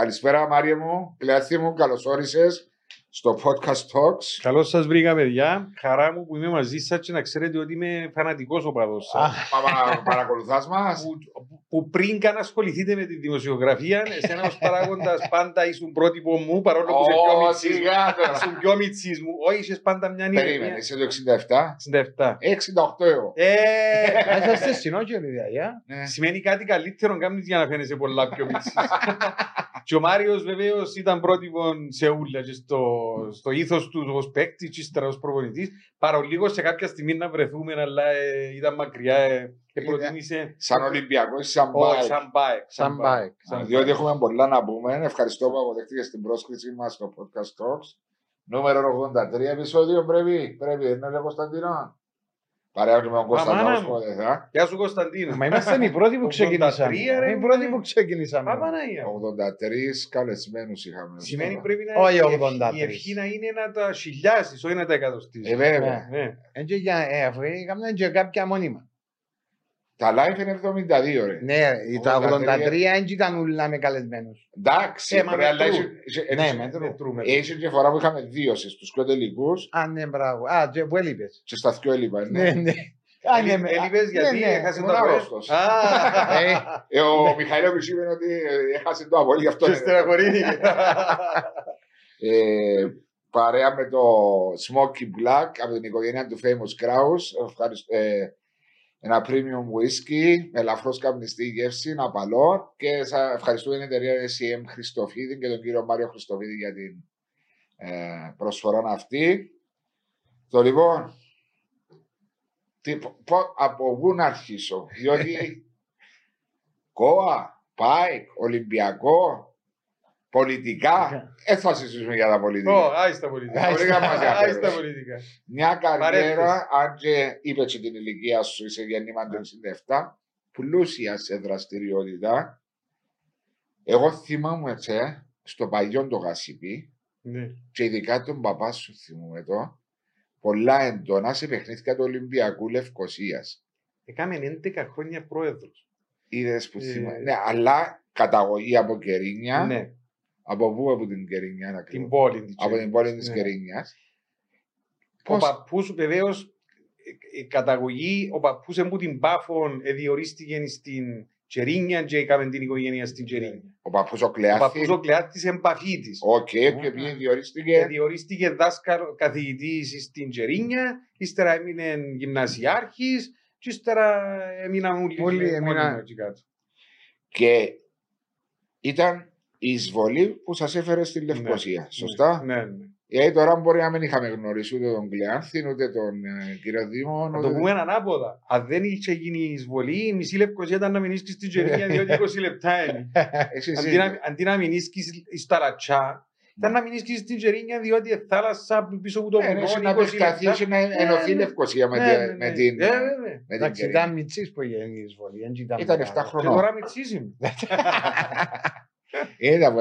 Καλησπέρα, Μάρια μου. Κλεάθη μου, καλώ όρισε στο podcast Talks. Καλώς σας βρήκα, παιδιά. Χαρά μου που είμαι μαζί σας και να ξέρετε ότι είμαι φανατικός οπαδός σας. Παρακολουθάς μας; Που, που πριν καν ασχοληθείτε με τη δημοσιογραφία, εσένα ως παράγοντας πάντα ήσουν πρότυπο μου, παρόλο που είσαι πιο μυτσί μου. Όχι, είσαι πάντα μια νύχτα. Περίμενε, είσαι το 67. 67. 68 εγώ. Ε, είστε συνόχοι, παιδιά. Σημαίνει κάτι καλύτερο κάνεις για να φαίνεσαι πολλά πιο μυτσί. Και ο Μάριος βεβαίως ήταν πρότυπο σε ούλα και στο, στο ήθος τους ως παίκτης, και ύστερα ως προπονητής. Παρολίγο σε κάποια στιγμή να βρεθούμε, αλλά ε, ήταν μακριά. Ε, και προτίμησε. Σαν Ολυμπιακός, σαν μπάικ. Σαν μπάικ. Διότι έχουμε πολλά να πούμε. Ευχαριστώ που αποδέχτηκες την πρόσκλησή μας στο podcast Talks. Νούμερο 83 επεισόδιο πρέπει. Πρέπει, δεν είναι Κωνσταντινό. Παρέα με τον Κωνσταντίνο Σκοδεθά. Γεια σου Κωνσταντίνο. Μα είμαστε οι πρώτοι που ξεκινήσαμε. Οι πρώτοι που ξεκινήσαμε. 83 καλεσμένους είχαμε. Σημαίνει πρέπει να όχι 83. Η ευχή να είναι να τα χιλιάσεις, όχι να τα εκατοστήσεις. Ε, βέβαια. Έτσι για αφού είχαμε και κάποια μόνιμα. Τα live είναι 72 ρε. Ναι, τα 83 δεν ήταν ούλα με καλεσμένους. Εντάξει, ε, μα αλλά ναι, μετρούμε. Έχει και φορά που είχαμε δύο στους πιο τελικούς. Α, ναι, μπράβο. Α, και που έλειπες. Και στα δυο έλειπα, ναι. ναι, ναι. Έλειπες γιατί έχασες το αρρώστος. Ο Μιχαήλ είπε ότι έχασε το αβολή, γι' αυτό είναι. Και Παρέα με το Smoky Black από την οικογένεια του Famous Kraus. Ευχαριστώ ένα premium whisky με ελαφρώς καπνιστή γεύση, απαλό και σα ευχαριστούμε την εταιρεία SEM Χριστοφίδη και τον κύριο Μάριο Χριστοφίδη για την ε, προσφορά αυτή. Το λοιπόν, τι, πο, από πού να αρχίσω, διότι κόα, πάικ, Ολυμπιακό, Πολιτικά, δεν θα συζητήσουμε για τα πολιτικά. Ω, άιστα πολιτικά. Άιστα πολιτικά. Μια καριέρα, αν και είπες και την ηλικία σου, είσαι γεννήμα του 67, πλούσια σε δραστηριότητα. Εγώ θυμάμαι έτσι, στο παλιό το γασιπί, ναι. και ειδικά τον παπά σου θυμούμαι το, πολλά εντόνα σε παιχνίδια του Ολυμπιακού Λευκοσίας. Έκαμε 11 χρόνια πρόεδρος. Είδες που θυμάμαι. Ναι, αλλά καταγωγή από Κερίνια. Ναι. Από πού, από την Κερίνια, να Την πόλη της Από την πόλη της ναι. Κερίνιας. Ο παππούς βεβαίως η καταγωγή, ο παππούς μου την Πάφο διορίστηκε στην Κερίνια και έκαμε την οικογένεια στην Κερίνια. Ο παππούς ο Κλεάτη. Ο παππούς ο Κλεάτη εν Παφίτης. Οκ, και ποιοι διορίστηκε; Διορίστηκε δάσκαλο καθηγητής στην Κερίνια, ύστερα έμεινε γυμνασιάρχης, και ύστερα έμειναν όλοι εκεί κάτω. Και ήταν η εισβολή που σας έφερε στη Λευκοσία. Ναι, σωστά; Ναι, ναι. Γιατί τώρα μπορεί να μην είχαμε γνωρίσει ούτε τον Κλεάνθη ούτε τον ε, κύριο Δήμο. Να το πούμε ανάποδα. Αν δεν είχε γίνει η εισβολή, η μισή Λευκοσία ήταν να μείνει στην Τζερίνια διότι 20 λεπτά είναι. Αντί να μείνει στα ρατσά, ήταν να μείνει στην Τζερίνια διότι η θάλασσα πίσω από το βουνό. Ναι, να περισταθεί και να ενωθεί η Λευκοσία με την. Εντάξει, ήταν μιτσής που έγινε η εισβολή. Ήταν 7 χρονών. Και τώρα μιτσής είμαι. Είδα,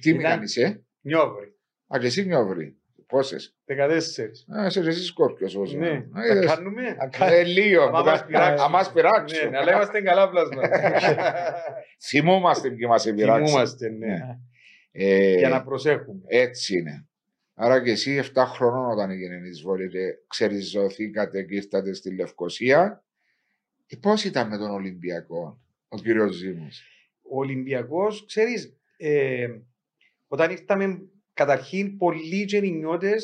τι με κάνεις, ε; Νιόβρι. Α, και εσύ νιόβρι. Πόσες; 14. Α, είσαι εσύ σκόρπιος όσο. Ναι, θα κάνουμε; Ε, λίγο. Αν μας πειράξουν. Ναι, αλλά είμαστε καλά πλάσμα. Θυμούμαστε και μας επειράξουν. Θυμούμαστε, ναι. Για να προσέχουμε. Έτσι είναι. Άρα και εσύ 7 χρόνων όταν έγινε η εισβολή και ξεριζωθήκατε και ήρθατε στη Λευκοσία. Πώς ήταν με τον Ολυμπιακό, ο κύριος Ζήμος; Ο Ολυμπιακός, ξέρεις, ε, όταν ήρθαμε καταρχήν πολλοί γεννιώτε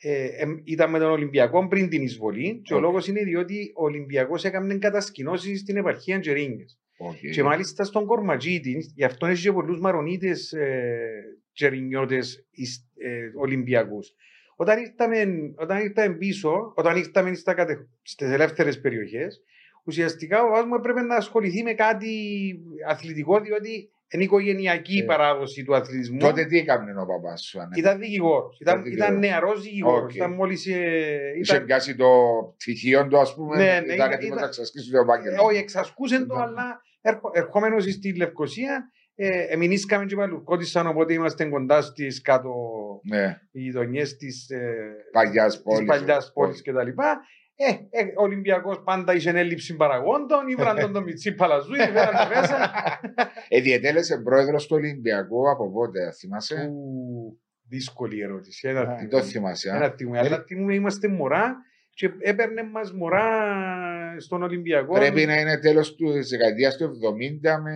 ε, ε, ήταν με τον Ολυμπιακό πριν την εισβολή. Και ο λόγος είναι διότι ο Ολυμπιακός έκανε κατασκηνώσεις στην επαρχία Τζερίνγκε. Okay. Και μάλιστα στον Κορματζίτη, γι' αυτό έχει και πολλούς μαρονίτες ε, Τζερινιώτε ε, Ολυμπιακούς. Όταν ήρθαμε, όταν ήρθαμε πίσω, όταν ήρθαμε στις ελεύθερες περιοχές, ουσιαστικά ο Βάσμο έπρεπε να ασχοληθεί με κάτι αθλητικό, διότι είναι οικογενειακή ε. παράδοση του αθλητισμού. Τότε τι έκανε ο παπάς σου, αν Ήταν δικηγόρος. Ήταν, ήταν νεαρός δικηγόρος. Okay. Ήταν μόλις. Ε, Είχε πιάσει το πτυχίο του, ας πούμε. Ναι, ναι, ήταν έτοιμο να εξασκήσει το επάγγελμα. Όχι, εξασκούσε το, αλλά ερχόμενος στη Λευκοσία, ε, εμεινήσκαμε και παλουκότησαν, οπότε είμαστε κοντά στις κάτω ναι. γειτονιές της ε, παλιάς πόλης κτλ. Ε, ε, ο Ολυμπιακός πάντα είχε έλλειψη παραγόντων, ήβραν τον το Μιτσί Παλαζού, ήβραν τα μέσα. Ε, διετέλεσε πρόεδρος του Ολυμπιακού από πότε, θυμάσαι; Ου, Δύσκολη ερώτηση. Ένα Α, Δεν θυμούμαι. το θυμάσαι. α; Ένα θυμούμαι. Αλλά θυμούμαι είμαστε μωρά και έπαιρνε μας μωρά στον Ολυμπιακό. Πρέπει να είναι τέλος τη δεκαετίας του 70 με...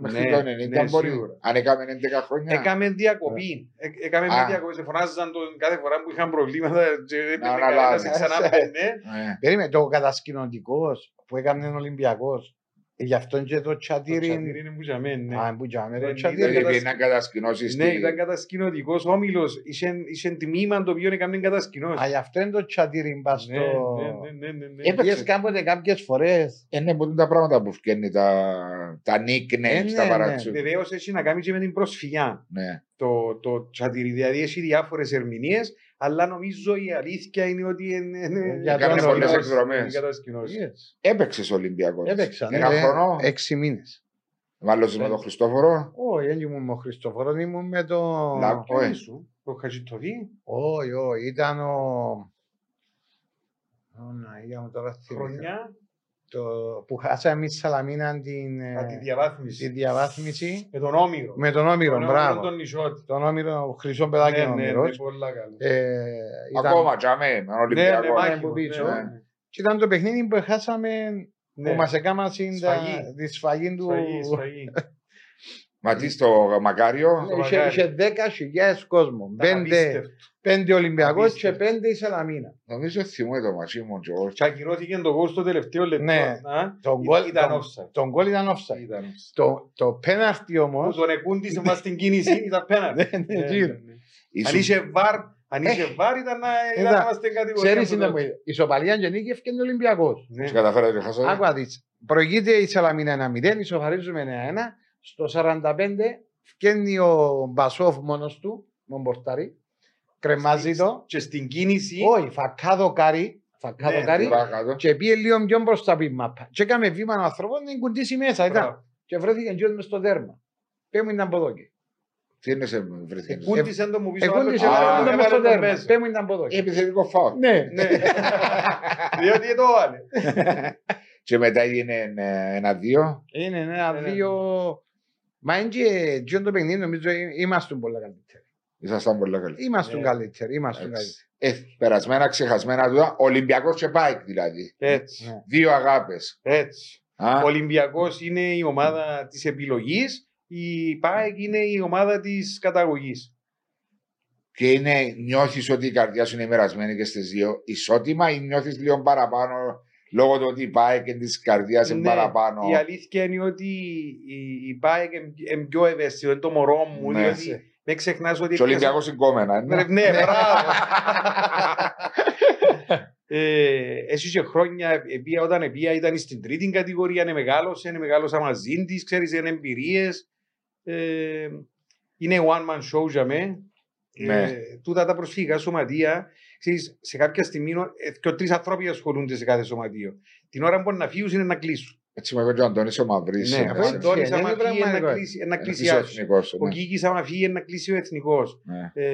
μέχρι Ναι, το 90 ναι, μπορεί. σίγουρα. Αν έκαμε 11 χρόνια. Έκαμε διακοπή. Ε, Έκαμε μια Α. διακοπή. Σε φωνάζαν τον κάθε φορά που είχαν προβλήματα. Και έπαιρνε αναλάβεις. κανένας, ξανά μπαινε. Ε, Περίμενε, το κατασκηνωτικός που έκανε ο Ολυμπιακός. Γι' αυτό και το Το τσατήρι. τσατήρι είναι που για μένα, ναι. Α, που τζάμε, το Δεν τσατήρι. ήταν- Πρέπει να κατασκηνώσει. Ναι, ήταν κατασκηνωτικός όμιλος. Είχε είχε τμήμα το οποίο έκαμε κατασκηνώσεις. Α, γι' αυτό είναι το τσατήρι μπα Ναι, στο... ναι, ναι, ναι, ναι, ναι. Έπαιξες. Πήγες κάποτε κάποιες φορές. Είναι που είναι τα πράγματα που φτιάχνει τα, τα nicknames, Ε, ναι, τα ναι. παρατσού. Βεβαίως έχει να κάνει και με την προσφυγιά. Ναι. το, το τσατήρι. Δηλαδή έχει διάφορες ερμηνείες, αλλά νομίζω η αλήθεια είναι ότι είναι. είναι- Για Κάνε τον πολλές Ολυμπιακό. εκδρομές. είναι κατασκηνώσεις. Yes. Έπαιξες Ολυμπιακός. Έπαιξαν. Ένα ε, χρόνο. Έξι μήνες. Μάλλον με τον Χριστόφορο. Όχι, δεν ήμουν με τον Χριστόφορο, ήμουν με το... Λάκ. Ποιο Όχι. είναι σου, ο Χατζητοφή, Όχι, όχι, ήταν ο... Ω, να, για μου τώρα θυμηθώ. χρονιά, Το... που χάσαμε εμείς Σαλαμίνα την, ε, από τη τη διαβάθμιση. διαβάθμιση Με τον Όμηρο. με τον Όμηρο, Τον μπράβο. Τον Νησότη. Τον Όμηρο, ο Χρυσό Παιδάκι Ναι, ο ναι, ναι, Όμηρος. πολλά καλό. Ε, ήταν- Ακόμα, τζαμέ, με τον Ναι, ναι, Ολυμπιακό. μάχημο, που πίσω. ναι, Ναι. ναι. Και ήταν το παιχνίδι που χάσαμε Ναι. που μας έκαναν στην τα- Σφαγή. τη σφαγή του... Σφαγή, σφαγή. Μα τι στο Μακάριο. Ναι, Είχε, Μακάρι. είχε 10.000 κόσμο. Ήταν Πέντε, απίστευτο. πέντε Ολυμπιακός και Απίστευτο. πέντε η Σαλαμίνα. Νομίζω θυμούμαι το μachί μου, Τζορτ. Και ακυρώθηκε το γκολ στο τελευταίο λεπτό. Ναι. Α, Τον Ή- γκολ- Ήταν τον- offside. Τον γκολ ήταν offside. Ήταν offside. Το, το πέναρτι Που όμως... τον εκούντισε μας στην κίνηση ήταν πέναντι. Ναι, ναι, Ναι, γύρω. ναι, ναι. Αν είχε βάρ, αν είχε βάρ ήταν να ήταν Είδα, να είμαστε κατηγορία. Ξέρεις του είναι τότε. μου, η Ισοπαλία και νίκη ευκαιρνεί ο Ολυμπιακός. Ναι. Καταφέρατε και χάσατε. Άκουα δεις. Προηγείται η Σαλαμίνα 1-0, ισοφαρίζουμε 1-1. Στο 45 βγαίνει ο Μπασόφ μόνος του, με πορτάρι. Κρεμάζει το. Και στην κίνηση. Όχι, φακάδο κάρι. Φακάδο Ναι, κάρι. Παρακάτω. Και πήγε λίγο πιο μπροστά από η μάπα. Και έκαμε βήμα ο άνθρωπος να κουντήσει μέσα. Ήταν. Μπράβο. Και βρέθηκε γιος μες στο δέρμα. Πέμουν ήταν από εδώ και. Τι είναι σε βρεθήκε. Εκούντισε το μου πίσω. άλλο Εκούντησε και Α, το έβαλε δέρμα το μες στο έβαλε το δέρμα. μέσα. Πέμουν ήταν από εδώ και. Επιθετικό φάουλ. Ναι. Ναι. Διότι το βάλε. Και μετά έγινε ε, ένα-δύο. Είναι ένα, Ένα, δύο... Μα είναι και τζιόν το παιχνίδι νομίζω ε- είμαστε πολύ καλύτεροι. Ήσασταν πολύ καλοί. Είμαστε Ναι. καλύτεροι, είμαστε Εντάξει. καλύτεροι. Ε, περασμένα, ξεχασμένα του. Ολυμπιακός και Πάικ δηλαδή. Έτσι. Ναι. Δύο αγάπες. Έτσι. Ο Ολυμπιακός είναι η ομάδα της επιλογής. Η ΠΑΕΚ είναι η ομάδα της καταγωγής. Και είναι, νιώθεις ότι η καρδιά σου είναι μοιρασμένη και στις δύο ισότιμα ή νιώθεις λίγο παραπάνω λόγω του ότι η Πάικ και της καρδιά είναι παραπάνω. Ναι, Η αλήθεια είναι ότι η, η ΠΑΕΚ είναι πιο ευαίσθητο, είναι το μωρό μου. Ναι. Διότι μην ξεχνάς ότι. Και ο Ολυμπιακός συγκόμενα. Ναι, ναι, μπράβο. ε, εσύ και χρόνια επία, όταν επία ήταν στην τρίτη κατηγορία, είναι μεγάλωσε, είναι μεγάλωσα μαζί τη, ξέρεις, είναι εμπειρίες. Ε, είναι one man show για με. Ναι. Ε, τούτα τα προσφυγικά σωματεία, ξέρεις, σε κάποια στιγμή ε, και τρεις άνθρωποι ασχολούνται σε κάθε σωματείο. Την ώρα που μπορεί να φύγουν είναι να κλείσουν. Έτσι μου είπε ο Αντώνη ο Μαυρή. Ναι, ο έτσι, Αντώνης είναι άμα φύγει πραγματικό. είναι να κλείσει- είναι να ο κλεισιάσει. εθνικός. Ο Κίκης άμα φύγει είναι να κλείσει ο εθνικός. Ναι. Ε,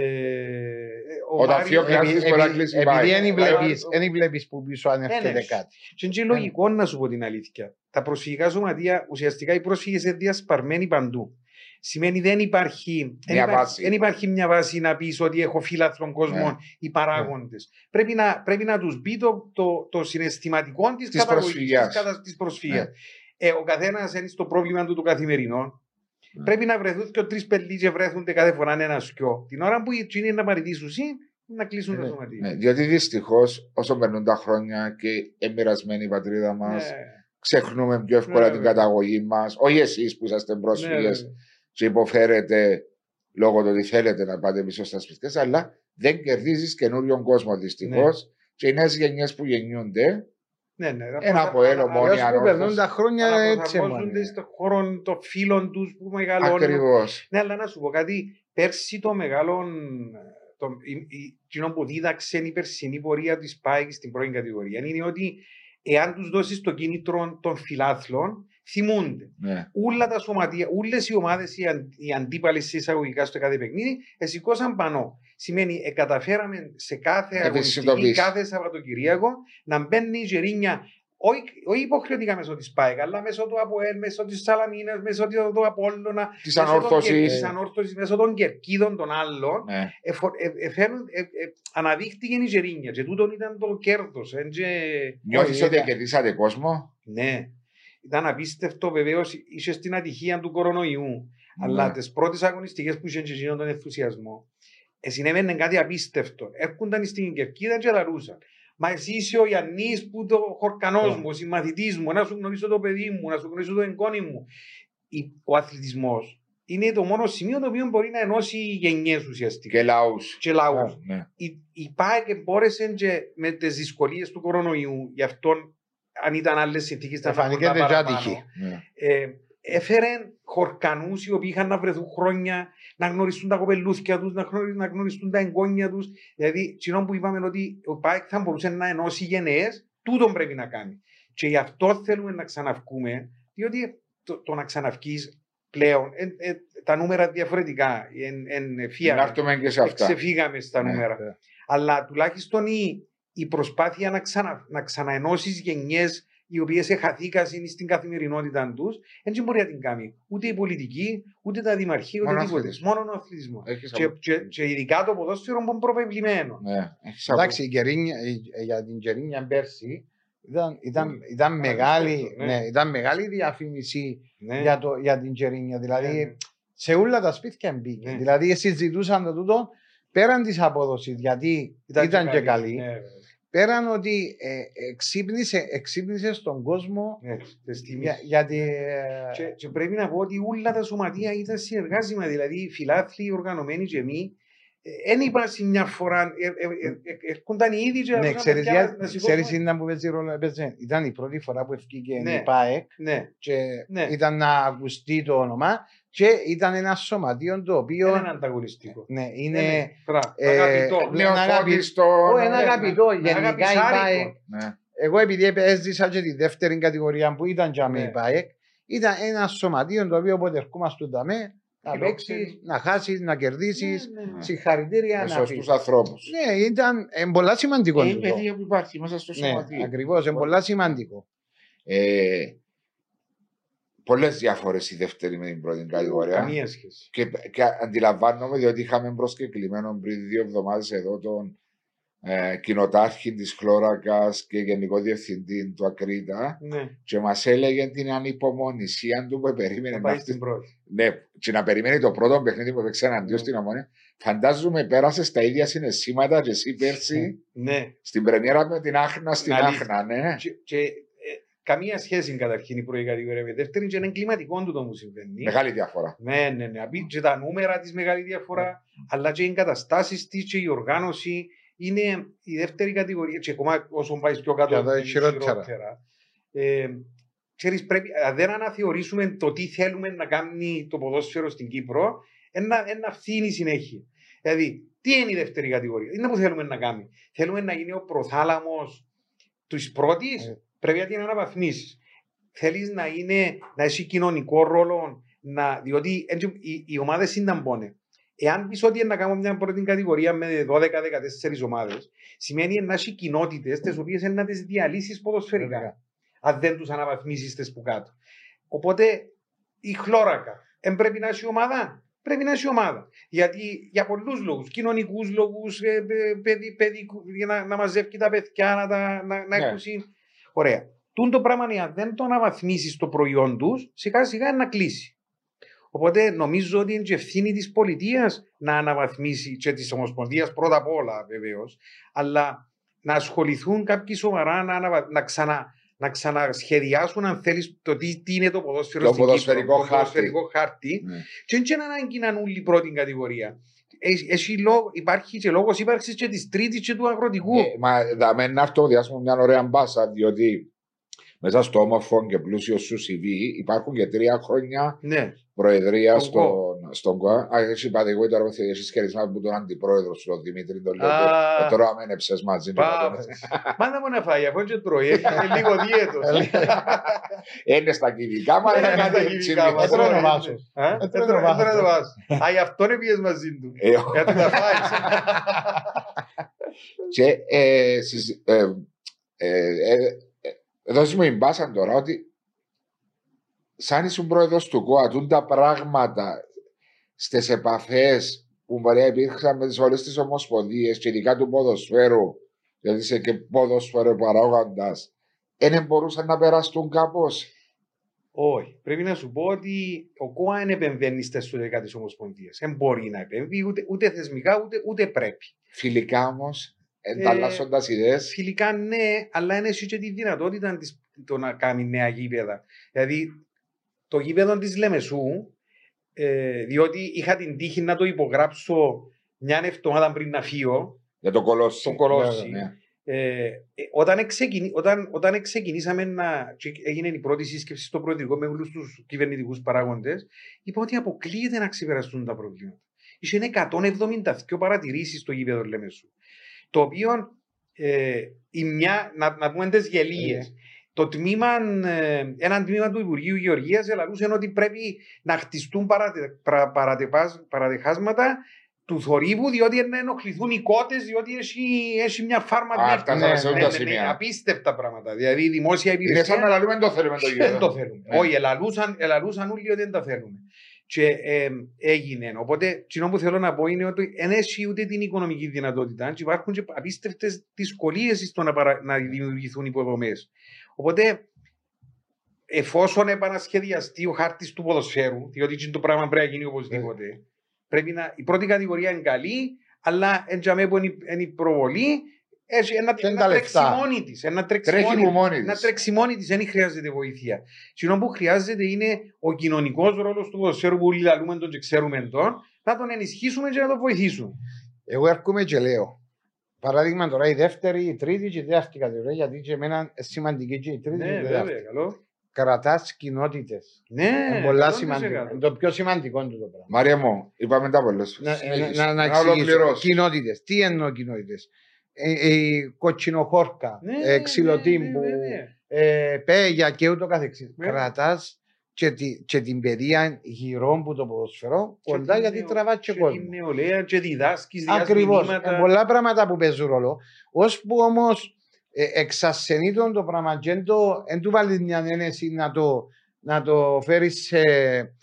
ο Όταν Μάριος- φύγει ο Κράτης Επει- μπορεί να επει- κλείσει Επειδή πάει. δεν Ε, βλέπεις, ε, δεν βλέπεις που πίσω αν έρχεται ναι. κάτι. Και είναι και λογικό να σου πω την αλήθεια. Τα προσφυγικά σωματεία, ουσιαστικά οι πρόσφυγες είναι διασπαρμένοι παντού. Σημαίνει δεν υπάρχει, δεν Μια υπάρχει, βάση. δεν υπάρχει μια βάση να πεις ότι έχω φύλαθλων κόσμων Ναι. οι παράγοντες. Πρέπει να, πρέπει να τους μπει το, το, το συναισθηματικό της Της προσφυγιάς. Της προσφυγίας. Ναι. Ε, ο καθένας είναι στο πρόβλημα του το καθημερινό. Ναι. Πρέπει να βρεθούν και τρεις πελί και βρέθονται κάθε φορά ένα σκιό. Την ώρα που οι τσίνοι είναι να παραιτήσουν να κλείσουν τα Ναι. σωματεία. Ναι, διότι δυστυχώς όσο περνούν τα χρόνια και εμπειρασμένη η πατρίδα μας, Ναι. ξεχνούμε πιο εύκολα Ναι, την βέβαια. καταγωγή μας. Όχι εσείς που είσαστε Ναι, πρόσφυγες βέβαια. Και υποφέρετε λόγω του ότι θέλετε να πάτε πίσω στα σπίτια, αλλά δεν κερδίζεις καινούριον κόσμο δυστυχώς. Ναι. Και οι νέες γενιές που γεννιούνται, Ναι, ναι. Ένα από έλο μόνο. Αλλιώς που ανόρθωση. περνούν τα χρόνια έτσι Αναπροσαρμόζονται μόνο. στον χώρο των φίλων τους που μεγαλώνουν. ακριβώς. Ναι, αλλά να σου πω κάτι. Πέρσι το μεγάλο. Το, η, η, εκείνο που δίδαξε η περσινή πορεία της ΠΑΕΚ στην πρώην κατηγορία είναι ότι εάν τους δώσεις το κίνητρο των φιλάθλων, θυμούνται. Ναι. Όλα τα σωματεία, όλε οι ομάδες, οι, αν, οι αντίπαλοι σε εισαγωγικά στο κάθε παιχνίδι, εσηκώσαν πανώ. Σημαίνει, ε, καταφέραμε σε κάθε Να τις αγωνιστική, συνειδητοποιήσει. κάθε Σαββατοκυριακό, να μπαίνει η Γερίνια όχι, όχι υποχρεωτικά μέσω της ΠΑΕΚ, αλλά μέσω του ΑΠΟΕΛ, μέσω της Σαλαμίνας, μέσω του Απόλλωνα, Της μέσω των ανόρθωσης. Κερ- της ανόρθωσης, μέσω των κερκίδων των άλλων. Ναι. Εφο- ε- ε- φέρουν- ε- ε- αναδείχτηκε η Γερίνια και τούτον ήταν το κέρδος. Νιώθεις Όχι, ότι ήταν- κερδίσατε κόσμο; Ναι. Ήταν απίστευτο βεβαίως, είσαι στην ατυχία του κορονοϊού. Αλλά Ναι. τις πρώτες αγωνιστικές που είχε και εκείνον τον ενθουσιασμό, ε, συνέβαινε κάτι απίστευτο. Έρχονταν στην κερκίδα και λαρούσαν. Μα εσύ είσαι ο Ιαννής που το χορκανός Ναι. μου, ο συμμαθητής μου, να σου γνωρίσω το παιδί μου, να σου γνωρίσω το εγγόνι μου. Η- Ο αθλητισμός είναι το μόνο σημείο το οποίο μπορεί να ενώσει γενιές ουσιαστικά. Και λαούς. Και λαούς Ναι. η, η ΠΑΕΚ μπόρεσε και με τις δυσκολίες του κορονοϊού, γι' αυτό αν ήταν άλλες συνθήκες θα Εμφανίζεται και άτυχη. Ναι. Ε, έφερε χορκανούς οι οποίοι είχαν να βρεθούν χρόνια, να γνωριστούν τα κοπελούθια τους, να, γνωρι- να γνωριστούν τα εγγόνια τους. Δηλαδή, κοινό που είπαμε ότι ο ΠΑΕΚ θα μπορούσε να ενώσει γενναίες, τούτον πρέπει να κάνει. Και γι' αυτό θέλουμε να ξαναυκούμε, διότι το, το να ξαναυκεί πλέον, ε, ε, τα νούμερα διαφορετικά. Εν, εν, Να φύγαμε. έρθουμε και σε αυτά. Ξεφύγαμε στα Ναι. νούμερα. Αλλά τουλάχιστον η, η προσπάθεια να, ξανα, να ξαναενώσεις γενιές οι οποίες εχαθήκαν στην καθημερινότητα τους, δεν μπορεί να την κάνει ούτε η πολιτική, ούτε τα δημαρχία, ούτε Μόνο τίποτε. αθλητισμός. Μόνο ο αθλητισμός. Έχεις Και, απο- και, και ειδικά το ποδόσφαιρο που είναι προπευλημένο. Ναι. Έχεις απο- Εντάξει, η Κερίνια- η- για την Κερίνια πέρσι ήταν, ήταν, Ναι. ήταν, μεγάλη, ναι. ναι, ήταν μεγάλη διαφήμιση Ναι. για, το, για την Κερίνια. Δηλαδή, Ναι, ναι. σε όλα τα σπίτια μπήκε. Ναι. Δηλαδή, συζητούσαν το τούτο πέραν της απόδοσης, γιατί ήταν, και καλή. Ναι, Πέραν ότι ε, εξύπνησε, εξύπνησε στον κόσμο ναι, τις τιμές. για, γιατί. ε, Και, και πρέπει να πω ότι όλα τα σωματεία ήταν συνεργάσιμα. Δηλαδή, οι φιλάθλοι, οι οργανωμένοι και εμείς, δεν είπαν μια φορά, ε, ε, ε, ε, έρχονταν οι ίδιοι και ναι, να ξέρεις, παιδιά, για- να σηκώσουμε. ξέρεις είναι που παίζει ρόλο έπαιζε. Ήταν η πρώτη φορά που ευκήκε Ναι. η ΠΑΕΚ Ναι, και ναι. ήταν να ακουστεί το όνομα και ήταν ένα σωματείο το οποίο δεν είναι ανταγωνιστικό. ναι, Ναι, είναι ναι, μπράβο, ε, αγαπητό. ναι, ένα Νεοφώτιστο. Ω, ένα ναι, αγαπητό, ναι, γενικά η αγαπησάρικο. ΠΑΕΚ Ναι. Εγώ επειδή έζησα και τη δεύτερη κατηγορία που ήταν για Ναι. με η ΠΑΕΚ, ήταν ένα σωματείο το οποίο όποτε ερχόμαστε ταμέ, να Φιλόξενοι. παίξεις, να χάσεις, να κερδίσεις. Ναι, ναι, ναι. Συγχαρητήρια Με να σωστούς πεις. ανθρώπους. Ναι, ήταν ε, πολλά σημαντικό. Ε, η τούτο. παιδεία που υπάρχει μέσα στο Ναι, σωματείο. ακριβώς, είναι πολλά σημαντικό. Ε, Πολλές διαφορέ η δεύτερη με την πρώτη κατηγορία. Καμία σχέση. Και, και αντιλαμβάνομαι διότι είχαμε προσκεκλημένο πριν δύο εβδομάδες εδώ τον ε, κοινοτάρχη της Χλώρακας και γενικό διευθυντή του Ακρίτα Ναι, και μας έλεγε την ανυπομονησία του που περίμενε να να πάει έρθει στην πρώτη. Ναι, και να περιμένει το πρώτο παιχνίδι που έπαιξε εναντίον Ναι. στην Ομόνια. Φαντάζομαι πέρασε τα ίδια συναισθήματα και εσύ πέρσι Ναι. στην πρεμιέρα με την Άχνα στην Αλήθεια. Άχνα, ναι. Και, και, ε, καμία σχέση καταρχήν η πρώτη κατηγορία με τη δεύτερη και είναι εγκληματικό του το που συμβαίνει. Μεγάλη διαφορά. Ναι, ναι, ναι. Απεί- Και τα νούμερα της μεγάλη διαφορά, αλλά και οι εγκαταστάσεις της και η οργάνωση είναι η δεύτερη κατηγορία. Και ακόμα όσο πάει πιο κάτω, Και εδώ είναι χειρότερα. Ε, ξέρεις, πρέπει, αν δεν αναθεωρήσουμε το τι θέλουμε να κάνει το ποδόσφαιρο στην Κύπρο, ένα, ένα φθήνει συνέχεια. Δηλαδή, τι είναι η δεύτερη κατηγορία, είναι που θέλουμε να κάνουμε. Θέλουμε να γίνει ο προθάλαμος της πρώτης, Ε. πρέπει να την αναβαθμίσεις. Θέλεις να, είναι, να έχει κοινωνικό ρόλο, να, διότι έτσι, οι, οι ομάδες συνταμπώνε. Εάν πεις ότι είναι να κάνουμε μια πρώτη κατηγορία με 12-14 ομάδες, σημαίνει να έχει κοινότητες τις οποίες είναι να τις διαλύσεις ποδοσφαιρικά. Βέβαια. Αν δεν τους αναβαθμίσει τι που κάτω. Οπότε η χλώρακα, δεν πρέπει να έχει ομάδα; Πρέπει να έχει ομάδα. Γιατί για πολλούς λόγους, κοινωνικούς λόγους, για να, να μαζεύει τα παιδιά, να, τα, να, να Ναι. ακούσει. Ωραία. Τούν το πράγμα, αν δεν το αναβαθμίσεις το προϊόν τους, σιγά σιγά να κλείσει. Οπότε νομίζω ότι είναι και ευθύνη της πολιτείας να αναβαθμίσει και της Ομοσπονδίας πρώτα απ' όλα βεβαίως, αλλά να ασχοληθούν κάποιοι σοβαρά να, αναβα... να, ξανα... να ξανασχεδιάσουν, αν θέλεις, το τι, τι είναι το ποδόσφαιρο Το στην ποδοσφαιρικό Κύπρο, το χάρτη. ποδοσφαιρικό χάρτη. Ναι. Και δεν είναι ανάγκη να είναι όλη η πρώτη κατηγορία. Έχει- έχει λόγο- υπάρχει και λόγος ύπαρξης και της τρίτης και του αγροτικού. Ε, μα δαμε να έρθω διάσημο μια ωραία μπάσα, διότι μέσα στο όμορφο και πλούσιο σου CV υπάρχουν και τρία χρόνια Ναι. προεδρία Στον στον, στον ΚΟΑ. Α, εσύ είπατε εγώ τώρα ότι εσύ χαιρετισμά που τον αντιπρόεδρο σου, τον Δημήτρη, τον λέω. Α. Ε, Τώρα αμένεψες μαζί του. Πάπες. Μάνα μου να φάει, αφού είναι και τρώει, έχει λίγο δίαιτος. Είναι στα κυβικά, μας Ναι, είναι στα κάτι κυβικά μας. τσιμικό. Έτρωγε ο Βάσος. Α, Έτρωγε έτρωγε- ο Βάσος. έτρωγε ο Βάσος. Α, γι' αυτό είναι πήγες μαζί του. Ε, Για να τα φάεις. Και ε, συζη- ε, ε, ε, ε, δώσε μου η μπάσα τώρα ότι σαν ήσουν πρόεδρος του ΚΟΑ, τούν τα πράγματα στις επαφές που μπορεί να υπήρχαν με όλες τις ομοσπονδίες και ειδικά του ποδοσφαίρου, γιατί είσαι και ποδοσφαίρο παράγοντας, δεν μπορούσαν να περαστούν κάπως; Όχι. Πρέπει να σου πω ότι ο ΚΟΑ δεν επεμβαίνει στα εσωτερικά της Ομοσπονδίας. Δεν μπορεί να επεμβεί ούτε, ούτε θεσμικά ούτε, ούτε πρέπει. Φιλικά όμως, Ε, ενταλλάσσοντα ιδέες. Φιλικά ναι, αλλά είναι εσύ και τη δυνατότητα της, το να κάνει νέα γήπεδα. Δηλαδή, το γήπεδο της Λεμεσού, ε, διότι είχα την τύχη να το υπογράψω μια εβδομάδα πριν να φύγω, Για το κολόσι. το κολόσι. Ναι. Ε, ε, όταν, εξεκινη, όταν, όταν ξεκινήσαμε να. και έγινε η πρώτη σύσκεψη στο Προεδρικό με όλους τους κυβερνητικούς παράγοντες, είπα ότι αποκλείεται να ξεπεραστούν τα προβλήματα. Είχε 172 παρατηρήσεις στο γήπεδο Λεμεσού. Το οποίο ε, η μια, να, να πούμε τι γελίες. Το τμήμα, ε, ένα τμήμα του Υπουργείου Γεωργίας ελαλούσε ότι πρέπει να χτιστούν παρατε, πρα, παρατεπάς- παρατεχάσματα του θορύβου, διότι να ενοχληθούν οι κότες, διότι έχει, έχει μια φάρμα Α, νύχτα. φτάσαμε σε όλα τα σημεία. απίστευτα πράγματα. Δηλαδή η δημόσια Είναι σαν υπηρεσία να λέμε το θέλουμε το δεν γήπεδο. το θέλουν. Ναι. Όχι, ελαλούσαν, ελαλούσαν όλοι ότι δεν τα θέλουν. Και ε, έγινε. Οπότε, το που θέλω να πω είναι ότι δεν έχει ούτε την οικονομική δυνατότητα και υπάρχουν και απίστευτες δυσκολίες στο να, παρα... να δημιουργηθούν υποδομές. Οπότε, εφόσον επανασχεδιαστεί ο χάρτης του ποδοσφαίρου, διότι έτσι το πράγμα πρέπει να γίνει οπωσδήποτε, πρέπει να. Η πρώτη κατηγορία είναι καλή, αλλά εντζαμέ που είναι η- είναι η προβολή, έχει ένα, Και είναι ένα τα λεφτά. τρέξει μόνη της. Ένα τρέξει Τρέχει μόνη που της. μόνη Να της. τρέξει μόνη της, δεν χρειάζεται βοήθεια. Συνό που χρειάζεται είναι ο κοινωνικός ρόλος του ποδοσφαίρου που όλοι λαλούμε τον και ξέρουμε τον, να τον ενισχύσουμε και να τον βοηθήσουμε. Εγώ έρχομαι και λέω. Παράδειγμα τώρα η δεύτερη, η τρίτη και η τέταρτη κατηγορία, γιατί και εμένα είναι σημαντική και η τρίτη και Ναι, η τέταρτη. βέβαια, καλό. Κρατάς κοινότητες. Ναι, είναι πολλά 100%. σημαντικό. Είναι το πιο σημαντικό του το πράγμα. Μάρια μου, είπαμε τα πολλέ Να, φορέ. να, να, να εξηγήσω. Κοινότητες. Τι εννοώ κοινότητες; Ε, ε, κοτσινοχόρκα, Ναι, ε, ξυλοτύμπου, ναι, ναι, ναι. ε, πέγια και ούτω καθεξής. Ναι. Κρατάς και, τη, και την παιδεία γύρω που το ποδοσφαιρό Και κοντά την γιατί νεο- τραβάς και και κόσμο. την νεολαία και διδάσκεις, Ακριβώς. διάσμηνύματα. πολλά πράγματα που παίζουν ρόλο. Ώσπου όμως ε, εξασθενεί τον το πράγμα και δεν το- δεν του βάλεις μια ένεση να το, να το φέρεις σε,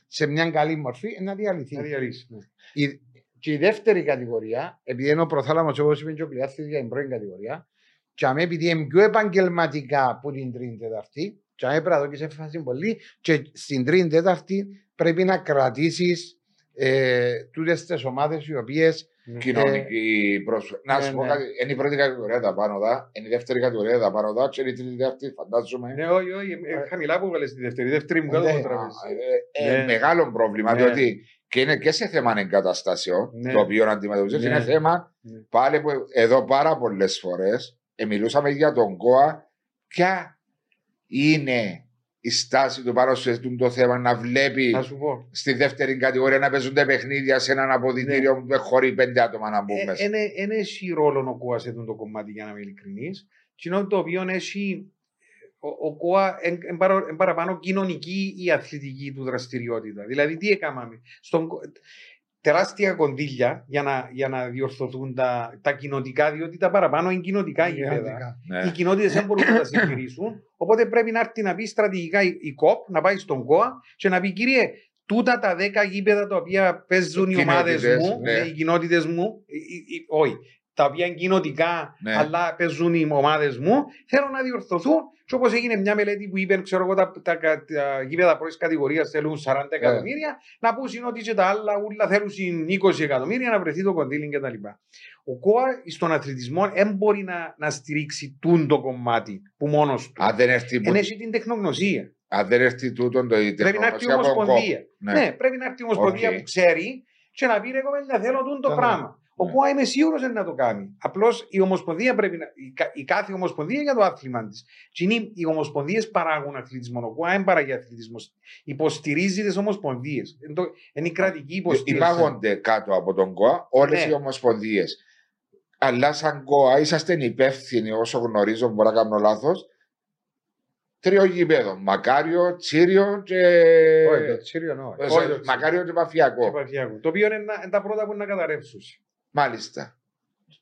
σε μια καλή μορφή, ε, να διαλυθεί. Να διαλύσεις, ναι. Η, και η δεύτερη κατηγορία, επειδή είναι ο προθάλαμος, όπως είπε και ο Πλιάθη για την πρώτη κατηγορία, και αμέ επειδή είναι πιο επαγγελματικά από την τρίτη τέταρτη, και αμέ πρέπει να δω και σε φάση πολύ, και στην τρίτη τέταρτη πρέπει να κρατήσεις ε, τούτες τις ομάδες οι οποίες Ναι. Κοινωνική πρόσφατη. Να ναι, σου πω ναι. κάτι. Είναι η πρώτη κατηγορία τα πάνω δά, είναι η δεύτερη κατηγορία τα πάνω δά, και είναι η τρίτη τέταρτη, φαντάζομαι. Ναι, όχι, όχι, ε, χαμηλά που έβαλες τη δεύτερη. Η δεύτερη μου κάτω Ναι. από Α, τραπέζι. ε, ε, Ναι. Μεγάλο πρόβλημα, Ναι. διότι και είναι και σε θέμα εγκαταστάσεων, Ναι. το οποίο αντιμετωπίζεις, Ναι. είναι θέμα Ναι. πάλι που εδώ πάρα πολλές φορές μιλούσαμε για τον ΚΟΑ. Ποια είναι η στάση του πάνω σε αυτό το θέμα να βλέπει Να σου πω. στη δεύτερη κατηγορία να παίζονται παιχνίδια σε έναν αποδητήριο που χωρί πέντε άτομα να μπουν μέσα. Δεν έχει ρόλο ο ΚΟΑ σε αυτό το κομμάτι, για να είμαι ειλικρινής. Κοινό το οποίο έχει. Ο, ο ΚΟΑ είναι παραπάνω κοινωνική ή αθλητική του δραστηριότητα. Δηλαδή, τι έκαναμε. Στον, κο- τεράστια κονδύλια για να, για να διορθωθούν τα, τα κοινοτικά, διότι τα παραπάνω είναι κοινοτικά γήπεδα. Ναι. Οι κοινότητες δεν μπορούν να τα συντηρήσουν. Οπότε πρέπει να έρθει να πει στρατηγικά η, η ΚΟΠ, να πάει στον ΚΟΑ και να πει κύριε, τούτα τα 10 γήπεδα τα οποία παίζουν οι ομάδες Κοινότητες, μου, ναι. ναι, οι κοινότητες μου, οι- οι- οι- όχι, τα οποία είναι κοινοτικά, Ναι. αλλά παίζουν οι ομάδες μου, θέλω να διορθωθούν. Και όπως έγινε μια μελέτη που είπε, ξέρω εγώ, τα, τα, τα, τα γήπεδα πρώτης κατηγορίας θέλουν 40 Ναι. εκατομμύρια, να πούν ότι και τα άλλα ούλα θέλουν 20 εκατομμύρια να βρεθεί το κονδύλι κτλ. Ο ΚΟΑ στον αθλητισμό δεν μπορεί να, να στηρίξει τούντο κομμάτι που μόνος του. Αν δεν έρθει, που- Δεν έχει την τεχνογνωσία. αν δεν έρθει τούτον το η Πρέπει να έρθει η τεχνογνωσία από τον Ομοσπονδία. ΚΟΠ. Ναι. πρέπει να έρθει η Ομοσπονδία Οκ. που ξέρει και να πει ρε κομμάτια θέλω τούν το Το πράγμα. Ο Ναι. ΚΟΑ είμαι σίγουρο να το κάνει. Απλώς η Ομοσπονδία πρέπει να. Η, κα- η κάθε Ομοσπονδία για το άθλημα της. Και είναι, οι Ομοσπονδίες παράγουν αθλητισμό. Ο ΚΟΑ δεν παράγει αθλητισμός. Υποστηρίζει τις Ομοσπονδίες. Είναι η κρατική υποστήριξη. Υπάγονται κάτω από τον ΚΟΑ όλες Ναι. οι ομοσπονδίες. Αλλά σαν ΚΟΑ είσαστε υπεύθυνοι όσο γνωρίζω, μπορεί να κάνω λάθος. Τρίο γήπεδο. Μακάριο, Τσίριο και. Όχι, το Τσίριο ναι, όχι. Ε, Όχι, όχι. Μακάριο και Και Παφιακό. Παφιακό. Το οποίο είναι, να- είναι τα πρώτα που είναι να καταρρεύσουν. Μάλιστα.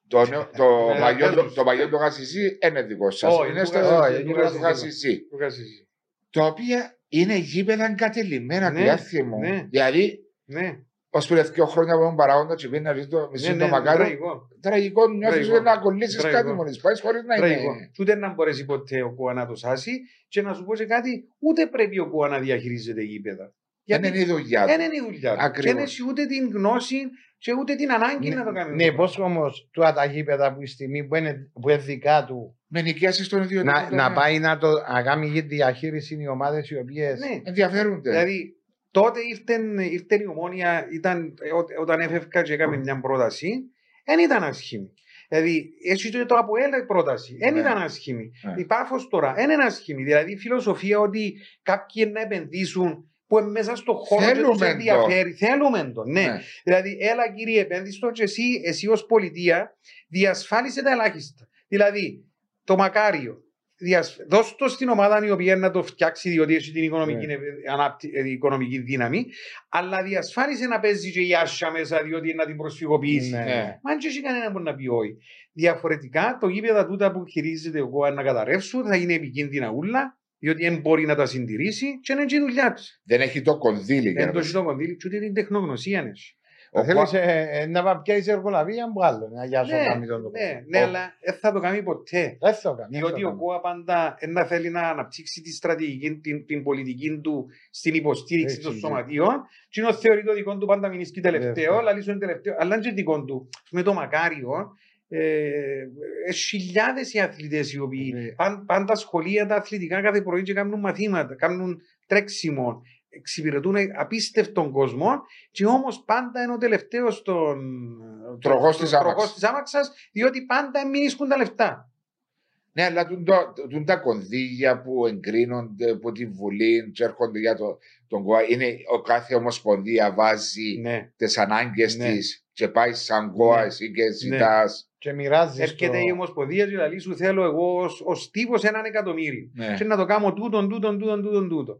Το, νέο- το, Ε, παλιό, πες το, τους. το παλιό το Γασισί είναι δικό σας. Όχι, Είναι του στο Γασισί, είναι του στο Γασισί. Γασισί. Το κάνεις εσύ. Τα οποία είναι γήπεδα εγκατελειμμένα Ναι, του άθιμου. ναι. Δηλαδή, Ναι, ως πριν δύο χρόνια που ήμουν παράγοντας και πήγαινα να το μισή ναι, το ναι, μακάριο, τραγικό. τραγικό νιώθεις Τραγικό. να κολλήσεις Τραγικό. κάτι μόλις πάει χωρίς να Τραγικό. είναι. Και Ούτε να μπορέσει ποτέ ο ΚΟΑ να το σάσει και να σου πω και κάτι, ούτε πρέπει ο ΚΟΑ να διαχειρίζεται γήπεδα. Δεν είναι η δουλειά του. δεν είναι η δουλειά του. Και Ακριβώς. δεν έχει ούτε την γνώση και ούτε την ανάγκη να το κάνει. Ναι, πώς όμως του τα γήπεδα που η στιγμή που είναι, που είναι δικά του Με νοικιάσεις στον ιδιωτικό να, τομέα. να πάει να, το, να κάνει για διαχείριση οι ομάδες οι οποίες. Ναι, Ενδιαφέρονται. δηλαδή τότε ήρθε, ήρθε η ομόνια, ήταν, ε, ό- όταν έφευκα και έκαμε μια πρόταση, δεν ήταν ασχήμη. Δηλαδή, έτσι το, το ΑΠΟΕΛ πρόταση, δεν Ναι. ήταν ασχήμη. Ναι. Η Πάφος τώρα δεν είναι ασχήμη. Δηλαδή, η φιλοσοφία ότι κάποιοι να επενδύσουν που είναι μέσα στο χώρο και Θέλουμε τους το. ενδιαφέρει. Θέλουμε το, ναι. Ναι. Δηλαδή, έλα κύριε επένδυστο και εσύ, εσύ ως πολιτεία διασφάλισε τα ελάχιστα. Δηλαδή, το μακάριο, διασ... δώσ' το στην ομάδα η οποία να το φτιάξει διότι έχει την οικονομική, Ναι. ανάπτυ... ε, οικονομική δύναμη, αλλά διασφάλισε να παίζει και η Άσια μέσα διότι είναι να την προσφυγοποιήσει. Ναι. Ναι. Μα αν και έχει κανένα που να πει όχι. Διαφορετικά, το γήπεδα τούτα που χειρίζεται ο ΚΟΑ να καταρρεύσουν θα είναι επικίνδυνα ούλα, διότι δεν μπορεί να τα συντηρήσει και είναι και η δουλειά του. Δεν έχει το κονδύλι για Δεν να το το έχει το κονδύλι, και ούτε την τεχνογνωσία έχει. Ο Θέλεις Κο- να παπιάσει εργολαβία που άλλο. Να γιάσω Ναι, κάνει τον ναι, ναι, Ο- αλλά δεν θα το κάνει ποτέ. Δεν θα το κάνει. δεν θα Διότι το ο κάνει. ΚΟΑ πάντα να θέλει να αναπτύξει τη στρατηγική, την, την πολιτική του στην υποστήριξη Έτσι, των ναι. σωματείων. Και είναι θεωρεί το δικό του πάντα μην ισχύει τελευταίο, Τελευταίο. αλλά λύσουν τελευταίο. Αλλά είναι και δικό του. Με το μακάριο, ε, ε, χιλιάδες οι αθλητές οι οποίοι Ναι. παν- πάντα σχολεία τα αθλητικά κάθε πρωί και κάνουν μαθήματα, κάνουν τρέξιμο, εξυπηρετούν απίστευτον κόσμο και όμως πάντα είναι ο τελευταίος των Τροχός της άμαξας. τροχός της άμαξας, διότι πάντα μην ισχύουν τα λεφτά. Ναι, αλλά τούν το- τούν τα κονδύλια που εγκρίνονται από τη Βουλή και έρχονται για το, τον ΚΟΑ, είναι ο κάθε ομοσπονδία βάζει Ναι. τις ανάγκες Ναι. της και πάει σαν ΚΟΑ Ναι. εσύ και ζητάς. Και μοιράζεις. Έρχεται η Ομοσπονδίας και λέει σου θέλω εγώ ως, ως τύπος έναν εκατομμύριο. Ναι. Και να το κάνω τούτον, τούτον, τούτον, τούτον, τούτον.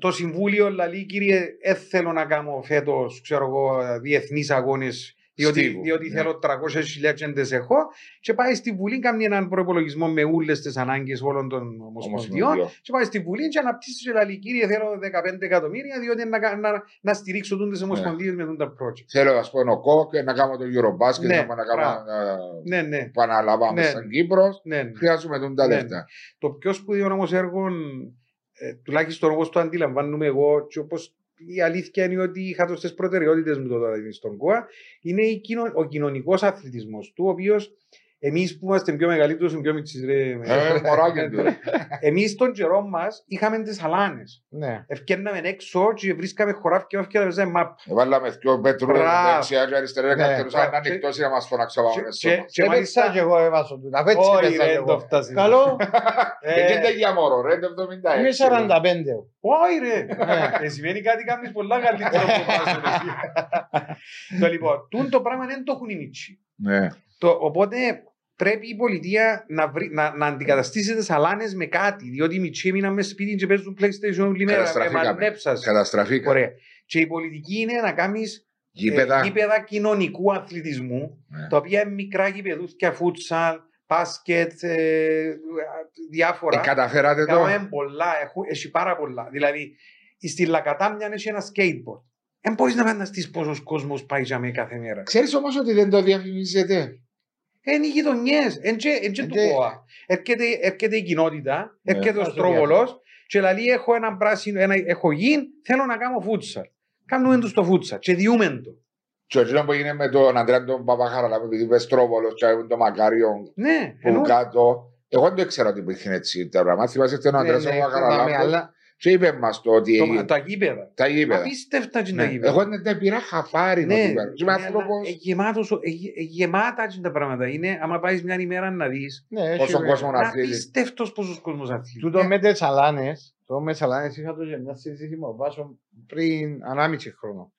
Το Συμβούλιο λέει κύριε, δεν θέλω να κάνω φέτος, ξέρω εγώ, διεθνείς αγώνες διότι, Στίβου, διότι ναι. θέλω 300.000 και δεν τις έχω και πάει στη Βουλή, κάνει έναν προπολογισμό με όλες τις ανάγκες όλων των ομοσπονδιών Ομοσπονδιών. και πάει στη Βουλή και αναπτύσσει και λέει κύριε θέλω 15 εκατομμύρια διότι να, κα- να, να στηρίξω τούν τις Ναι. ομοσπονδίες με τούν τα project. Θέλω να πω ο ΚΟΚ να κάνω το Eurobasket, Ναι, να πάω να κάνω μπράβο. ε, Ναι, ναι, που αναλαμβάνουμε Ναι. στην Κύπρος. ναι. ναι. Χρειάζομαι τον τα Ναι. λεφτά. Το πιο σπουδαίο όμως έργο, ε, τουλάχιστον όπως το αντιλαμβάνομαι εγώ, και όπως η αλήθεια είναι ότι είχα τόσες προτεραιότητες μου τότε στον ΚΟΑ, είναι η κοινο- ο κοινωνικός αθλητισμός του, ο οποίος εμείς που είμαστε πιο μεγαλύτεροι, πιο μικροί, Ε, μωράκι του. εμείς τον καιρό μας είχαμε τις αλάνες. Ναι. Ευκαιρνάμε έξω και βρίσκαμε χωράφια και παίζαμε μαπ. Βάλαμε δυο πέτρου Μπράβο. δεξιά και αριστερά Ναι, κατερούσαν να μπράβο. ανοιχτώσει να μας φωνάξει ο Και- αγώνες. και- όμως. και Και μάλιστα- μάλιστα και εγώ έβαζω του. Αφού έτσι Όχι, έπαιζα ρε, κι δεν το εγώ. φτάσει. Καλό. Ε, Ε, και για μωρό, ρε, το 76. Είμαι 45. Όχι ρε, ε, σημαίνει κάτι κάνεις πολλά καλύτερο από εμάς, ρε, εσύ. Το λοιπόν, τούν το πράγμα δεν το έχουν οι μίτσοι. Ναι. Το, οπότε πρέπει η πολιτεία να, βρει, να, να αντικαταστήσει τις αλάνες με κάτι, διότι οι μίτσοι έμειναν μέσα σπίτι και παίζουν PlayStation όλη μέρα. Με Καταστραφήκαμε. μανέψας. Καταστραφήκα. Ωραία. Και η πολιτική είναι να κάνεις Γήπεδα. ε, γήπεδα κοινωνικού αθλητισμού, Ναι. τα οποία είναι μικρά γηπεδούθια, φούτσαλ, μπάσκετ, ε, διάφορα. Ε, καταφέρατε το; Κάνουμε πολλά, έχουν, έχει πάρα πολλά. Δηλαδή, στη Λακατάμια έχει ένα skateboard. Δεν μπορείς να φανταστείς πόσος κόσμος πάει για μένα κάθε μέρα. Ξέρεις όμως ότι δεν το διαφημίζετε. Είναι οι γειτονιές, είναι του Και- ΚΟΑ. Έρχεται, έρχεται η κοινότητα, Ναι. έρχεται ο Ας το Στρόβολος και λέει: Έχω ένα πράσινο, ένα, έχω γη, θέλω να κάνω φούτσαλ. Κάνουμε το στο φούτσαλ και διούμε το. Και ο εκείνος που έγινε με τον Αντρέα τον Παπαχαραλά, επειδή είπε Στρόβολος και έβγαινε το Μακάριο Ναι, που ενώ, κάτω. Εγώ δεν το ήξερα ότι υπήρχε έτσι τα πράγματα. Θυμάσαι ότι ο Ναι, Αντρέας ναι, ο θυμάμαι, Παπαχαραλά αλλά Και είπε μας το ότι. Το- Τα γήπεδα. Τα γήπεδα. Απίστευτα και τα Ναι. γήπεδα. Εγώ δεν πήρα χαφάρι Ναι, να του παίρνω. Και είμαι ναι, αλλά άνθρωπος- ε, γεμάτος ο- ε, ε, γεμάτα και τα πράγματα. Είναι, άμα πάεις μια ημέρα να δεις. Ναι, έχει Πόσο βέβαια. κόσμος να Είναι αθλείται. απίστευτος πόσος κόσμος αθλείται. Τούτο με τις σαλάνε, το με σαλάνε είχα το για μια συζήτηση με τον Βάσο πριν 1,5 χρόνο.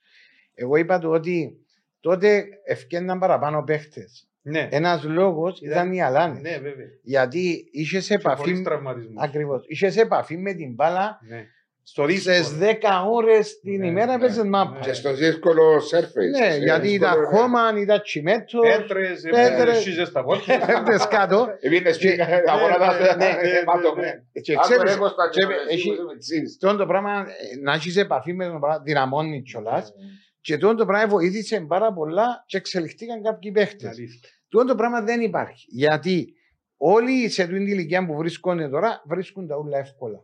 Εγώ είπα του ότι τότε ευκαιρναν παραπάνω παίχτες. Ναι, Ένας λόγος ήταν οι αλάνες. ναι, βέβαια. Γιατί είχες Και χωρίς επαφή. τραυματισμούς. Ακριβώς. Είχες επαφή με την μπάλα Ναι. Στο στις δύσκολο. 10 ώρες την Ναι, ημέρα ναι, παίζει ναι. μάπα. Και στο δύσκολο surface. Ναι, Ε, γιατί δύσκολο, ήταν ναι. χώμα, ήταν τσιμέτο. Πέτρες, Πέτρες. έπαιρνες σύζες στα πόδια. Έπαιρνε κάτω. Έβγαινε Και- σπίτι από να ναι, τα ναι, ναι, αίματο. ναι. Και Αν το ξέρεις, έχω στα και τσέπη, έχει- εσύ με τσίς. τούτο το πράγμα ε, να έχεις επαφή με τον πράγμα δυναμώνει κιόλας. Και τούτο το πράγμα βοήθησε πάρα πολλά και εξελιχθήκαν κάποιοι παίχτε. Αλήθεια. Τούτο το πράγμα δεν υπάρχει. Γιατί όλοι σε αυτή την ηλικία που βρίσκονται τώρα βρίσκουν τα όλα εύκολα.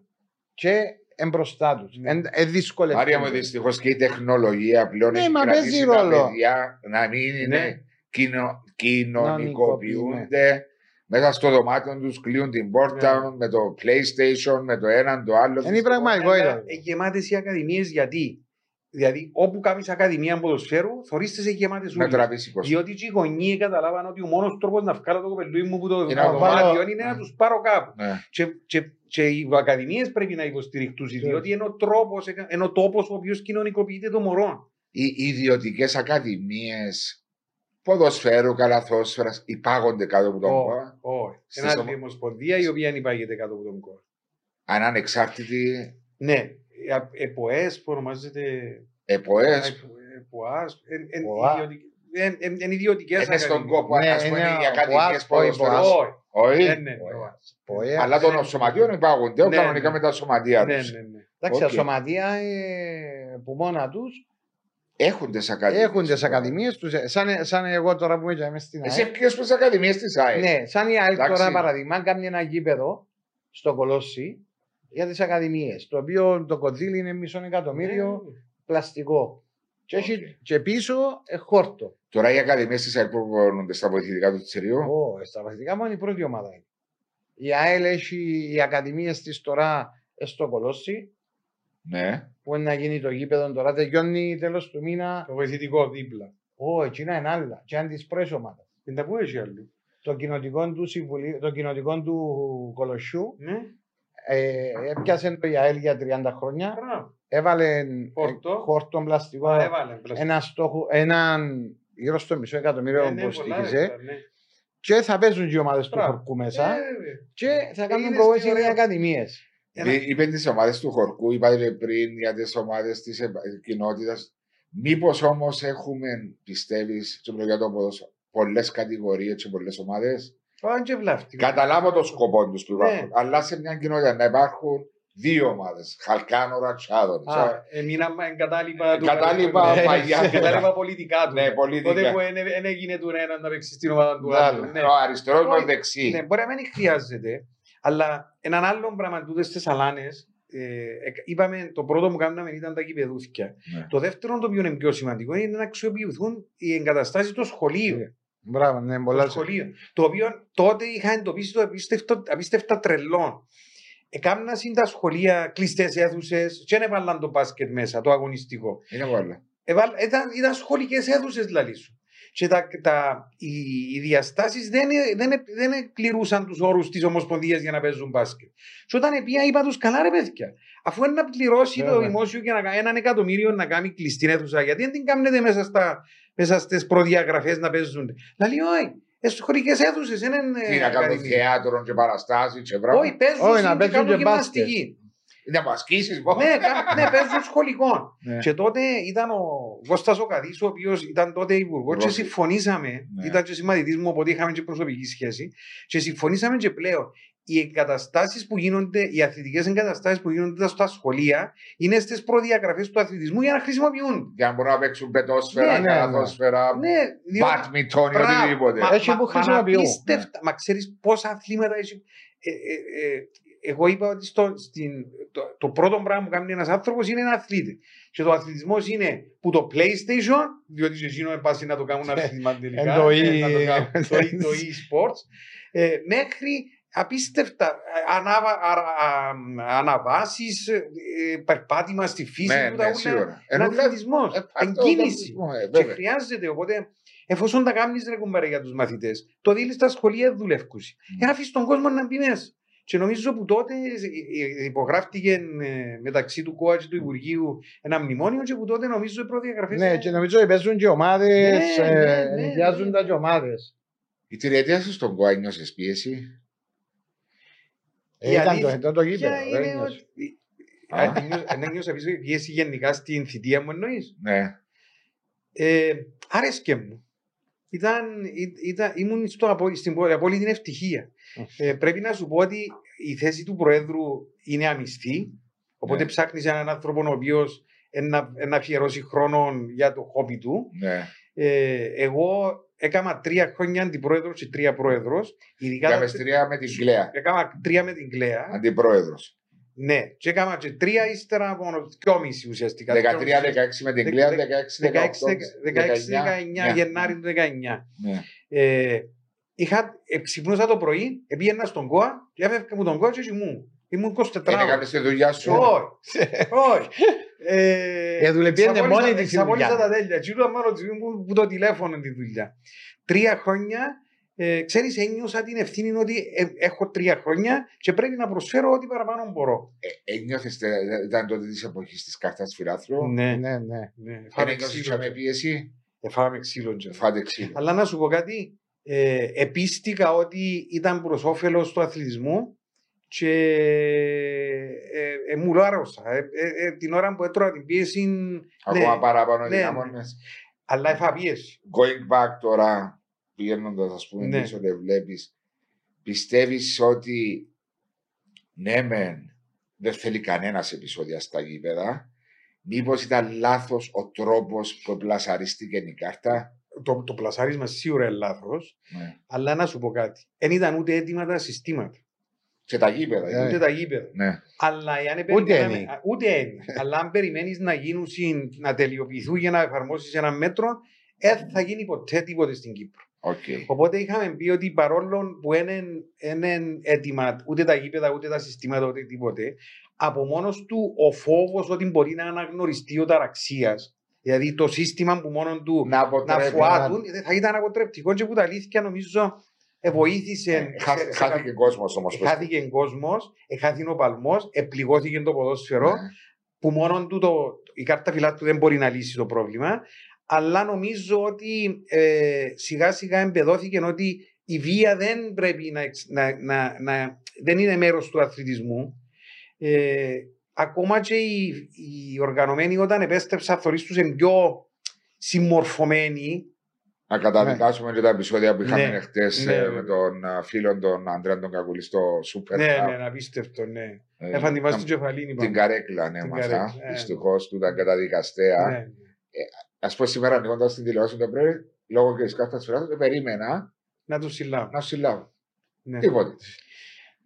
Και εμπροστά τους. Ναι. Ε, δυσκολεύονται. Μάρια μου, δυστυχώς και η τεχνολογία πλέον Ναι, έχει μα κρατήσει παίζει τα ρόλο. παιδιά να μην είναι Ναι. κοινο, κοινωνικοποιούνται. Μέσα στο δωμάτιο τους κλείουν την πόρτα με το PlayStation, με το έναν, το άλλο. Είναι η πραγματικότητα. Αλλά, ε, γεμάτες οι ακαδημίες γιατί. Δηλαδή, όπου κάνεις ακαδημία ποδοσφαίρου, θωρείς τις γεμάτες Με όλες. τραβήσει κόσμο. Διότι και οι γονείς καταλάβαν ότι ο μόνος τρόπος να βγάλω το κοπελούι μου που το Είναι το να δωμάτιο βάλω- είναι να τους πάρω κάπου. Ναι. Και, και, και οι ακαδημίες πρέπει να υποστηριχτούν, διότι είναι ο τρόπος, είναι ο τόπος ο οποίος κοινωνικοποιείται το μωρό. Οι ιδιωτικές ακαδημίες ποδοσφαίρου, καλαθόσφαιρας υπάγονται κάτω από τον κόμμα. Όχι. Στις Ένα ομο- ομοσπονδία η οποία υπάγεται κάτω από τον κόμμα. Ανεξάρτητοι Ναι, ΕΠΟΕΣ που ονομάζεται εποέ. ΕΠΟΑΣ, ΠΟΑ. είναι ιδιωτικές Είναι στον ακαδημίες. κόπο, Ναι, ας πούμε, είναι οι ο ακαδημίε ΠΟΑΣ, ποδοσφαίρου. ΠΟΑΣ. Όχι, Όχι. ναι, ναι, ΠΟΑΣ. ΠΟΑΣ. Ποέ, Αλλά των σωματείων υπάγονται Ναι, κανονικά ναι. με τα σωματεία Ναι, τους. ναι, ναι. Εντάξει, Οκ. τα σωματεία ε, που μόνα του Έχουν τι ακαδημίες. έχουν τι ακαδημίες τους. Σαν, σαν εγώ τώρα που είμαι στην Εσύ ΑΕΛ. ποιε τι ακαδημίες της ΑΕΛ. Ναι, σαν η ΑΕΛ Εντάξει. τώρα παραδείγμα κάνει ένα γήπεδο στο Κολόσσι για τις ακαδημίες. Το οποίο το κονδύλι είναι μισό εκατομμύριο Ναι. πλαστικό. Και, έχει, Οκ. και πίσω ε, χόρτο. Τώρα οι ακαδημίες της ΑΕΛ που προπονούνται στα βοηθητικά του Τσιρίου. Ω, στα βασιλικά μου είναι η πρώτη ομάδα. είναι. Η ΑΕΛ έχει οι ακαδημίες της τώρα ε, στο Κολόσι. Ναι. Που είναι να γίνει το γήπεδο τώρα, τελειώνει τέλος του μήνα. Το βοηθητικό δίπλα. Ω, εκείνα είναι άλλα. Και αν τη πρώτη ομάδα. Δεν τα πού έχει άλλο. Το κοινοτικό του, συμβουλίου, το κοινοτικό του Κολοσσιού Ναι, ε, έπιασε το ΙΑΕΛ για 30 χρόνια. μπράβο. Έβαλε Χόρτο. ε, χόρτο πλαστικό. Α, Έβαλε. πλαστικό. ένα στόχο, έναν γύρω στο μισό εκατομμύριο Ναι, που ναι, πολλά στήχησε. λεφτά, ναι. Και θα παίζουν και οι ομάδες του Μπράβο. χορκού μέσα. Ε, βέβαια. Και θα κάνουν είδες προβόηση τι οι ωραίο. ακαδημίες. Ένα- Είπε τις ομάδες του χορκού, είπατε πριν για τις ομάδες της κοινότητας. Μήπως όμως έχουμε, πιστεύεις, στο πλευρό του ποδόσφαιρο, πολλές κατηγορίες και πολλές ομάδες. Πάμε και βλάφτει. Καταλάβω το σκοπό τους που υπάρχουν. Ναι. Αλλά σε μια κοινότητα να υπάρχουν δύο ομάδες. Χαλκάνορα, Τσάδων. Α, Εμείναμε εγκατάλοιπα του. Κατάλοιπα Ναι, παγιά. Εγκατάλοιπα πολιτικά του. Ναι, πολιτικά. Τότε που δεν έγινε του ένα να παίξει στην ομάδα του Ναι, άλλου. ναι. Ναι. Ο αριστερός με Όχι. δεξί. Ναι, μπορεί να μην χρειάζεται, αλλά έναν άλλο πράγμα τούτες στι αλάνες. Ε, εκ- είπαμε το πρώτο που κάναμε ήταν τα κυπεδούθια. Ναι. Το δεύτερο το οποίο είναι πιο σημαντικό είναι να αξιοποιηθούν οι εγκαταστάσεις των σχολείων. Ναι, Μπράβο, ναι, Το πολλά σχολείο. Το οποίο τότε είχα εντοπίσει το απίστευτο, απίστευτα τρελό. Εκάμνα είναι τα σχολεία κλειστές αίθουσες, και δεν έβαλαν το μπάσκετ μέσα, το αγωνιστικό. Είναι πολλά. Εβάλ, ήταν, ήταν σχολικές αίθουσες δηλαδή σου. Και τα, τα, οι, οι διαστάσεις δεν, ε- δεν, ε- δεν εκπληρούσαν τους όρους της Ομοσπονδίας για να παίζουν μπάσκετ. Και όταν πήγα, είπα τους καλά, ρε παιδιά. Αφού είναι να πληρώσει το Βέβαια. δημόσιο για να κάνει έναν εκατομμύριο να κάνει κλειστή αίθουσα, γιατί δεν την κάνετε μέσα, στα, μέσα στις προδιαγραφές να παίζουν. Δηλαδή, όχι. Ε, σχολικέ αίθουσες, δεν είναι. Τι να κάνουν ακαδημία. θέατρο και παραστάσεις και Όχι, πράγματα. παίζουν Όχι, να και παίζουν κάνουν και μπάσκετ. γυμναστική. Να μα ασκήσει ναι, κα- ναι, παίζουν σχολικών. Ναι. Και τότε ήταν ο Κώστας ο Καδής, ο οποίος ήταν τότε υπουργός, και Υπουργός. συμφωνήσαμε. Ναι. Ήταν και συμμαθητής μου, οπότε είχαμε και προσωπική σχέση. Και συμφωνήσαμε και πλέον οι εγκαταστάσεις που γίνονται, οι αθλητικές εγκαταστάσεις που γίνονται στα σχολεία, είναι στις προδιαγραφές του αθλητισμού για να χρησιμοποιούνται. Για να μπορούν να παίξουν πετόσφαιρα, Ναι, ναι, καλαθόσφαιρα, Ναι, διότι- μπάτμιτον ή Μπράβο. οτιδήποτε. Μα- Έχει μα- που μα χρησιμοποιούν. απίστευτα. Μα ξέρεις πόσα αθλήματα έχει. Ε, ε, ε, εγώ είπα ότι στο, στην, το, το πρώτο πράγμα που κάνει ένας άνθρωπος είναι να αθλείται. Και το αθλητισμός είναι που το PlayStation, διότι σε εκείνο πάση να το κάνουν αθλητισμό τελικά. Εν το ε, e- να το κάνουν, το, e- το e-sports, ε, μέχρι απίστευτα ε, ανάβα, α, α, αναβάσεις, ε, ε, περπάτημα στη φύση Ναι, του, ναι, τα ούλα. σίγουρα. Είναι Ενώ αθλητισμός, ε, είναι αυτό, κίνηση. αθλητισμό, ε, Και βέβαια. χρειάζεται, οπότε, εφόσον τα κάνεις ρε κουμπάρε για τους μαθητές, το δίλει στα σχολεία δουλεύκουση. Mm. Για να αφήσεις τον κόσμο να μπει μέσα. Και νομίζω που τότε ε, ε, υπογράφτηκε ε, μεταξύ του ΚΟΑ και του Υπουργείου ένα μνημόνιο και που τότε νομίζω οι προδιαγραφές... Ναι, είναι- και νομίζω ότι παίζουν και ομάδες, Ναι, ε, ναι, ναι, ενοικιάζουν ναι. τα και ομάδες. Η τριετία σου στον ΚΟΑ νιώσες πίεση; Ε, Η Ήταν το, αλήθεια ήταν το γήπεδο. Ποια δεν είναι ένιωσες. ότι- Α. Α, ένιωσα- εν ένιωσα πίσω πίεση γενικά στην θητεία μου εννοείς; Ναι. Ε, άρεσκε μου. Ήταν, ή- ήταν, ήμουν στο, απο- στην πο- απόλυτη ευτυχία. Ε, πρέπει να σου πω ότι η θέση του Προέδρου είναι αμυστή. Οπότε Ναι. ψάχνεις έναν άνθρωπο ο οποίος να, να αφιερώσει χρόνο για το χόμπι του. ναι. Ε, εγώ έκανα τρία χρόνια αντιπρόεδρος και τρία πρόεδρος. Ειδικά τα- Κάμε τρία με την Κλέα. έκανα τρία με την Κλέα. Αντιπρόεδρος. Ναι, και έκανα και τρία ύστερα από δυόμιση ουσιαστικά. 13-16 με την Κλέα, 16-18. 16-19 Γενάρη του 19. Ναι. Ε, είχα, ε, ξυπνούσα το πρωί, ε, πήγαινα στον ΚΟΑ και έφευγα μου τον ΚΟΑ και ήμουν. Ήμουν 24 Δεν έκανες τη δουλειά σου. Όχι, όχι. Ε, Ε, δουλεύει εξαπόλυσα- μόνη της η εξαπόλυσα δουλειά. τα τέλεια. Τι ήταν μόνο της, ήμουν που το τηλέφωνο τη δουλειά. Τρία χρόνια, ε, ξέρεις, ένιωσα την ευθύνη ότι ε, έχω τρία χρόνια και πρέπει να προσφέρω ό,τι παραπάνω μπορώ. Ε, Ένιωθες, τε- ήταν τότε της εποχής της κάρτας φιλάθρου; Ναι, Ναι, ναι. ναι. Δεν Φάμε ένιωσες ξύλο. με πίεση; Ε, Φάμε ξύλο. και- Φάτε ξύλο. Αλλά να σου πω κάτι, ε, επίστηκα ότι ήταν προς όφελος του αθλητισμού και ε, ε, μου λάρωσα. Ε, ε, ε, την ώρα που έτρωγα την πίεση, Ακόμα ναι. παραπάνω Ναι, δυνάμωνες. αλλά έφα πίεση. Going back τώρα, πηγαίνοντας ας πούμε Ναι. πίσω δεν βλέπεις, πιστεύεις ότι ναι μεν δεν θέλει κανένας επεισόδια στα γήπεδα, μήπως ήταν λάθος ο τρόπος που πλασαρίστηκε η κάρτα; Το, το πλασάρισμα σίγουρα είναι λάθος, Ναι. αλλά να σου πω κάτι. Δεν ήταν ούτε έτοιμα τα συστήματα, Σε τα γήπεδα. Ε. ούτε τα γήπεδα. Ναι. Αλλά εάν Ούτε περιμέναμε- ένι. α, Ούτε ένι. Αλλά αν περιμένεις να γίνουν, συν- να τελειοποιηθούν για να εφαρμόσεις ένα μέτρο, δεν θα γίνει ποτέ τίποτε στην Κύπρο. Οκ. Οπότε είχαμε πει ότι παρόλο που είναι έτοιμα ούτε τα γήπεδα, ούτε τα συστήματα, ούτε τίποτε, από μόνος του ο φόβος ότι μπορεί να αναγνωριστεί ο ταραξίας, δηλαδή το σύστημα που μόνο του Να να αποτρέπει. φουάτουν, θα ήταν αποτρεπτικό και που τα αλήθεια νομίζω ε, βοήθησε. Ε, χά- σε- σε Χάθηκε κόσμος όμως. κα- Χάθηκε κόσμος, χάθηκε ο παλμός, επληγώθηκε το ποδόσφαιρο Ναι. που μόνο του το, η κάρτα φυλάτου δεν μπορεί να λύσει το πρόβλημα. Αλλά νομίζω ότι ε, σιγά σιγά εμπεδόθηκε ότι η βία δεν πρέπει να, εξ- να, να, να- δεν είναι μέρος του αθλητισμού. Ε, ακόμα και οι, οι οργανωμένοι όταν επέστρεψαν θωρείς τους είναι πιο συμμορφωμένοι. Να καταδικάσουμε και τα επεισόδια που είχαμε Ναι. χτε Ναι. με τον α, φίλο τον Αντρέα τον Κακουλή στο Super ναι, Cup. ναι, ναι, απίστευτο, ναι. Ε, Έφαν τη βάση του την- κεφαλήν, Την είπαμε. καρέκλα, ναι, Την μαθά. καρέκλα, ε. Δυστυχώς του ήταν καταδικαστέα. Ναι. Α πω σήμερα ανοίγοντας την τηλεόραση το πρωί, λόγω και της κάρτας φυλάτου, περίμενα Να του συλλάβω. να συλλάβω. Ναι. Τίποτε.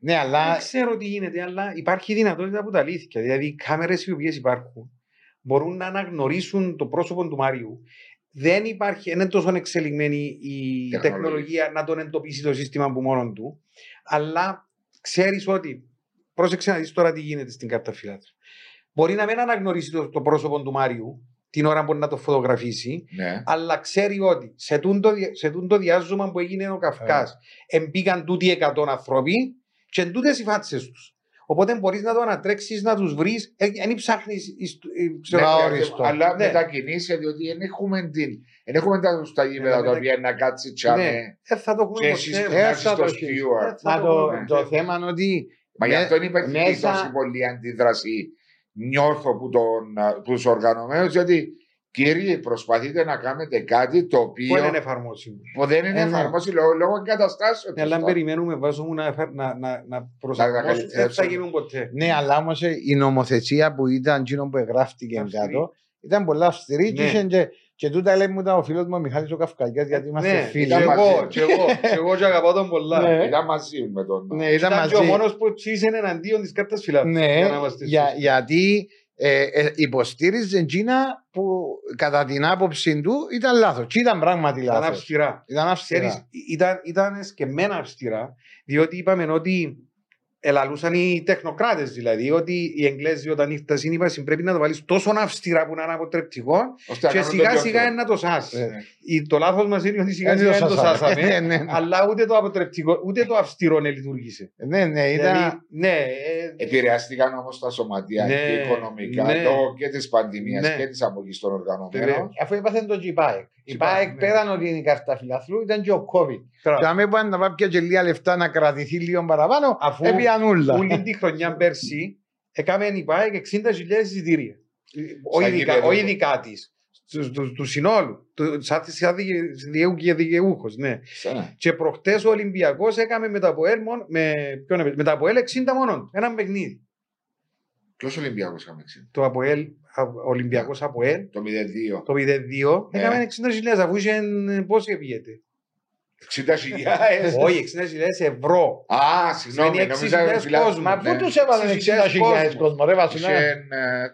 Ναι, Δεν αλλά ξέρω τι γίνεται, αλλά υπάρχει δυνατότητα από τα αλήθεια. Δηλαδή, οι κάμερες οι οποίες υπάρχουν μπορούν να αναγνωρίσουν το πρόσωπο του Μάριου. Δεν υπάρχει, δεν είναι τόσο εξελιγμένη η Τεχνολογία. τεχνολογία να τον εντοπίσει το σύστημα από μόνο του. Αλλά ξέρεις ότι. Πρόσεξε να δεις τώρα τι γίνεται στην κάρτα φυλάτρου. Μπορεί να μην αναγνωρίσει το, το πρόσωπο του Μάριου την ώρα που να το φωτογραφίσει, Ναι. αλλά ξέρει ότι σε τούτο, δια- σε τούτο διάζωμα που έγινε ο Καυκάς Ε. εμπήκαν τούτοι 100 άνθρωποι και εν τούτες οι φάτσες τους. Οπότε μπορείς να το ανατρέξεις, να τους βρεις, δεν ψάχνεις εις- ε, ξέρω, Ναι, αόριστο. Αλλά Ναι. μετακινήσει διότι δεν έχουμε την. Δεν έχουμε τα στα γήπεδα Ναι, τα μετα- οποία να κάτσει Ναι, τσάμε. δεν θα το έχουμε Και εσείς ποτέ. που Ε, να θα στο το έχεις. steward. Ε, θα μα το το, πούμε. το θέμα είναι ότι Μα γι' με- αυτό υπάρχει μέσα- τόση πολλή αντίδραση. Νιώθω που, τον, α, που τους οργανωμένους γιατί κύριοι προσπαθείτε να κάνετε κάτι το Που οποίο δεν είναι εφαρμόσιμος. που δεν είναι Ε, ναι. εφαρμόσιμο λόγω, λόγω εγκαταστάσεων. Ναι, αλλά αν σωστά. περιμένουμε βάζω μου να, εφα- να, να, να Να προσαρμόσουν, τα δεν θα καλυτερέψουν. γίνουν ποτέ. Ναι, αλλά όμως η νομοθεσία που ήταν εκείνο που εγγράφτηκε Αυστηρή. κάτω ήταν πολλά αυστηρή και, Ναι. είχε και, και τούτα λέει μου ήταν ο φίλος μου ο Μιχάλης ο Καυκαγιάς γιατί είμαστε Ναι, φίλοι. και Ήταν εγώ, μαζί. και εγώ, και εγώ και αγαπάω τον πολλά. Ναι. Ήταν μαζί με τον. Ναι, ήταν Ήταν και ο μαζί. μόνος που ψήσε εναντίον της κάρτας φυλάτου. Ναι, για να είμαστε για, σωστοί. γιατί ε, ε, υποστήριζε Τζίνα που κατά την άποψη του ήταν λάθος. Και ήταν πράγματι Ήταν λάθος. αυστηρά. Ήταν αυστηρά. Ξέρεις, ήταν, ήταν σκεμμένα αυστηρά, διότι είπαμε ότι ελαλούσαν οι τεχνοκράτες δηλαδή, ότι οι Εγγλέζοι όταν ήρθαν είπαν πρέπει να το βάλεις τόσο αυστηρά που να είναι αποτρεπτικό Ώστε να και κάνουν το σιγά πιο σιγά πιο. είναι να το σάς. Ε, Η- Το λάθος μας είναι ότι σιγά Δεν σιγά το δεν το σάσαμε. σάσαμε, Ναι, ναι. αλλά ούτε το αποτρεπτικό, ούτε το αυστηρό δεν λειτουργήσε. Ναι, ναι, Δηλαδή, ήταν. ναι, ε, Επηρεάστηκαν όμως τα σωματεία Ναι, και οικονομικά ναι. λόγω και της πανδημίας Ναι. και της απογής των οργανωμένων. Βεβαίως. Αφού είπατε το G-Bike. Η G-Bike, Bike ναι. πέραν ότι είναι η κάρτα φιλαθλού ήταν και ο COVID. τώρα, Και αν πάνε να πάει πια και λίγα λεφτά να κρατηθεί λίγο παραπάνω, Αφού έπιαν όλη τη χρονιά πέρσι έκαμε η ΠΑΕΚ 60.000 εισιτήρια. Όχι ειδικά, γήπεδο. όχι ειδικά τη. Του, του, του συνόλου. Του, σαν, σαν δικαιού και δικαιούχος. Ναι. Σαν- Και προχτές ο Ολυμπιακός έκαμε με τα ΑΠΟΕΛ, μόνο- με, ποιον έπαιζε, με τα ΑΠΟΕΛ 60 μόνο. Ένα παιχνίδι. Ποιος Ολυμπιακός είχαμε ξύλο. Το ΑΠΟΕΛ, Ολυμπιακός ΑΠΟΕΛ, Το 0-2. το 0-2, Ναι. έκαμε 60.000 αφού είχε πόσοι επίγεται. 60.000. Όχι, 60.000 ευρώ. Α, συγγνώμη, Σημαίνει νόμιζα 60.000 ότι μιλάς- κόσμο. Μα ναι. πού τους έβαλαν 60.000 60.000 κόσμο, ρε Βασιλιά. Είχε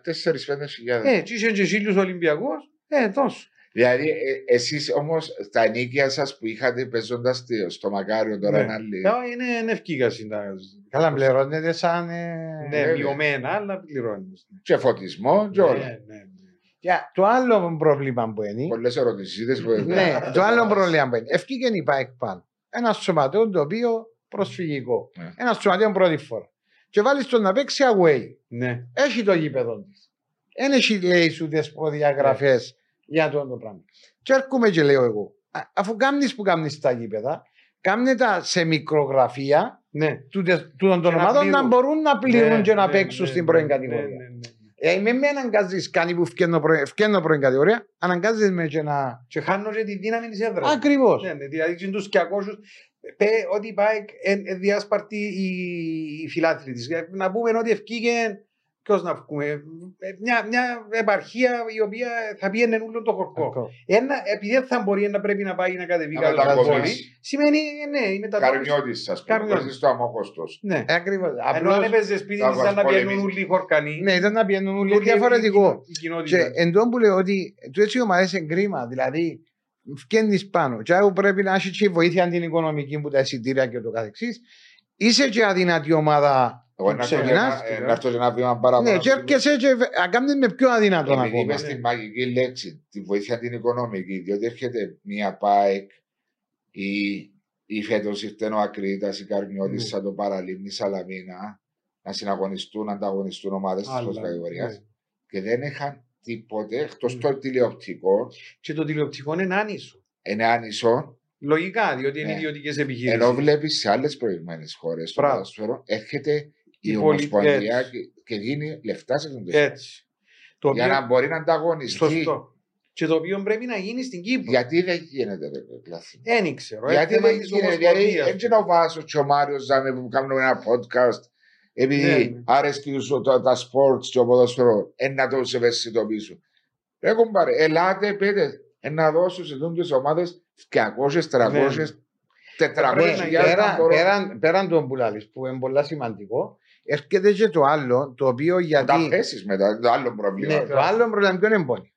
4-5 Ε, τι είχε και χίλιους Ολυμπιακούς, ε, τόσο. Δηλαδή, ε, εσείς όμως τα ενίκια σας που είχατε παίζοντας στο Μακάριο τώρα Ναι. είναι άλλη. Ε, Είναι είναι ευκήγαση. τα- Καλά, πληρώνεται σαν. ε, Ναι, βέβαια. μειωμένα, αλλά πληρώνεις. Και φωτισμό, και όλα. Ναι, ναι, ναι. Για το άλλο πρόβλημα που είναι. Πολλές ερωτήσει. Ναι, το άλλο πρόβλημα που είναι. Ευκήγε η ΠΑΕΚ πάνω. Ένα σωματείο το οποίο προσφυγικό. Ναι. Ένα σωματείο πρώτη φορά. Και βάλεις τον να παίξει away. Ναι. Έχει το γήπεδο της. Δεν έχει λέει σου τις προδιαγραφές για αυτό το πράγμα. Και έρχομαι και λέω εγώ, α- αφού κάνεις που κάνεις τα γήπεδα, κάνε τα σε μικρογραφία Ναι. τούτες- τούτων των Και να ομάδων να πληρούν. μπορούν να πληρούν Ναι, και να ναι, παίξουν ναι, στην ναι, πρώην ναι, κατηγορία. ναι, ναι, ναι. Ε, με με αναγκάζει κάνει που φκένω πρώην κατηγορία, αναγκάζει με και να. Και χάνω και τη δύναμη της έδρας. Ακριβώς. Ναι, ναι, δηλαδή και τους 200 πέ ότι πάει εν, εν διάσπαρτη η, η φιλάθλη της. Ε, Να πούμε ότι ευκήγε ποιος να βγούμε, ε, μια, μια επαρχία η οποία θα πιένε όλο το χορκό. Ένα, επειδή δεν θα μπορεί να πρέπει να πάει να κατεβεί Να κάτω από το μετακομίσει. πόλη, σημαίνει ε, ναι, η μετακόμιση. Καρμιώτη, ας πούμε. Καρμιώτης. Παίζεις στο αμόχωστος. Ναι. Ακριβώς. Ενώ αν Απλώ. έπαιζες σπίτι θα της ήταν να πολεμήσει. πιένουν όλοι οι χορκανοί. Ναι, ήταν να πιένουν όλοι Όλοι διαφορετικό. η κοινότητα. Και εν τω που λέω ότι του έτσι ομάδες είναι κρίμα. Δηλαδή, φκένεις πάνω. Και άρα πρέπει να έχεις και βοήθεια την οικονομική που τα εισιτήρια και το καθεξής. Είσαι και αδυνατή ομάδα. Εγώ να έρθω και ξεκινάς, ένα- ε, να έρθω και ένα βήμα παραπάνω. Ναι, και έρχεσαι και βε- να κάνεις με πιο αδυνατόν Επειδή ακόμα. είπε τη μαγική λέξη, τη βοήθεια την οικονομική, διότι έρχεται μια ΠΑΕΚ ή, ή φέτος ήρθε ο Ακρίτας ή Καρμιώτη Ναι. σαν το Παραλίμνη Σαλαμίνα να συναγωνιστούν, να ανταγωνιστούν ομάδες της Άλλα, πρώτη κατηγορίας ναι. και δεν είχαν τίποτε εκτός Ναι. το τηλεοπτικό, Και το τηλεοπτικό είναι άνισο. είναι άνισο, Λογικά, διότι είναι Ναι. ιδιωτικές επιχειρήσει. ενώ βλέπεις σε άλλες προηγμένες χώρες στο Μπράβο. ποδόσφαιρο έρχεται η, Η Ομοσπονδία έτσι. και, και δίνει λεφτά σε τον Έτσι. Το Για οποίο- να μπορεί να ανταγωνιστεί. Σωστό. Και το οποίο πρέπει να γίνει στην Κύπρο. Γιατί δεν γίνεται, ρε κλάθη. Δεν ξέρω. Γιατί θέμα δεν της γίνεται, δηλαδή Ομοσπονδίας. έτσι να βάζω και ο Μάριος Ζάμε που κάνουμε ένα podcast επειδή Ναι, ναι. άρεσκε σου τα, τα sports και ο ποδόσφαιρος εν να το σε ευαισθητοποιήσω. Ρε κουμπάρε, ελάτε πείτε, εν να δώσω σε τούντες ομάδες 200, 300, 400 Πρέπει να Ναι, γίνει. πέρα, πέραν, πέραν των πουλάλης που είναι πολύ σημαντικό, έρχεται και το άλλο, το οποίο Τα γιατί. πέσεις μετά, το άλλο πρόβλημα. Ναι, το άλλο πρόβλημα ποιο είναι πόνοι.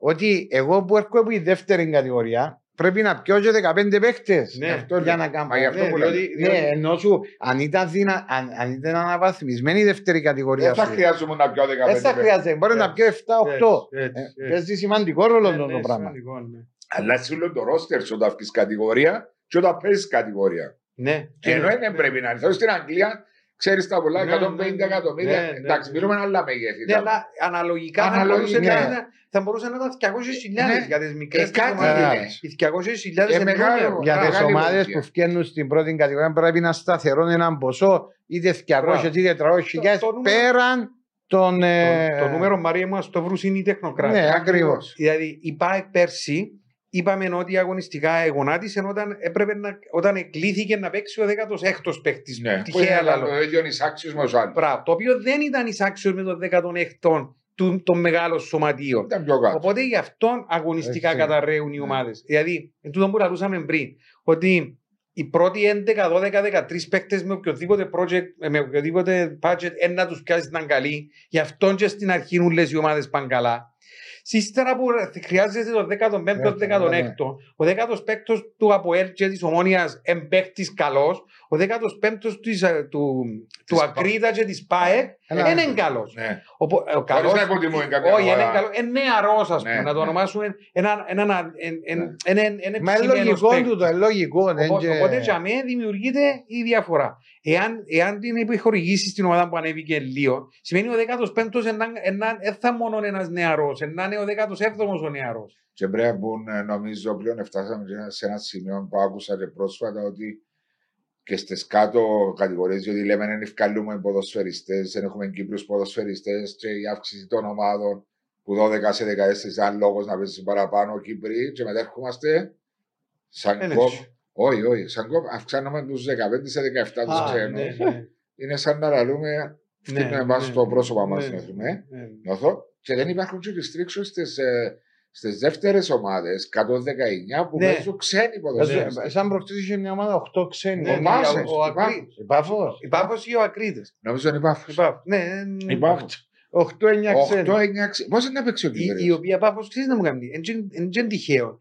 Ότι εγώ που έρχομαι από η δεύτερη κατηγορία πρέπει να πιω και 15 παίχτες Ναι, αυτό για λέω. να κάνω. Μα γι' αυτό Ναι, που λέω. διότι- Ναι, ενώ σου αν ήταν, δυνα, αν, αν ήταν αναβαθμισμένη η δεύτερη κατηγορία Δεν θα σου, χρειάζομαι να πιω 15 δεν θα χρειάζεται. Μπορεί να Έτσι, πιω 7-8. Έτσι, έτσι, έτσι. Παίζει σημαντικό ρόλο Ναι, αυτό ναι, το πράγμα. σημαντικό, ναι. Αλλά σε όλο το ρόστερ σου όταν βγεις κατηγορία και όταν παίζεις κατηγορία. Ναι. Και ενώ δεν πρέπει να έρθεις. Στην Αγγλία ξέρεις τα πολλά, Ναι, 150 ναι, εκατομμύρια. ναι, ναι, Εντάξει, ναι. μιλούμε άλλα μεγέθη. Ναι, αλλά αναλογικά, θα Αναλογικά. μπορούσε να είναι- θα μπορούσε να ήταν 200.000 Ναι. για τις μικρές Ε, κάτι ομάδες. είναι. Οι 200.000 Ε, είναι μεγάλο. νούμερο. Για τις Μεγάλη ομάδες βοήθεια. που φτιάχνουν στην πρώτη κατηγορία πρέπει να σταθερώνουν έναν ποσό είτε 200 Μπράβο. είτε 400 χιλιάδες Το- το νούμερο- πέραν των. ε, Το, το νούμερο Μαρία μας το βρουν είναι οι τεχνοκράτες. Ναι, ακριβώς. Δηλαδή, η ΠΑΕΚ πέρσι είπαμε ότι αγωνιστικά εγωνάτισε όταν, έπρεπε να, όταν εκλήθηκε να παίξει ο 16ο παίκτης. Ναι, που Τυχαία είναι λαλό. το ίδιος εισάξιος με τους άλλους. Μπράβο, το οποίο δεν ήταν εισάξιος με τον 16ο του, των μεγάλων σωματείων. Ήταν πιο κάτω. Οπότε γι' αυτόν αγωνιστικά Έτσι. καταραίουν οι Ναι. ομάδες. Δηλαδή, εν τούτο που λαλούσαμε πριν, ότι οι πρώτοι 11, 12, 13 παίκτες με οποιοδήποτε project, ε, με οποιοδήποτε budget, ένα να τους πιάσεις να είναι καλοί. Γι' αυτό και στην αρχή όλες οι ομάδες πάνε καλά. Ύστερα που χρειάζεται το 15ο, Ναι, 16ο, ο 15ο του ΑΠΟΕΛ και της Ομόνιας εμπαίκτης καλός, ο 15ο της, ε, του, του Της Ακρίτα και της ΠΑΕΚ Ένα- δεν είναι καλός. Ναι. Ο, πο- ο Χωρίς καλός να υποτιμούμε κάποια όχι, είναι ομάδα. καλός. Είναι νεαρός, ας Ναι, πούμε, να το ναι. ονομάσουμε ένα, ένα, ένα, ένα, Ναι. ένα, ένα Μα είναι ψημένος λογικό παίκτης. του το, είναι λογικό. δεν Οπότε, και- οπότε για μένα δημιουργείται η διαφορά. Εάν, εάν την επιχορηγήσεις στην ομάδα που ανέβηκε λίγο, σημαίνει ο 15ο δεν θα μόνο ένας νεαρός, να είναι ο 17ο ο νεαρός. Και πρέπει να μπουν, ε, νομίζω πλέον φτάσαμε και σε ένα σημείο που άκουσα και πρόσφατα ότι και στις κάτω κατηγορίες, διότι λέμε δεν ευκαλούμε ποδοσφαιριστές, δεν έχουμε Κύπρους ποδοσφαιριστές και η αύξηση των ομάδων που 12 σε 14 ήταν λόγος να παίζει παραπάνω Κύπροι και μετά ερχόμαστε σαν Είναι κόμμα. έτσι. Όχι, όχι, σαν κόμμα αυξάνουμε τους 15 σε 17 τους Α, ξένους. ναι, ναι. Είναι σαν να λαλούμε, Ναι, ναι, μας ναι, στο πρόσωπο μας ναι, νιώθουμε. ναι. Νιώθω. Και δεν υπάρχουν και restrictions στις, ε, στις δεύτερες ομάδες, 119 που Ναι. παίζουν ξένοι ποδοσφαιριστές. Ε, Σαν προχτές είχε μια ομάδα 8 ξένοι. Ναι, Ο Μάσες, ο- ο η Πάφος. Ακρί- Η Πάφος. Η Πάφος ή ο Ακρίτες. Νομίζω είναι Πάφος. Η Πάφος. Ναι, ναι, Η Πάφος. 8-9 ξένοι. 8-9 ξένοι. Πώς είναι να παίξει ο η, Κύπριος. η οποία Πάφος ξέρεις να μου κάνει. Είναι τυχαίο.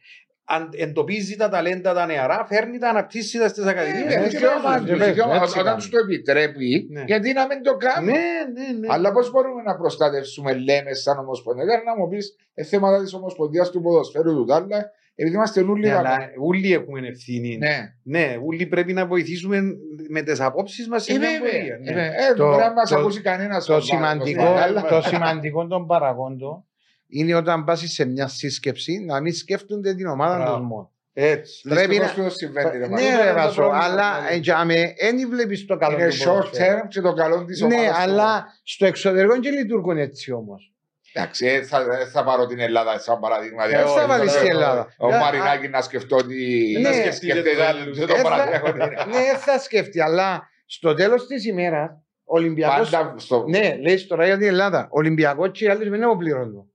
Αν εντοπίζει τα ταλέντα τα νεαρά, φέρνει τα, αναπτύσσει τα στις Ε, ακαδημίες. ναι, και δικαίωμα παίζουν, τους, και παίζουν, δικαίωμα. έτσι Όταν κάνουν. τους το επιτρέπει, Ναι. γιατί να μην το κάνουν; Ναι, ναι, ναι. Αλλά πώς μπορούμε να προστατεύσουμε, λέμε, σαν Ομοσπονδία. Δεν να μου πεις ε, θέματα της Ομοσπονδίας του ποδοσφαίρου του Τάλλα, επειδή είμαστε όλοι Ναι, δαμέ. αλλά όλοι έχουμε ευθύνη. Ναι, Ναι, όλοι πρέπει να βοηθήσουμε με τις απόψεις μας σε ε, μια βέβαια. πορεία. Ε, ναι. βέβαια. Ε, Το- πρέπει να μας το- ακούσει κανένας. Το σημαντικό, Ναι, το σημαντικό των παραγόντων είναι όταν πας σε μια σύσκεψη να μην σκέφτονται την ομάδα Μπράβο. τους μόνο. Έτσι. Πρέπει να- το συμβαίνει. ρε Ναι, Μάρκο. είναι ρε το Βάσο, πρόβλημα, αλλά δηλαδή. ε, για με, δεν βλέπεις το καλό Είναι του short ποδοσφαίρου. term και το καλό της ομάδας. Ναι, αλλά στο εξωτερικό δεν λειτουργούν έτσι όμως. Εντάξει, ε, θα, ε, θα πάρω την Ελλάδα σαν παράδειγμα. Ε, Δηλαδή, Δεν θα όχι, βάλεις όχι, την όχι. Ελλάδα. Ο Ε, Μαρινάκη να σκεφτώ ότι. Ναι. να σκεφτείτε σκεφτείτε τους άλλους. το Ε, θα- παράδειγμα. Ναι, θα σκεφτεί, αλλά στο τέλος της ημέρας ο Ολυμπιακός... Πάντα στο. Ναι, λέει τώρα για την Ελλάδα. Ο Ολυμπιακός και οι άλλοι δεν πληρώνουν.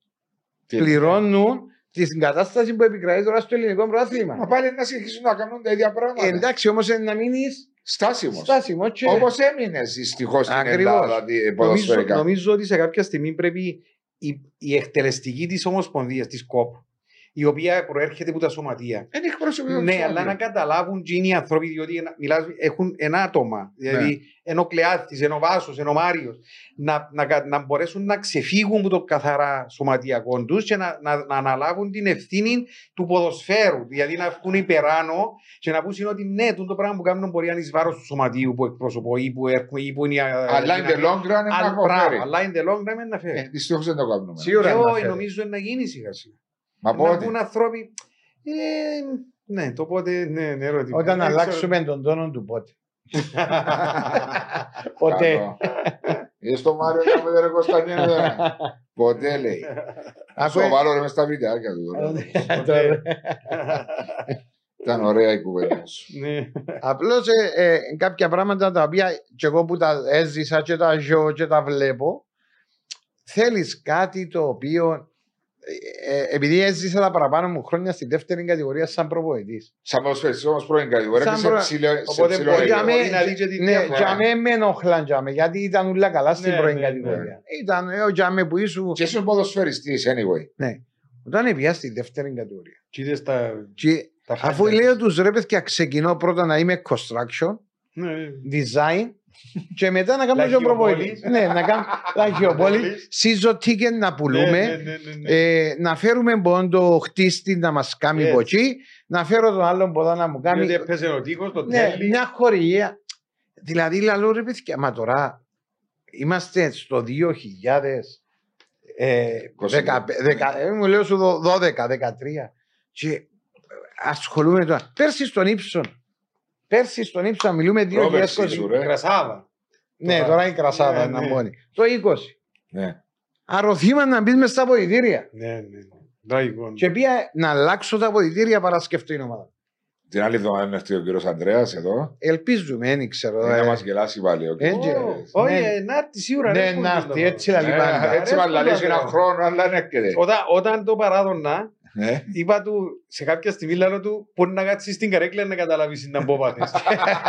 Τι- Πληρώνουν την κατάσταση που επικρατεί τώρα στο ελληνικό Μα πρωτάθλημα. πάλι να συνεχίσουν να κάνουν τα ίδια πράγματα. Εντάξει, όμως είναι να μείνεις Στάσιμος. στάσιμος και... Όπως έμεινες δυστυχώς στην Ακριβώς. Ελλάδα δι- Νομίζω, ποδοσφαιρικά. νομίζω ότι σε κάποια στιγμή πρέπει η, η εκτελεστική της Ομοσπονδίας, της ΚΟΠ, η οποία προέρχεται από τα σωματεία. Δεν έχει πρόσωπο. Ναι, αλλά να καταλάβουν τι είναι οι άνθρωποι, διότι ενα- μιλάς, έχουν ένα άτομα. Δηλαδή, Ναι. ενώ Κλεάθη, ενώ Βάσος, ενώ Μάριος, να, να, κα- να μπορέσουν να ξεφύγουν από το καθαρά σωματιακό τους και να, να, να αναλάβουν την ευθύνη του ποδοσφαίρου. Δηλαδή να βγουν υπεράνω και να πούν ότι ναι, τούτο το πράγμα που κάνουν μπορεί να είναι εις βάρος του σωματείου που εκπροσωπώ ή που, έχουμε, ή που είναι. η- Αλλά in the η- long run είναι Αλλά- να μπράβο, αποφέρει. Αλλά in the long run είναι να φέρει. Ε, Δυστυχώς δεν το κάνουμε. Σίγουρα Και να όχι, φέρει. νομίζω να γίνει σιγά σιγά. Μα Να πότε. βγουν άνθρωποι. Ε, ναι, το πότε, ναι, ναι, ερώτημα. Όταν Δεν ξέρω. αλλάξουμε τον τόνο του πότε. Ποτέ. Καλό. Είδες το Μάριο να με δεν Κωνσταντίνο. Ποτέ λέει. Αφού- Σοβαρό ρε μες στα βιντεάκια του. τώρα. Τώρα- Ήταν ωραία η κουβέντα σου. Ναι. Απλώς ε, ε, κάποια πράγματα τα οποία και εγώ που τα έζησα και τα ζω και τα βλέπω, θέλεις κάτι το οποίο. Ε, ε, επειδή έζησα τα παραπάνω μου χρόνια στη δεύτερη κατηγορία σαν προπονητής. Σαν ποδοσφαιριστής όμως πρώην κατηγορία Σαν και σε προ- ψηλό σε Οπότε ψηλό μπορεί επίπεδο. να μην- να δει και τη ναι, διαφορά. για μέ με ενοχλάν για μέ, γιατί ήταν όλα καλά στην Ναι, πρώην ναι, κατηγορία. Ήταν ε, ο Τζάμε που ήσου. Και ήσουν ποδοσφαιριστής anyway. Ναι. Όταν πήγα στη δεύτερη κατηγορία. Και είδες τα- Και τα αφού highlights. λέω τους ρε παιδιά ξεκινώ πρώτα να είμαι construction, Ναι. design και μετά να κάνω και Λαχιοπόλης. προπονητή. ναι, να κάνω λαχιοπόλη, season ticket να πουλούμε, Ναι, ναι, ναι, ναι, ναι. ε, να φέρουμε πόντο χτίστη να μας κάνει Έτσι. από εκεί, να φέρω τον άλλον ποδά να μου κάνει. Διότι έπαιζε ο τείχος, το Ναι, τέλει. μια χορηγία. Δηλαδή, λαλό ρε παιδιά, μα τώρα είμαστε στο 2000. Ε, 20. δεκα- δεκα- ε, μου λέω σου δω- 12, 13 και ασχολούμαι τώρα. Πέρσι στον ύψον. Πέρσι στον ύψον μιλούμε 2020. Πρόπερσι σου, ρε. Κρασάδα. Ναι, Τώρα. τώρα η κρασάδα Ναι, είναι ναι. μόνη. Το 20. Ναι. Αρωθήμα να μπει με στα αποδητήρια. Ναι, ναι. ναι. Τραγικό. Και πήγα να αλλάξω τα αποδητήρια παρά σκεφτώ την ομάδα. Την άλλη εβδομάδα είναι έρθει ο κύριος Ανδρέας εδώ. Ελπίζουμε, δεν ξέρω. Για ε. να μας γελάσει πάλι ο κύριος Έντζε. Ανδρέας. Όχι, Ναι. ε, να έρθει σίγουρα. Ναι, αρέσκουν να του έρθει, το- έτσι λαλεί Ε, πάντα. Έτσι Αρέσκουν μας λαλείς τα ένα πράγματα. χρόνο, αλλά δεν έρχεται. Όταν, όταν το παράδονα, Ναι. Είπα του σε κάποια στιγμή λέω του μπορεί να κάτσεις στην καρέκλα να καταλάβεις να μπω πάθες.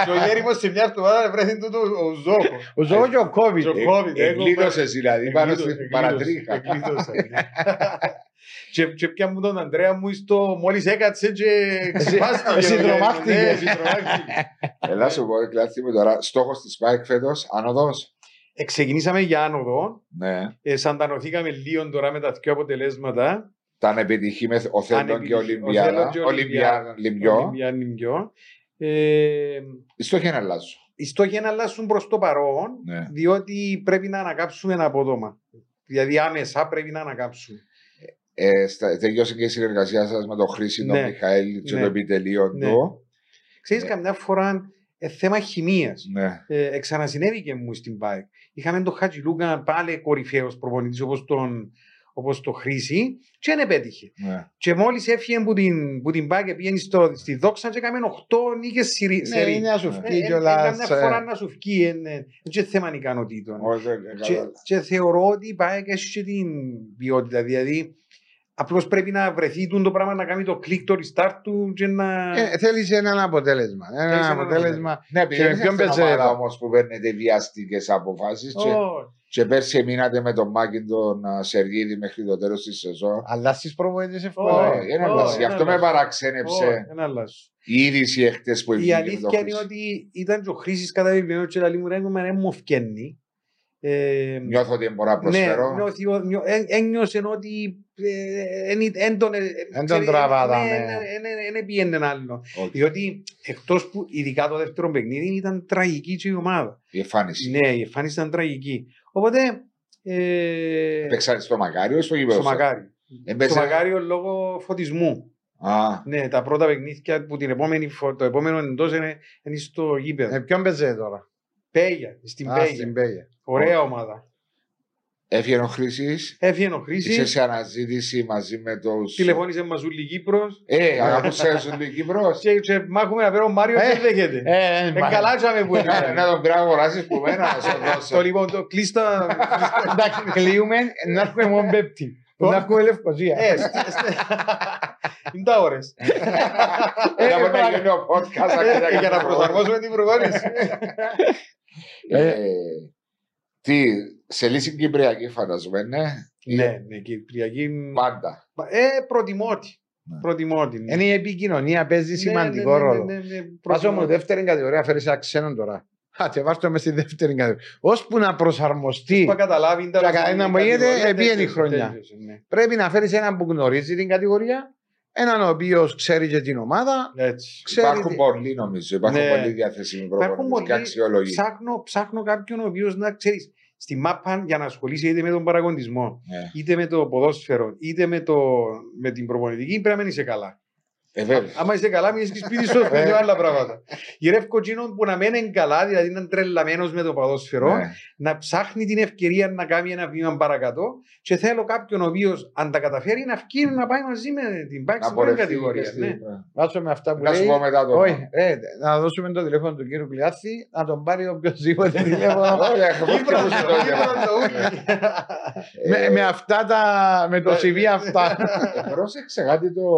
και ο Γέριμος σε μια εβδομάδα βρέθηκε τούτο ο Ζόκο. Ο Ζώο και ο Κόβιτ. Και ο COVID, εγώ- Εγκλείδωσες δηλαδή πάνω Εγκλείδωσα, στην εγκλείδωσα, παρατρίχα. εγκλείδωσα, ναι. Και, και πια μου τον Ανδρέα μου στο μόλις έκατσε και ξυπάστηκε. Εσύ τρομάχτηκες. Ναι, εσύ τρομάχτηκες. Ελά σου πω, κλάτσι μου τώρα. Στόχος της ΠΑΕΚ φέτος, άνοδος. Ε, Ξεκινήσαμε για άνοδο. Ναι. Ε, σαντανωθήκαμε λίγο τώρα με τα δύο αποτελέσματα. Ήταν επιτυχή με ο Θέλον και Ανεπιτυχή- Ολυμπιάδα. ο Θέλον και Ολυμπιάδα, Λιμπιό. Ολυμπιά Λιμπιό. Ε, Οι στόχοι είναι αλλάζουν. οι στόχοι να αλλάσουν προς το παρόν, Ναι. διότι πρέπει να ανακάψουμε ένα απόδομα. Δηλαδή άμεσα πρέπει να ανακάψουμε. Ε, στα- τελειώσε και η συνεργασία σας με τον Χρήση, τον Ναι. Μιχαήλ και Ναι. το επιτελείο Ναι. του. Ξέρεις, Ναι. καμιά φορά ε, θέμα χημίας. Ναι. Ε, εξανασυνέβηκε μου στην ΠΑΕΚ. Είχαμε τον Χατζηλούκα πάλι κορυφαίος προπονητής όπως τον, όπως το Χρήση και δεν επέτυχε. ναι. Και μόλις έφυγε από την, που την ΠΑΕΚ και πήγαινε στο, στη Δόξα και έκαμε 8 νίκες σε Ναι, είναι να σου Ε, βγει ε, κιόλας, Καμιά ε, φορά να σου βγει, ε, ναι. δεν είναι θέμα ικανοτήτων. Όχι, ε, Και, καλά. και θεωρώ ότι η ΠΑΕΚ έχει και την ποιότητα. Δηλαδή, απλώς πρέπει να βρεθεί τούτο το πράγμα να κάνει το κλικ, το restart του και να. Ε, Θέλεις έναν αποτέλεσμα. Ένα Θέλεις έναν αποτέλεσμα. Ναι, επειδή Και δεν με ποιον είστε παίζετε ομάδα εδώ; όμως που παίρνετε βιαστικές αποφάσεις και, Ω, και πέρσι μείνατε με τον Μάκη τον α, Σεργίδη μέχρι το τέλος της σεζόν. Αλλάσεις προβοήτες Ω, εύκολα. Όχι, ε, είναι ω, αλλάζει. Γι' είναι αυτό με αλλάζει. παραξένεψε ω, ένα αλλάζω. η είδηση εχθές που Η βγήκε με τον αλήθεια είναι Χρήση. ότι ήταν και ο Χρήσης κατά βιβλίο και λέει μου ρε μου μου φκένει. Ε, Νιώθω ότι μπορώ να ναι, προσφέρω. νιώθει, ο- νιώ- ε- ένιωσε ότι δεν τον Εν τον τραβάτα, ναι. Δεν πήγαινε άλλο. Όχι. Διότι εκτός που ειδικά το δεύτερο παιχνίδι ήταν τραγική και η ομάδα. Η εμφάνιση. Ναι, η εμφάνιση ήταν τραγική. Οπότε. Ε, Παίξατε στο Μακάριο ή στο γήπεδο. στο σας; Μακάριο. Έμπαιζε- Στο Μακάριο λόγω φωτισμού. Α, Ναι, τα πρώτα παιχνίδια που την επόμενη, φο- το επόμενο εντός είναι, είναι στο γήπεδο. Ε, Ποιον παίζετε τώρα; Πέγια, στην Α, Πέγια. στην Πέγια. Ωραία ομάδα. Έφυγε ο Χρήσης. Έφυγε ο Είσαι Χρήση, σε αναζήτηση μαζί με τους... τηλεφώνησε Μαζούλη Κύπρος Ε, αγαπούσε σου την Κύπρος. και, και μάχουμε να φέρω ο Μάριο Ε, και δεν δέχεται. Ε, Ε, καλά τσάμε που Να είναι. να τον πρέπει να αγοράσεις που μένα να σου Το δώσω. λοιπόν, το κλείστα. Εντάξει, κλείουμε να έχουμε μόνο πέπτη. Να έχουμε λευκοσία. Ε, στε- στε- Είναι τα ώρες. Να μπορεί να πράγμα. γίνει ο podcast. Ε, Για να προσαρμόσουμε την προπόνηση. Ε, Τι, σε λύση Κυπριακή φανταζομαι, ναι. Ναι, ναι, Κυπριακή. Πάντα. Ε, προτιμώ τη. Ναι. Προτιμώ τη. ναι. Είναι η επικοινωνία παίζει Ναι, σημαντικό ναι, ναι, ρόλο. ναι, ναι, ναι, Πάσο προτιμώ. μου, δεύτερη κατηγορία φέρεις ένα ξένο τώρα. Α, και βάρτο με στη δεύτερη κατηγορία. Ώσπου να προσαρμοστεί, Που καταλάβει. Και να μου γίνεται, επήγαινε η χρονιά. ναι. πρέπει να φέρεις έναν που γνωρίζει την κατηγορία, έναν ο οποίος ξέρει και την ομάδα. Έτσι. Ξέρει Υπάρχουν τι- πολλοί νομίζω. Υπάρχουν Ναι. πολλοί διαθέσιμοι Υπάρχουν προπονητές και πολλοί. αξιόλογοι. Ψάχνω, ψάχνω κάποιον ο οποίος να ξέρεις. Στη μάπα για να ασχολείσαι είτε με τον παραγωνισμό, Ναι. είτε με το ποδόσφαιρο, είτε με, το, με την προπονητική, πρέπει να μην είσαι καλά. Ε, βέβαια. Άμα είσαι καλά, μην είσαι σπίτι σου, Ε. δύο άλλα πράγματα. Γυρεύω εκείνον που να μένει καλά, δηλαδή να είναι τρελαμένος με το ποδόσφαιρο, Ναι. να ψάχνει την ευκαιρία να κάνει ένα βήμα παρακάτω και θέλω κάποιον ο οποίος, αν τα καταφέρει, να βγει να πάει μαζί με την πάξη Να στην πρώτη πορευτεί και κατηγορία. στη- Ναι. Βάζω με αυτά που Να σου λέει. πω μετά το. Όχι, ε, να δώσουμε το τηλέφωνο του κύριου Κλειάθη, να τον πάρει οποιοδήποτε τηλέφωνο. Όχι, έχω Κύπρος, και το Κύπρος, τηλέφωνο. το ούκι. με, με αυτά τα. με το CV αυτά. Ε, Πρόσεξε κάτι το.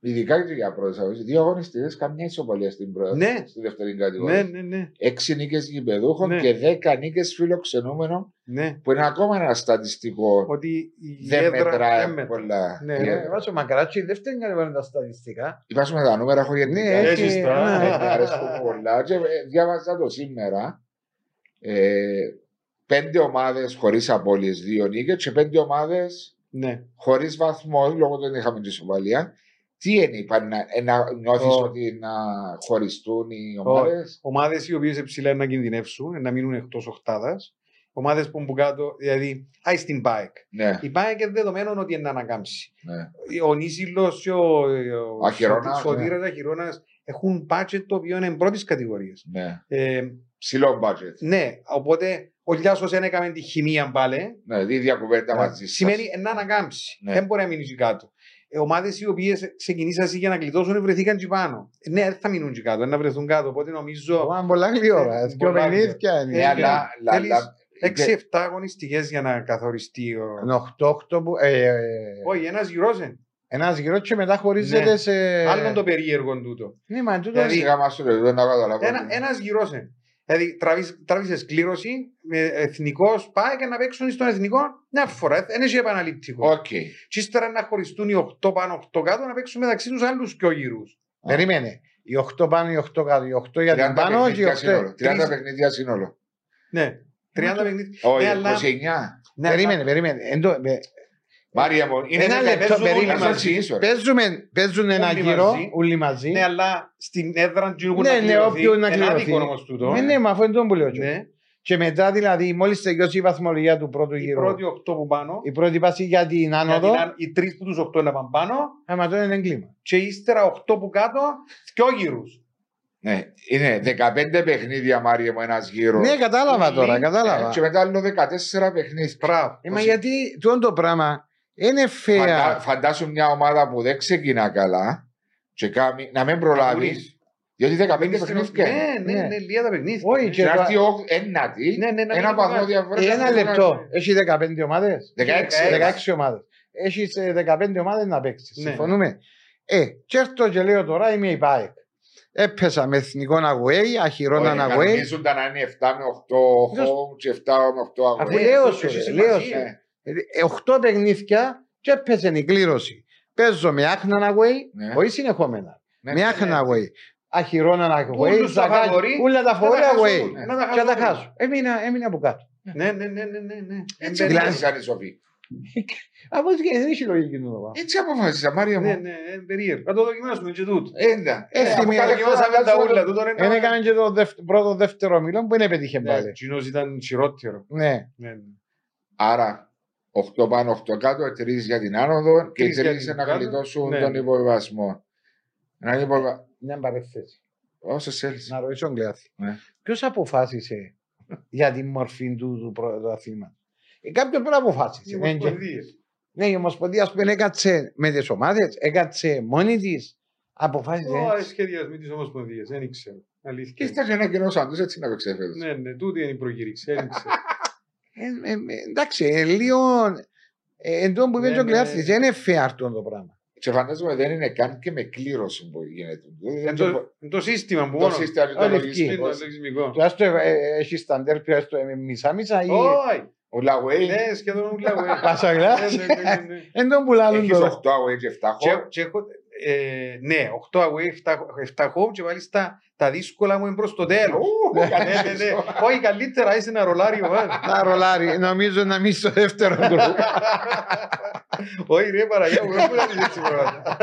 Ειδικά και για πρώτε αγωνιστέ. Δύο αγωνιστέ, καμιά ισοπαλία στην πρώτη. Ναι. Στη δεύτερη Ναι, κατηγορία. ναι, ναι. Έξι νίκες γηπεδούχων Ναι. και δέκα νίκες φιλοξενούμενων, ναι. που είναι ακόμα ένα στατιστικό. Ότι η Δεν έδρα μετράει δεν μετρά. πολλά. Ναι, Ε, ναι. Ε, Βάζω μακαράτσι, δεύτερη κατηγορία τα στατιστικά. Βάζουμε τα νούμερα, έχω γενικά. Ναι, Έχεις έχει. τα- ναι. Ε, Μου αρέσκουν πολλά. Και ε, διάβαζα το σήμερα. Ε, πέντε ομάδες χωρίς απώλειες, δύο νίκες και πέντε ομάδες Ναι. χωρίς βαθμός, λόγω του ότι δεν είχαμε τη ισοπαλία. Τι είναι, υπάρχει να, ε, να νιώθεις Ω. ότι να χωριστούν οι ομάδες; Ομάδες οι οποίες ψηλά να κινδυνεύσουν, να μείνουν εκτός οχτάδας. Ομάδες που μπουν κάτω, δηλαδή, άι στην ΠΑΕΚ. Ναι, Η ΠΑΕΚ είναι δεδομένο ότι είναι να ανακάμψει. ναι. Ο Νίσιλος και ο, ο Αχυρώνας, Σωτήρας Αχυρώνας έχουν budget το οποίο είναι πρώτης κατηγορίας. ναι. Ε, Ψηλό budget. ναι, οπότε ο Λιάσο δεν έκαμε τη χημεία πάλι. Ναι, ίδια κουβέντα μαζί σας. Σημαίνει να ανακάμψει. Ναι. Δεν μπορεί να μείνει εκεί κάτω. Ε, Ομάδες οι οποίες ξεκινήσαν για να γλιτώσουν βρεθήκαν εκεί πάνω. Ε, ναι, δεν θα μείνουν εκεί κάτω, να βρεθούν κάτω. Οπότε νομίζω Πάμε πολλά γλυόρα. Ε, Δυο πολλά παιχνίδια Ναι, είναι. αλλά. αλλά- θέλεις αλλά- 6-7 αγωνιστικές για να καθοριστεί ο. Είναι 8-8 που. ε, ε, Όχι, ένας γυρό είναι. Ένας γύρος και μετά χωρίζεται Ναι. σε. Άλλο το περίεργο τούτο. Ναι, μα τούτο. Δηλαδή, Σιγά μας το λέω, δεν τα καταλαβαίνω. Ένα, ένας γυρός είναι. Δηλαδή τράβησε κλήρωση, με εθνικός πάει και να παίξουν στον εθνικό μια φορά. Δεν έχει επαναληπτικό. Οκ. Και ύστερα να χωριστούν οι 8 πάνω, 8 κάτω να παίξουν μεταξύ τους άλλους πιο γύρους. Περίμενε. Οι 8 πάνω, οι 8 κάτω. Οι 8 για την 30 πάνω και οι παιχνίδια 8. σύνολο. 30 τρεις- παιχνίδια σύνολο. Ναι. 30 παιχνίδια. Όχι, Ναι, αλλά- 29. Ναι, Περίμενε, περίμενε. Εν το- με- Μάρια μου, είναι Ένα δεκα- λεπτό, παίζουν όλοι περίμενε. μαζί. μαζί. Ίσο, ρε. Παίζουμε, παίζουν ένα Όλοι γύρο, μαζί. όλοι μαζί. Ναι, αλλά στην έδρα του έχουν Ναι, να ναι, κληρωθεί. όποιον να Είναι κληρωθεί. άδικο όμως τούτο. Ναι, ναι, μα αυτό είναι το που λέω. Ναι. Και μετά δηλαδή, μόλις τελειώσει η βαθμολογία του πρώτου Οι γύρου, πρώτοι 8 που πάνω, η πρώτη πάση για την γιατί άνοδο, είναι οι τρεις που τους 8 να πάνε πάνω άμα το είναι έγκλημα. και ύστερα 8 που κάτω, δυο γύρους. Ναι, είναι 15 παιχνίδια, Μάρια μου, ένας γύρος. Ναι, κατάλαβα Όλοι, τώρα, Ε, κατάλαβα. Και μετά άλλο 14 παιχνίδια. Μπράβο. Ε, μα γιατί τούτο το πράγμα είναι Φαντα, fair. φαντάσου μια ομάδα που δεν ξεκινά καλά και κάνει, να μην προλάβεις. μπορείς. Διότι 15 Είναι στην- παιχνίδια. είναι. Ναι, ναι, Ναι. ναι, λίγα τα παιχνίδια. Όχι, Ναι. και- Και να το- έρθει ο ένατη, Ναι, ναι, να ένα μην βαθμό βγάλει. διαφορά. Ε, Ένα λεπτό. Έχει 15 ομάδες. 16. 16 ομάδες. Έχει 15 ομάδες να παίξεις. Ναι. Συμφωνούμε. Ε, και έρθω και λέω τώρα είμαι η ΠΑΕΚ. Έπεσα με εθνικό away, αχυρώναν away. Κανονίζονταν να είναι 7 με 8 home και 7 με 8 Αφού away. Ναι, λέω το σου, έχει ρε, σημασία. λέω σου. Ε, 8 παιχνίδια και έπεσε η κλήρωση. Παίζω με άχνα away, Ναι. όχι συνεχόμενα. Ναι, Με ναι, άχνα away. Αχυρώναν away, Ούλους τα ζαγάκι, φαβορί, όλα τα να φαβορί τα away. χάσουν, να τα Και τα χάσουν. χάσω. Έμεινα, έμεινα από κάτω. Ναι, ναι, ναι, ναι, ναι, ναι. Έτσι Ε, αποφάσισαν οι σοφοί. Από ό,τι και δεν έχει λογική το πράγμα. Έτσι αποφάσισαν, Μάρια Ναι, μου. ναι, ε, περίεργο. Να το δοκιμάσουμε και τούτο. Έντα. Ε, στη μία- Δοκιμάσαμε τα ούλα του, τώρα είναι- Δεν έκαναν και το δεύ- πρώτο δεύτερο μήλο που δεν πετύχε Ναι, πάλι. εκείνος ήταν χειρότερο. Ναι. Ναι, ναι. Άρα, 8 πάνω, 8 κάτω, 3 για την άνοδο και Τρεις για 3 την να κάτω. γλιτώσουν Ναι. τον υποβιβασμό. Έναν υποβιβασμό. Μια παρεθέση. Όσο θέλεις. Να ρωτήσω τον Κλεάθη. Ναι. Ποιος αποφάσισε για τη μορφή του, του πρωταθλήματο. Ε, Κάποιο πρέπει να αποφάσισε. Οι Ναι, και- Ομοσπονδίες. Ναι, η Ομοσπονδία ας πούμε έκατσε με τις ομάδες, έκατσε μόνη της. Αποφάσισε. Ω, σχεδιασμοί της Ομοσπονδίας, δεν ήξερα. Και Αλήθεια. ήταν και ένα κοινό άντρε, έτσι να το ξέρετε. Ναι, ναι, τούτη είναι η προκήρυξη, δεν ήξερα. Ε, ε, ε, εντάξει, ε, λίγο. Ε, εν τω που είπες Ναι, και ο ναι. Κλεάθη, δεν είναι fair αυτό το πράγμα. Και φαντάζομαι δεν είναι καν και με κλήρωση που γίνεται. Δηλαδή, Είναι δεν το- το- είναι το σύστημα που Το μόνο. σύστημα είναι το Όλοι λογισμικό. Είναι το λογισμικό. Του άστο έχει σταντέρ, έστω μισά-μισά ή. Όχι, Ο Λαγουέι ναι, σχεδόν ούλα. ε. Πάσα Ναι, γλάση. ναι, ναι, ναι, ναι. Εν τω που λάλλουν έχεις τώρα. 8 away και 7 Και- home. και έχω, ε, ναι, 8 away, 7 7 home και μάλιστα τα δύσκολα μου είναι προς το τέλος. Ου, Ναι, ναι, καλύτερος. ναι. Όχι, καλύτερα είσαι ένα ρολάρι. ο Βάζ. Να ρολάρει, νομίζω να μην στο δεύτερο γκρουπ. Όχι ρε Παραγιά μου, δεν μπορεί να έτσι πράγματα.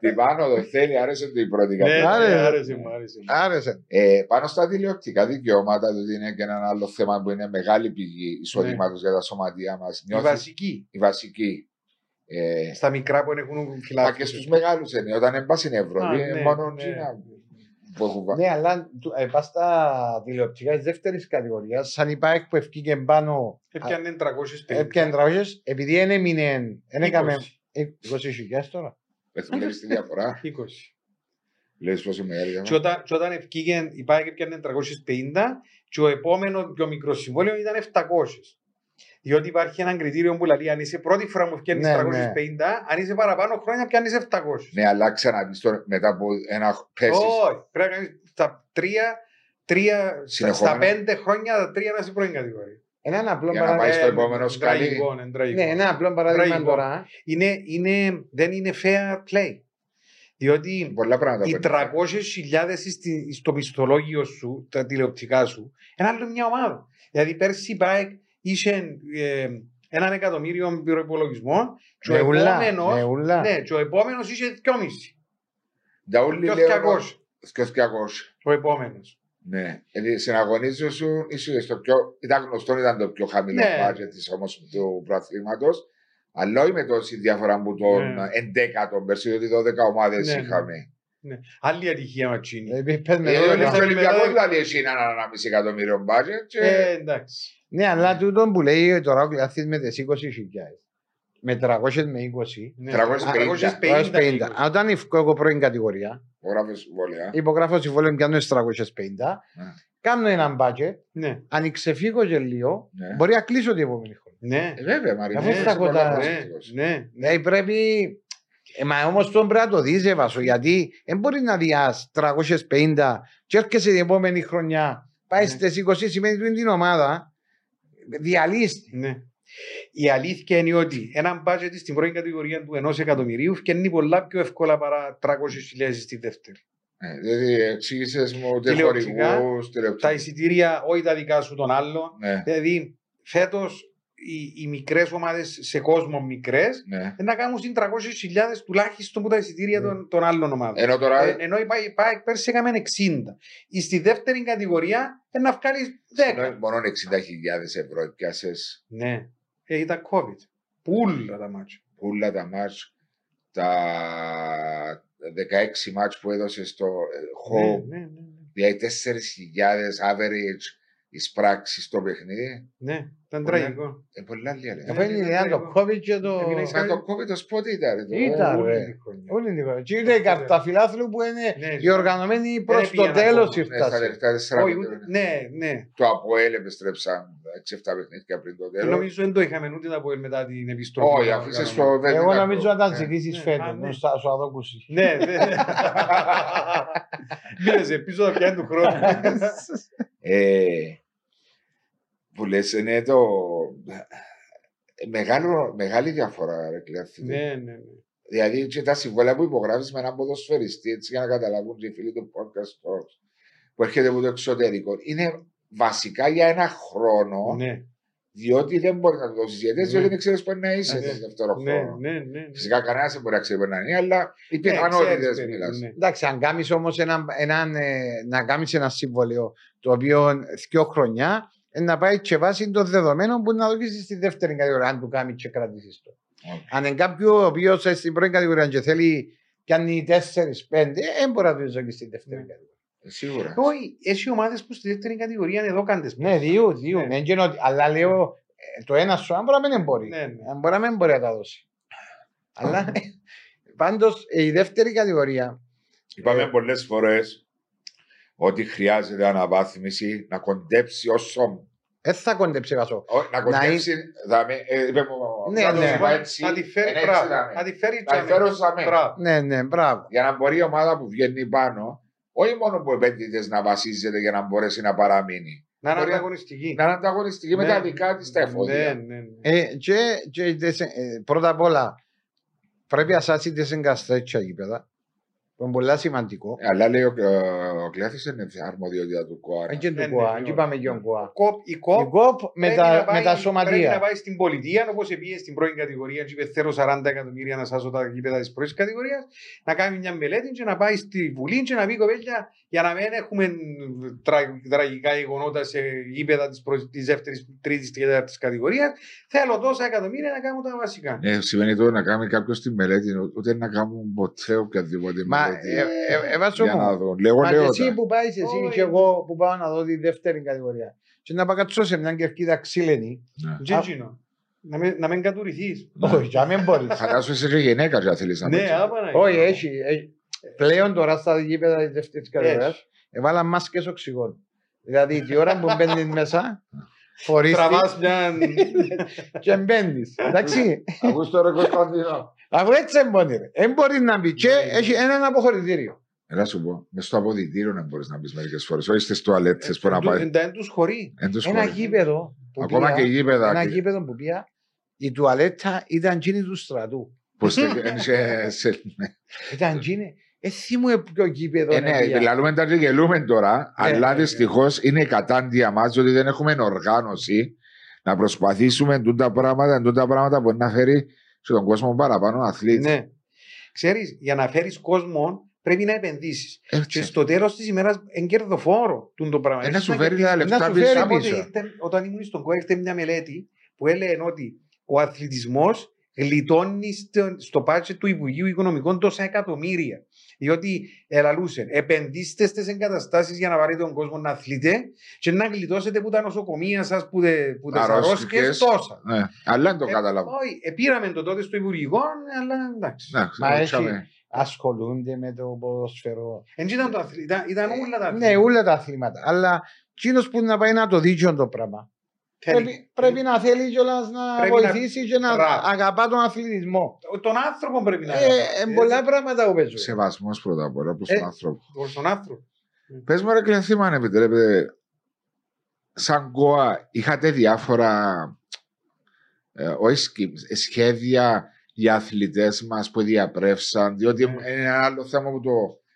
Την πάνω το θέλει, άρεσε του η πρώτη Ναι, κατηγορία. Άρεσε. ναι, άρεσε μου, άρεσε μου. Άρεσε. Ε, πάνω στα τηλεοπτικά δικαιώματα, διότι είναι και ένα άλλο θέμα που είναι μεγάλη πηγή εισοδήματος για τα σωματεία μας. Η βασική, η βασική. Ε, στα μικρά που έχουν μα φυλάκι. και στους μεγάλους είναι. Όταν έμπα στην Ευρώπη, Α, ναι, μόνο ναι. Τζίνα που έχουν βάλει. Ναι, αλλά ε, πας στα τηλεοπτικά της δεύτερης κατηγορίας, σαν η ΠΑΕΚ που ευκήκε πάνω. Έπιανε 350. Έπιανε τραγωγές, επειδή δεν έμεινε. Δεν έκαμε. 20. Ε, 20 τώρα. Βλέπει τη διαφορά. 20. Λες πόσο μεγάλη Και διαφορά. όταν, και όταν ευκήγε, η ΠΑΕΚ έπιανε 350 και ο επόμενο πιο μικρό συμβόλαιο ήταν 700. Διότι υπάρχει ένα κριτήριο που λέει αν είσαι πρώτη φορά που φτιάχνεις Ναι, 350, ναι. αν είσαι παραπάνω χρόνια πιάνεις 700. Ναι, αλλά ξαναδεί μετά από ένα πέσεις. Όχι, πρέπει να κάνεις στα τρία, τρία στα, στα Συνεχόμενα. πέντε χρόνια τα τρία να είσαι πρώτη κατηγορία. Ένα απλό Για να παράδειγμα. πάει στο Ε, επόμενο σκαλί. τραγικό, είναι τραγικό. Ναι, ένα απλό παράδειγμα Τραγικό. τώρα. Είναι, είναι, δεν είναι fair play. Διότι Πολλά πράγματα. οι παίρνει. 300.000 στη- στο μισθολόγιο σου, τα τηλεοπτικά σου, είναι άλλο μια ομάδα. Δηλαδή πέρσι η ΠΑΕΚ είχε ε, έναν εκατομμύριο προπολογισμό και ο Με ούλα. επόμενος, Με ούλα. ναι, και ο επόμενος είχε 2,5. Τα όλοι Και λέω. 200. Και 200. Ο επόμενος. Ναι, δηλαδή συναγωνίζεσαι, ίσως στο πιο, ήταν γνωστό, ήταν το πιο χαμηλό Ναι. budget της όμως του προαθλήματος, αλλά όχι με τόση διαφορά που τον Ναι. 11 πέρσι, διότι 12 ομάδες Ναι, ναι. είχαμε. Ναι. Άλλη ατυχία ματσίνη. Ε, πες με Ε, δώδεκα. ο μετά- Ολυμπιακός δηλαδή έχει έναν 1,5 εκατομμύριο budget και Ε, εντάξει. Ναι, αλλά τούτο που λέει τώρα ο Κλεαθής με τις 20.000. Με 300 με 20. Ναι. 350. 350. Αν Όταν ευκώ εγώ πρώην κατηγορία, γράφω συμβόλαια. υπογράφω συμβόλαιο πιάνω στις 350, Ναι. κάνω έναν budget, Ναι. αν ξεφύγω και λίγο, Ναι. μπορεί να κλείσω την επόμενη χρονιά. Ναι. Ε, βέβαια, Μαρία. Αφού είσαι στα πολλά κοντά, Ναι. προσεκτικός. Ναι. Δηλαδή πρέπει. Ε, μα όμως τον πρέπει να το δεις, Εβάσο, γιατί δεν μπορεί να διάσει 350 και έρχεσαι την επόμενη χρονιά. Πάει Ναι. στις 20 σημαίνει του είναι την ομάδα. Διαλύστη. Ναι. Η αλήθεια είναι ότι ένα budget στην πρώτη κατηγορία του ενός εκατομμυρίου φτιάχνει πολλά πιο εύκολα παρά 300.000 στη δεύτερη. Ε, Δηλαδή, εξήγησες μου ούτε Τηλεοπτικά, χορηγούς, Τα τηλεοπτικά. εισιτήρια, όχι τα δικά σου των άλλων. Ναι, Δηλαδή, φέτος οι, οι μικρές ομάδες σε κόσμο μικρές ναι. να κάνουν συν 300.000 τουλάχιστον που τα εισιτήρια των, των άλλων ομάδων. Ενώ τώρα. Ε, ενώ η Πα- η ΠΑΕΚ πέρσι έκαμε 60. Ή στη δεύτερη κατηγορία ε, να βγάλει 10. ενώ μόνο 60.000 ευρώ πιάσε Ναι, ε, ήταν COVID. Πούλα τα μάτια. όλα τα μάτς, τα 16 μάτς που έδωσε στο ε, home, Ναι, ναι, ναι. δηλαδή 4.000 average εισπράξεις στο παιχνίδι. Ναι, ήταν Πολύ. τραγικό. Ε, πολλά λίγα λεπτά. Αυτό είναι η ιδέα το COVID και το. Έμεινε Μα το COVID το σπότι ήταν. ρε, το- Ήταν, Όλη ρε. τη χρονιά. Όλοι λίγο. Και είναι οι καρταφυλάθλοι που είναι Ναι, οι οργανωμένοι προς το πήγαν τέλος ακόμα. Ναι, στα ήρθαν. τελευταία τέσσερα Όχι, παιχνίδια. ούτε- Ναι, ναι. Το Αποέλ επιστρέψαν 6-7 παιχνίδια πριν το Και τέλος. Νομίζω δεν το είχαμε ούτε τα Αποέλ μετά την επιστροφή. Όχι, των αφήσε οργανωμένων. στο δεν Εγώ ήταν νομίζω το- να τα ναι. ζητήσεις Ναι, φέτος. α, ναι. Μπροστά σου αδόκουση. Ναι, ναι. Μίλησε πίσω τα πιάνει του χρόνου. Ε, που λες είναι το μεγάλο, μεγάλη διαφορά ρε Κλέφτη. Ναι, ναι, ναι. Δηλαδή και τα συμβόλαια που υπογράφεις με έναν ποδοσφαιριστή έτσι για να καταλάβουν και οι φίλοι του podcast talks, που έρχεται από το εξωτερικό είναι βασικά για ένα χρόνο Ναι, διότι δεν μπορείς να το δώσεις γιατί Ναι. διότι δεν ξέρεις πού να είσαι Ναι. τον δεύτερο ναι, χρόνο. ναι, ναι. Φυσικά κανένας δεν μπορεί να ξέρει πού να είναι αλλά οι Ναι, πιθανότητες ξέρεις περίπου, μιλάς. ναι. Εντάξει, αν κάνεις όμως έναν, έναν, ε, να κάνεις ένα συμβόλαιο το οποίο δύο χρονιά ε, να πάει και βάσει των δεδομένων που να δοκίσει στη δεύτερη κατηγορία, αν του κάνει και κρατήσεις το. Οκ. Αν είναι κάποιο ο οποίος στην πρώτη κατηγορία και θέλει κάνει 4-5, δεν μπορεί να το δοκίσει στη δεύτερη Ναι. κατηγορία. Ε, Σίγουρα. Όχι, έχει ομάδες που στη δεύτερη κατηγορία είναι εδώ κάντες. Ναι, δύο, δύο. Ναι. Ναι. και εννοώ- αλλά λέω ε, το ένα σου, αν μπορεί να μην μπορεί. Ναι, ναι. Αν μπορεί να μην μπορεί να τα δώσει. αλλά πάντως η δεύτερη κατηγορία. Είπαμε πολλές φορές ότι χρειάζεται αναβάθμιση να κοντέψει όσο. Δεν θα κοντέψει βασό. ό, Να κοντέψει. δάμε, ε, είπε μου, Ναι, να το ναι. είπα έτσι, Να τη φέρει είναι έτσι μπράβο. δάμε. Να τη φέρει Να τη φέρω σαν μένα. Μπράβο. Ναι, ναι, μπράβο. Για να μπορεί η ομάδα που βγαίνει πάνω, όχι μόνο που επένδυτε να βασίζεται για να μπορέσει να παραμείνει. Να είναι Μπορεί να- ανταγωνιστική. Να είναι ανταγωνιστική με Ναι. τα δικά της τα Ναι, εφόδια. ναι, ναι. Ε, και, και οι τεσ- ε, πρώτα απ' όλα πρέπει να σάσει τις εγκαστρέτσια γήπεδα. Που είναι πολύ σημαντικό. Ε, Αλλά λέει ο, ο Κλέθης είναι αρμοδιότητα του ΚΟΑΡ. Αν και ναι, του ΚΟΑ, ναι, αν ναι. και είπαμε και ο ΚΟΑ. Κοπ- Η Η ΚΟΠ ΚΟΠ με πρέπει τα, να με πάει- τα Πρέπει να σωματεία. πάει στην πολιτεία, όπως πήγε στην πρώτη κατηγορία, και είπε θέλω 40 εκατομμύρια να σάσω τα γήπεδα της πρώτη κατηγορίας, να κάνει μια μελέτη και να πάει στη Βουλή και να πει κοπέλια για να μην έχουμε τρα- τραγικά γεγονότα σε γήπεδα της δεύτερης, τρίτης και τέταρτης κατηγορίας. Θέλω τόσα εκατομμύρια να κάνω τα βασικά. Ε, σημαίνει τώρα να κάνει κάποιος τη μελέτη, ούτε να κάνουν ποτέ οποιαδήποτε Μα μελέτη. Ε, ε, ε, βάζω για μου. να δω. Λέγω, Μα και λέω. εσύ τα. που πάεις, εσύ Όχι. και εγώ που πάω να δω τη δεύτερη κατηγορία. Και να πάω κάτσω σε μια κερκίδα ξύλινη. Ναι. Τζέτζινο. Να μην, να μην κατουρηθείς. Όχι, για μην μπορείς. Φαντάσου είσαι και γυναίκα για θέλεις να Ναι, παίξεις. άπανα. Όχι, έχει. έχει. Πλέον τώρα στα γήπεδα της δεύτερης κατηγορίας Έχει. έβαλαν μάσκες οξυγόνου. Δηλαδή τη ώρα που μπαίνεις μέσα, φορείς Τραβάς μια... και μπαίνεις. Εντάξει. Ακούς το ρε Κωνσταντίνο. Αφού έτσι εμπονεί. Δεν μπορεί να μπει. Και Ναι. έχει έναν αποχωρητήριο. Έλα σου πω, μες στο αποδητήριο να μπορείς να μπεις μερικές φορές, όχι στις τουαλέτες που να πάει. Εν τους χωρεί. Εν τους Ένα χωρί. γήπεδο. που Ακόμα πήγα- και γήπεδα. Ένα και- γήπεδο που πήγα, η τουαλέτα ήταν τζίνη του στρατού. που στε- εν σε- σε- Ήταν τζίνη. Εσύ μου ποιο γήπεδο Ε, είναι. ναι, πήγα. λαλούμε τα και γελούμε τώρα, αλλά ναι, ναι. δυστυχώς είναι η κατάντια μας ότι δεν έχουμε οργάνωση να προσπαθήσουμε τούτα πράγματα, τούτα πράγματα που να φέρει στον κόσμο παραπάνω αθλήτης. Ναι. Ξέρεις, για να φέρεις κόσμο πρέπει να επενδύσεις. Και Έτσι. στο τέλος της ημέρας είναι κερδοφόρο τούτο το πράγμα. Ε, να Έχεις σου φέρει τα κερδίσεις. λεφτά σου πίσω. φέρει Κάποτε πίσω. ήρθε- όταν ήμουν στον ΚΟΕ, ήρθε μια μελέτη που έλεγε ότι ο αθλητισμός γλιτώνει στο, στο budget του Υπουργείου Οικονομικών τόσα εκατομμύρια. Διότι ελαλούσε, επενδύστε στι εγκαταστάσεις για να βάλετε τον κόσμο να αθλείτε και να γλιτώσετε που τα νοσοκομεία σας, που, τε, που τις Αρρώστιες. αρρώστιες τόσα. Ναι, αλλά δεν το Ε, κατάλαβα. Όχι, ε, πήραμε το τότε στο Υπουργικό, αλλά εντάξει. Εντάξει, Μα το έχει- ξέραμε. Ασχολούνται με το ποδοσφαιρό. Εν ήταν το αθλη- ήταν, ήταν όλα τα Ναι, όλα τα αθλήματα. Αλλά εκείνος που να πάει να το δει και το πράγμα. Πρέπει, πρέπει να θέλει κιόλας να Πρέπει να- βοηθήσει και να Μπράβο. αγαπά τον αθλητισμό. Τον άνθρωπο πρέπει να Ε, αγαπά. ε, πολλά πράγματα που παίζουν. Σεβασμός πρώτα απ' όλα προς Ε. τον άνθρωπο. Προς τον άνθρωπο. Πες μου, ρε Κλενθήμα, αν επιτρέπετε, σαν ΚΟΑ είχατε διάφορα ε, όχι σκι- σχέδια για αθλητές μας που διαπρεύσαν. Διότι Ναι. είναι ένα άλλο θέμα που το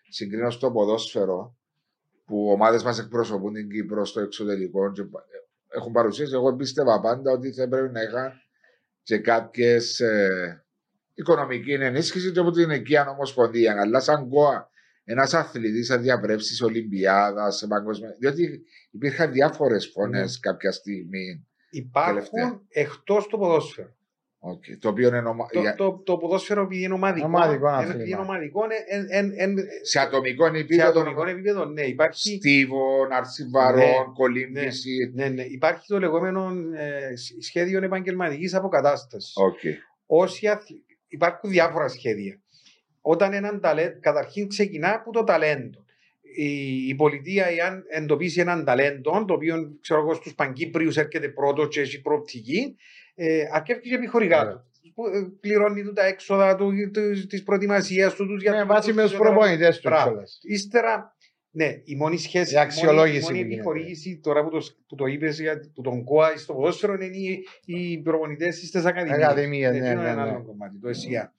συγκρίνω στο ποδόσφαιρο, που ομάδες μας εκπροσωπούν την Κύπρο στο εξωτερικό και πα- έχουν παρουσίαση. Εγώ πίστευα πάντα ότι θα έπρεπε να είχαν και κάποιες ε, οικονομική ενίσχυση και από την οικεία ομοσπονδία. Αλλά σαν ΚΟΑ, ένας αθλητής θα διαπρέψεις σε Ολυμπιάδας, σε παγκόσμια. Διότι υπήρχαν διάφορες φωνές Ναι. κάποια στιγμή. Υπάρχουν Τελευταία. εκτός το ποδόσφαιρο. Οκ. Το οποίο είναι ομα- Το, για- το, το ποδόσφαιρο επειδή είναι ομαδικό, Ομαδικό εν- άθλημα. επειδή είναι ομαδικό, εν- εν- εν- σε ατομικό σε επίπεδο. ατομικό επίπεδο, ναι, υπάρχει, Στίβων, άρση βαρών, Ναι, κολύμβηση. ναι, ναι, υπάρχει το λεγόμενο ε, σ- σχέδιο επαγγελματικής αποκατάστασης. Οκ. Όσοι αθλη- Υπάρχουν διάφορα σχέδια. Όταν έναν ταλέντο, καταρχήν ξεκινά από το ταλέντο. Η, η πολιτεία, εάν εντοπίσει έναν ταλέντο, το οποίο ξέρω εγώ στους Παγκύπριους έρχεται πρώτος και έχει προοπτική, ε, αρκεύει και επιχορηγά Ναι. τους. Που, ε, Πληρώνει του τα έξοδα του, τη προετοιμασία του, τους Με γιατρούς, βάση τους μες τους φυσιοθεραπευτές. προπονητές τους Μπράβο. κιόλας. Ύστερα, ναι, η μόνη σχέση, Η αξιολόγηση η μόνη, η που μόνη γίνεται. επιχορήγηση τώρα που το, που το είπες για που τον ΚΟΑ στο ποδόσφαιρο είναι οι, οι προπονητές στι ακαδημίε. Ακαδημίες, ναι, είναι ναι, ένα ναι. άλλο κομμάτι, το ΕΣΥΑ.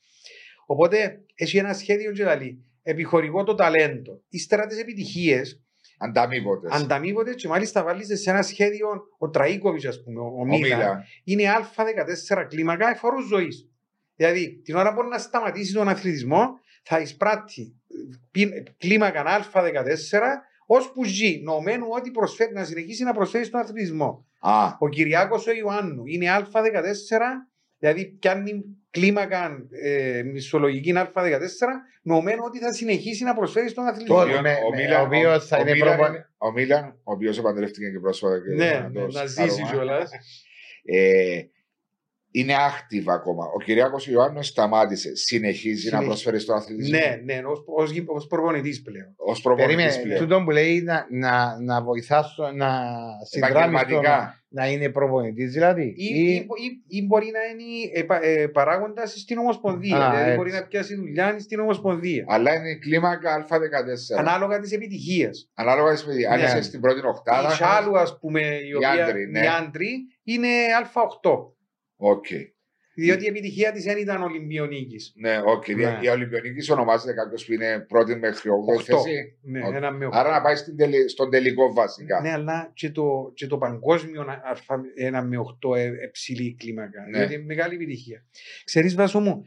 Οπότε έχει ένα σχέδιο και λέει, επιχορηγώ το ταλέντο. Ύστερα τις επιτυχίες, Ανταμείβονται. ανταμείβονται και μάλιστα βάλεις σε ένα σχέδιο, ο Τραίκοβιτ, ας πούμε, ο, ο Ο Μίλαν, Μίλαν. είναι Α14 κλίμακα εφόρους ζωής. Δηλαδή, την ώρα που να σταματήσει τον αθλητισμό, θα εισπράττει πι- κλίμακα Α14 ώσπου ζει, νομένου ότι προσφέρει, να συνεχίσει να προσφέρει στον αθλητισμό. Α, Ο Κυριάκος ο Ιωάννου είναι Α14, δηλαδή πιάνει κλίμακα ε, μισθολογική Α14, νομένου ότι θα συνεχίσει να προσφέρει στον αθλητισμό. Τότε. ο με- ο με- Μίλαν- ο οποίος θα ο είναι Μίλαν προπον- είναι- Ο Μίλαν, ο οποίος επαντρεύτηκε και πρόσφατα. και Ναι, να το ναι, να συγχαρούμε. ζήσει κιόλας. Ε, είναι active ακόμα. Ο Κυριάκος Ιωάννου σταμάτησε. Συνεχίζει να Συνεχίζει. προσφέρει στον αθλητισμό. Ναι, ναι, ως προπονητής πλέον. Ω προπονητής Περίμενε, πλέον. τούτο που λέει να, να, να βοηθά στο, να συνδράμει στο Επαγγελματικά. να είναι προπονητής, δηλαδή. Ή, ή, ή- ή μπορεί να είναι επα, ε, παράγοντας στην Ομοσπονδία. Α, δηλαδή έτσι. μπορεί να πιάσει δουλειά στην Ομοσπονδία. Αλλά είναι η κλίμακα Α14. Ανάλογα της επιτυχίας. Ανάλογα της παιδιά. Αν Ναι. είσαι στην πρώτη Η οχτάδα. Σάλου, ας πούμε, η, οποία, άντροι, ναι. οι άντροι, είναι Α8. Οκ. Διότι η επιτυχία της δεν ήταν Ολυμπιονίκης. Ναι, οκ. Ναι. Η Ολυμπιονίκης ονομάζεται κάποιος που είναι πρώτη μέχρι 8η Οκτώ. θέση. Ναι, Οκ. ένα με οκτώ. Άρα να πάει στην τελε- στον τελικό βασικά. Ναι, αλλά και το, και το παγκόσμιο αλφα, ένα με 8 ε, υψηλή κλίμακα. Ναι. Διότι είναι μεγάλη επιτυχία. Ξέρεις Βάσο μου,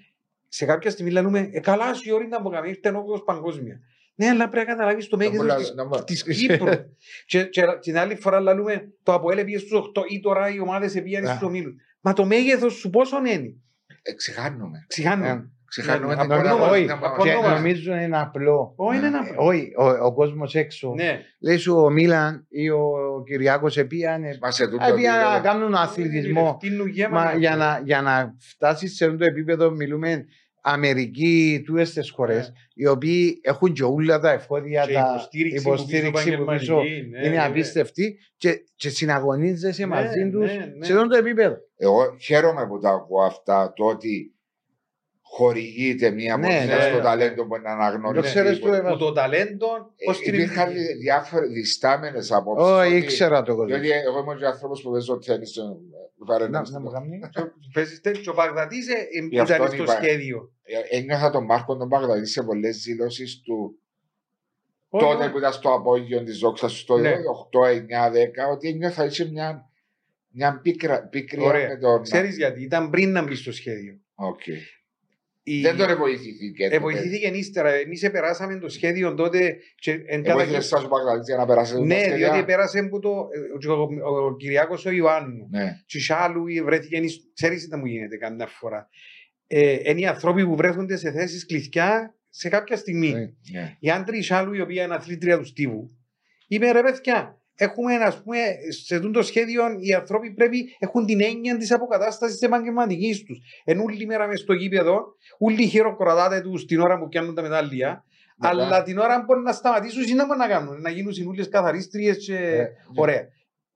σε κάποια στιγμή λέμε, ε, καλά η ώρα ήταν που κάναμε, ήρθε ενόπλος παγκόσμια. Ναι, αλλά πρέπει να καταλάβεις το Να μέγεθος μπουλά- της, να μπουλά- της Κύπρου. και, και την άλλη φορά λέμε, το Αποέλ πήγε στους 8 ή τώρα οι ομάδες πήγαν Α. στους ομίλους. Μα το μέγεθος σου πόσο είναι; Ε, Ξεχάνουμε. Ξεχάνω. Ε, Ξεχάνουμε Ναι, την από εικόνα νόμο, μας, όχι, να από μας- Και νόμο. νομίζω είναι απλό. Όχι, είναι Ναι. ένα Ε, πράγμα. Όχι, ο, ο κόσμος έξω. Ναι. Λέει σου ο Μίλαν ή ο Κυριάκος επίανε. Μας σε τούτο Επίανε να επίπεδο. κάνουν αθλητισμό. Φτύνουν γέμα. Μα για να, για να φτάσεις σε αυτό το επίπεδο, μιλούμε Αμερική, τούτες τις χώρες, Ναι. οι οποίοι έχουν και όλα τα εφόδια, Και τα υποστήριξη, υποστήριξη που που πίσω επαγγελματική, ναι, είναι ναι, ναι. απίστευτη και, και συναγωνίζεσαι Ναι, μαζί τους ναι, ναι. σε αυτό το επίπεδο. Εγώ χαίρομαι που τα ακούω αυτά, το ότι χορηγείται μία Ναι, βοήθεια ναι, στο ναι. ταλέντο που είναι Το αναγνωριστεί. ξέρεις του, Εύα. Που το ταλέντο, πώς την Ε, Υπήρχαν επιτυχία. διάφορες διστάμενες απόψεις. Όχι, ήξερα το κόσμο. Διότι εγώ είμαι και άνθρωπος που παίζω τέννη. Να, να μου κάνει. Παίζεις τέτοιο. Ο Παγδατής ε, ε, Γι' αυτό ήταν στο είπα. σχέδιο. Ένιωθα τον Μάρκο τον Παγδαδί σε πολλές δηλώσεις του Όχι, τότε όχι. που ήταν στο απόγειο της Δόξας στο Ναι. 8, 9, 10, ότι ένιωθα είχε μια, μια πίκρα, πίκρια Ωραία. με τον. Ξέρεις γιατί, ήταν πριν να μπει στο σχέδιο. Οκ. Η- Δεν τον βοηθήθηκε. Ε, βοηθήθηκε ύστερα. Εμείς περάσαμε το σχέδιο τότε. Και εν Εγώ κατά- ήθελα σας Παγδαδί για να περάσει Ναι, διότι πέρασε από το. ε, Ο, ο, ο Κυριάκος ο Ιωάννου. Ναι. Και άλλου βρέθηκε. Ξέρεις τι μου γίνεται καμιά φορά. Ε, είναι οι άνθρωποι που βρέθονται σε θέσεις κλειδιά σε κάποια στιγμή. Ναι. ναι. Η άντρη Ισάλου, η οποία είναι αθλήτρια τους Στίβου, είπε ρε παιδιά, έχουμε ας πούμε, σε αυτό το σχέδιο οι άνθρωποι πρέπει έχουν την έννοια της αποκατάστασης της επαγγελματικής τους. Εν όλη μέρα μες στο γήπεδο, όλοι χειροκροτάτε τους την ώρα που πιάνουν τα μετάλλια, Μετά- αλλά την ώρα που μπορεί να σταματήσουν, είναι να μπορούν να κάνουν, να γίνουν συνούλες καθαρίστριες και Ε, ωραία.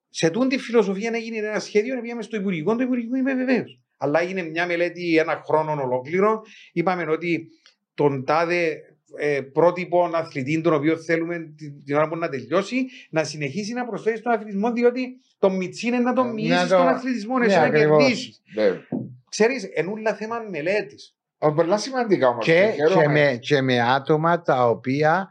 σε τούν τη φιλοσοφία να γίνει ένα σχέδιο, να πήγαμε στο Υπουργικό, το Υπουργικό είμαι βεβαίως. Αλλά έγινε μια μελέτη ένα χρόνο ολόκληρο. Είπαμε ότι τον τάδε ε, πρότυπο αθλητή, τον οποίο θέλουμε την, την ώρα που να τελειώσει, να συνεχίσει να προσφέρει στον αθλητισμό, διότι το μιτσί είναι να τον Ε, μοιήσει να το- στον αθλητισμό, Ναι, εσύ να ακριβώς. κερδίσεις. Ναι. Ξέρεις, ενούλα θέμα μελέτης. Ε, Πολλά σημαντικά όμως. Και, και, με, και με άτομα τα οποία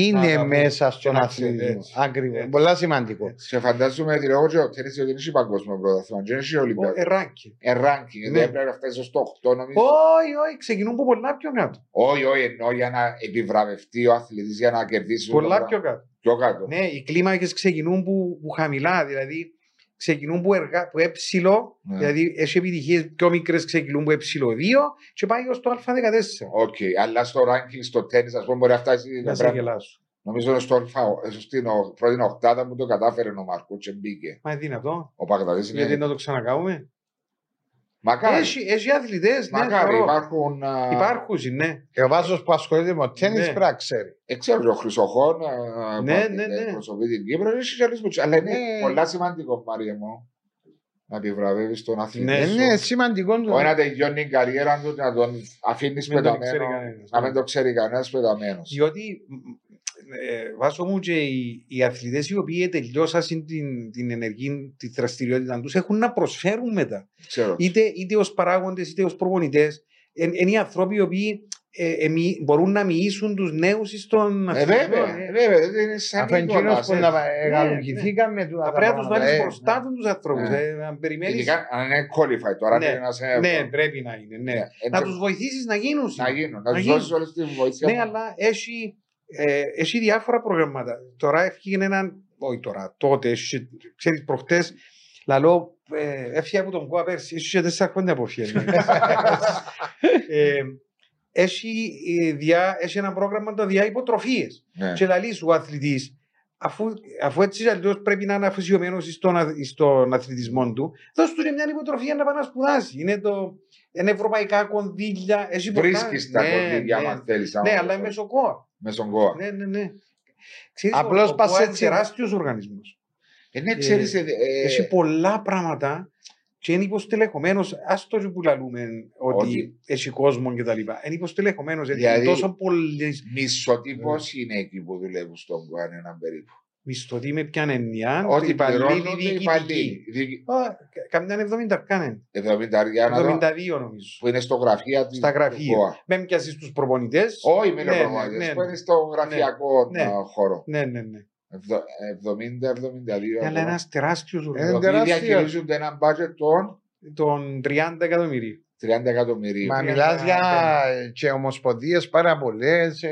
είναι Αγαπούν μέσα και στον να αθλητισμό. ξέρουν, έτσι. Ακριβώς. Έτσι. Πολλά σημαντικό. Σε φαντάζομαι ότι λόγω του τέννις ότι δεν έχει παγκόσμιο πρωτάθλημα, δεν έχει Ολυμπιακό. Εράκι. Ε, ranking, γιατί Ναι. έπρεπε να φτάσει στο 8 νομίζω. Όχι, όχι, ξεκινούν από πολλά πιο κάτω. Όχι, όχι, εννοώ για να επιβραβευτεί ο αθλητής για να κερδίσει. το Πολλά πράγμα. πιο κάτω. πιο κάτω. Ναι, οι κλίμακες ξεκινούν που, που χαμηλά, δηλαδή ξεκινούν που, εργα, που έψιλο, Ναι. δηλαδή έχει επιτυχίες πιο μικρές ξεκινούν που έψιλο 2 και πάει ως το Α14. Οκ, αλλά στο ranking στο τέννη, ας πούμε, μπορεί να φτάσει. Να να σε πρέπει- γελάσω. Νομίζω στο αλφα, ε, στην ο- πρώτη οκτάδα που το κατάφερε ο Μαρκού και μπήκε. Μα είναι δυνατό. Ο Παγδαδή Γιατί είναι. να το ξανακάνουμε; Μακάρι. Έχει, έχει αθλητές. Ναι, Μακάρι, θεωρώ. υπάρχουν. α, Υπάρχουν, ναι. Και ο Βάσο που ασχολείται με το τέννη Ναι. πρέπει να ξέρει. Ε, ξέρω, ο Χρυσοχών α, Ναι, που ναι, ναι. εκπροσωπεί την Κύπρο, έχει και άλλους που- Αλλά είναι Ναι. πολλά σημαντικό, Μάρια μου, να επιβραβεύει τον αθλητή. Ναι, Ε, σου. Είναι σημαντικό. Όχι να τελειώνει την καριέρα του, να τον αφήνεις Μην το ξέρει πεταμένος. κανένας. Να μην το ξέρει κανένας πεταμένος. Διότι ε, βάσο μου και οι, οι αθλητές οι οποίοι τελειώσαν την, την ενεργή τη δραστηριότητα τους έχουν να προσφέρουν μετά. Ξέρω. είτε, είτε ως παράγοντες είτε ως προπονητές. Είναι οι άνθρωποι οι οποίοι ε, εμεί- μπορούν να μοιήσουν τους νέους στον Ε, αθλητισμό. βέβαια, Ε, ε, βέβαια, δεν είναι σαν Αφού εκείνος Νικόλας, που ε. να ναι. εγκαλουγηθήκαμε του Θα πρέπει να τους βάλεις ε, μπροστά τους τους ανθρώπους. Ναι. Να περιμένεις. Ειδικά αν είναι qualified τώρα, Ναι, είναι ένας, ε, Ναι, πρέπει να είναι. Ναι. ναι, Να έτσι, τους βοηθήσεις να γίνουν. να γίνουν, να να τους γίνουν. δώσεις όλη τη βοήθεια. Ναι, αλλά έχει, ε, έχει διάφορα προγράμματα. Τώρα έφυγε έναν. Όχι τώρα, τότε, έχει, ξέρεις, προχτές, λαλό, ε, έφυγε από τον ΚΟΑ πέρσι, έχει και τέσσερα χρόνια που φύγει. ε, έχει, ε, διά, έχει ένα πρόγραμμα το διά υποτροφίες. Ναι. Και λαλείς σου ο αθλητής, αφού, αφού έτσι αλλιώς πρέπει να είναι αφοσιωμένος στον, αθ- στον αθλητισμό του, δώσ' του μια υποτροφία να πάει να σπουδάσει. Είναι το, είναι ευρωπαϊκά κονδύλια. Έχει πολλά- Βρίσκεις τα Ναι, κονδύλια, ναι. αν θέλεις. Ναι, αλλά είναι μέσω ΚΟΑ. Με στον ΚΟΑ. Ναι, ναι, ναι. Ξέρεις, Απλώς ο, ο πας ΚΟΑ είναι έτσι. τεράστιος οργανισμός. Ε, ναι, ξέρεις, ε, ε, Έχει πολλά πράγματα και είναι υποστελεχωμένος, ας το που λαλούμε ότι, Ότι- έχει κόσμο και τα λοιπά. Είναι υποστελεχωμένος, γιατί Δηλαδή- είναι τόσο πολλές μισθωτοί πόσοι είναι εκεί που δουλεύουν στον ΚΟΑ, είναι έναν περίπου. Μισθωτοί με ποια έννοια, Ότι υπαλλήλοι πληρώνονται οι διοικητικοί. υπαλλήλοι. Διοικη- Α, Καμιά 70 κάνε. 70 αργιά να δω, 72 νομίζω. που είναι στο γραφείο της Στα του γραφεία. ΚΟΑ. Με πιάσεις τους προπονητές. Όχι, με Ναι, ναι, προπονητές, ναι, που ναι. είναι στο γραφειακό Ναι. ε, χώρο. Ναι, ναι, ναι. Εβδο- 70-72 Αλλά ένας τεράστιος Ε, οργανισμός. Οι οποίοι τεράστιο. διαχειρίζονται ένα budget των Των 30 εκατομμυρίων. 30 εκατομμυρίων. Μα Τρία μιλάς για πέντε. και ομοσπονδίες πάρα πολλές. ε,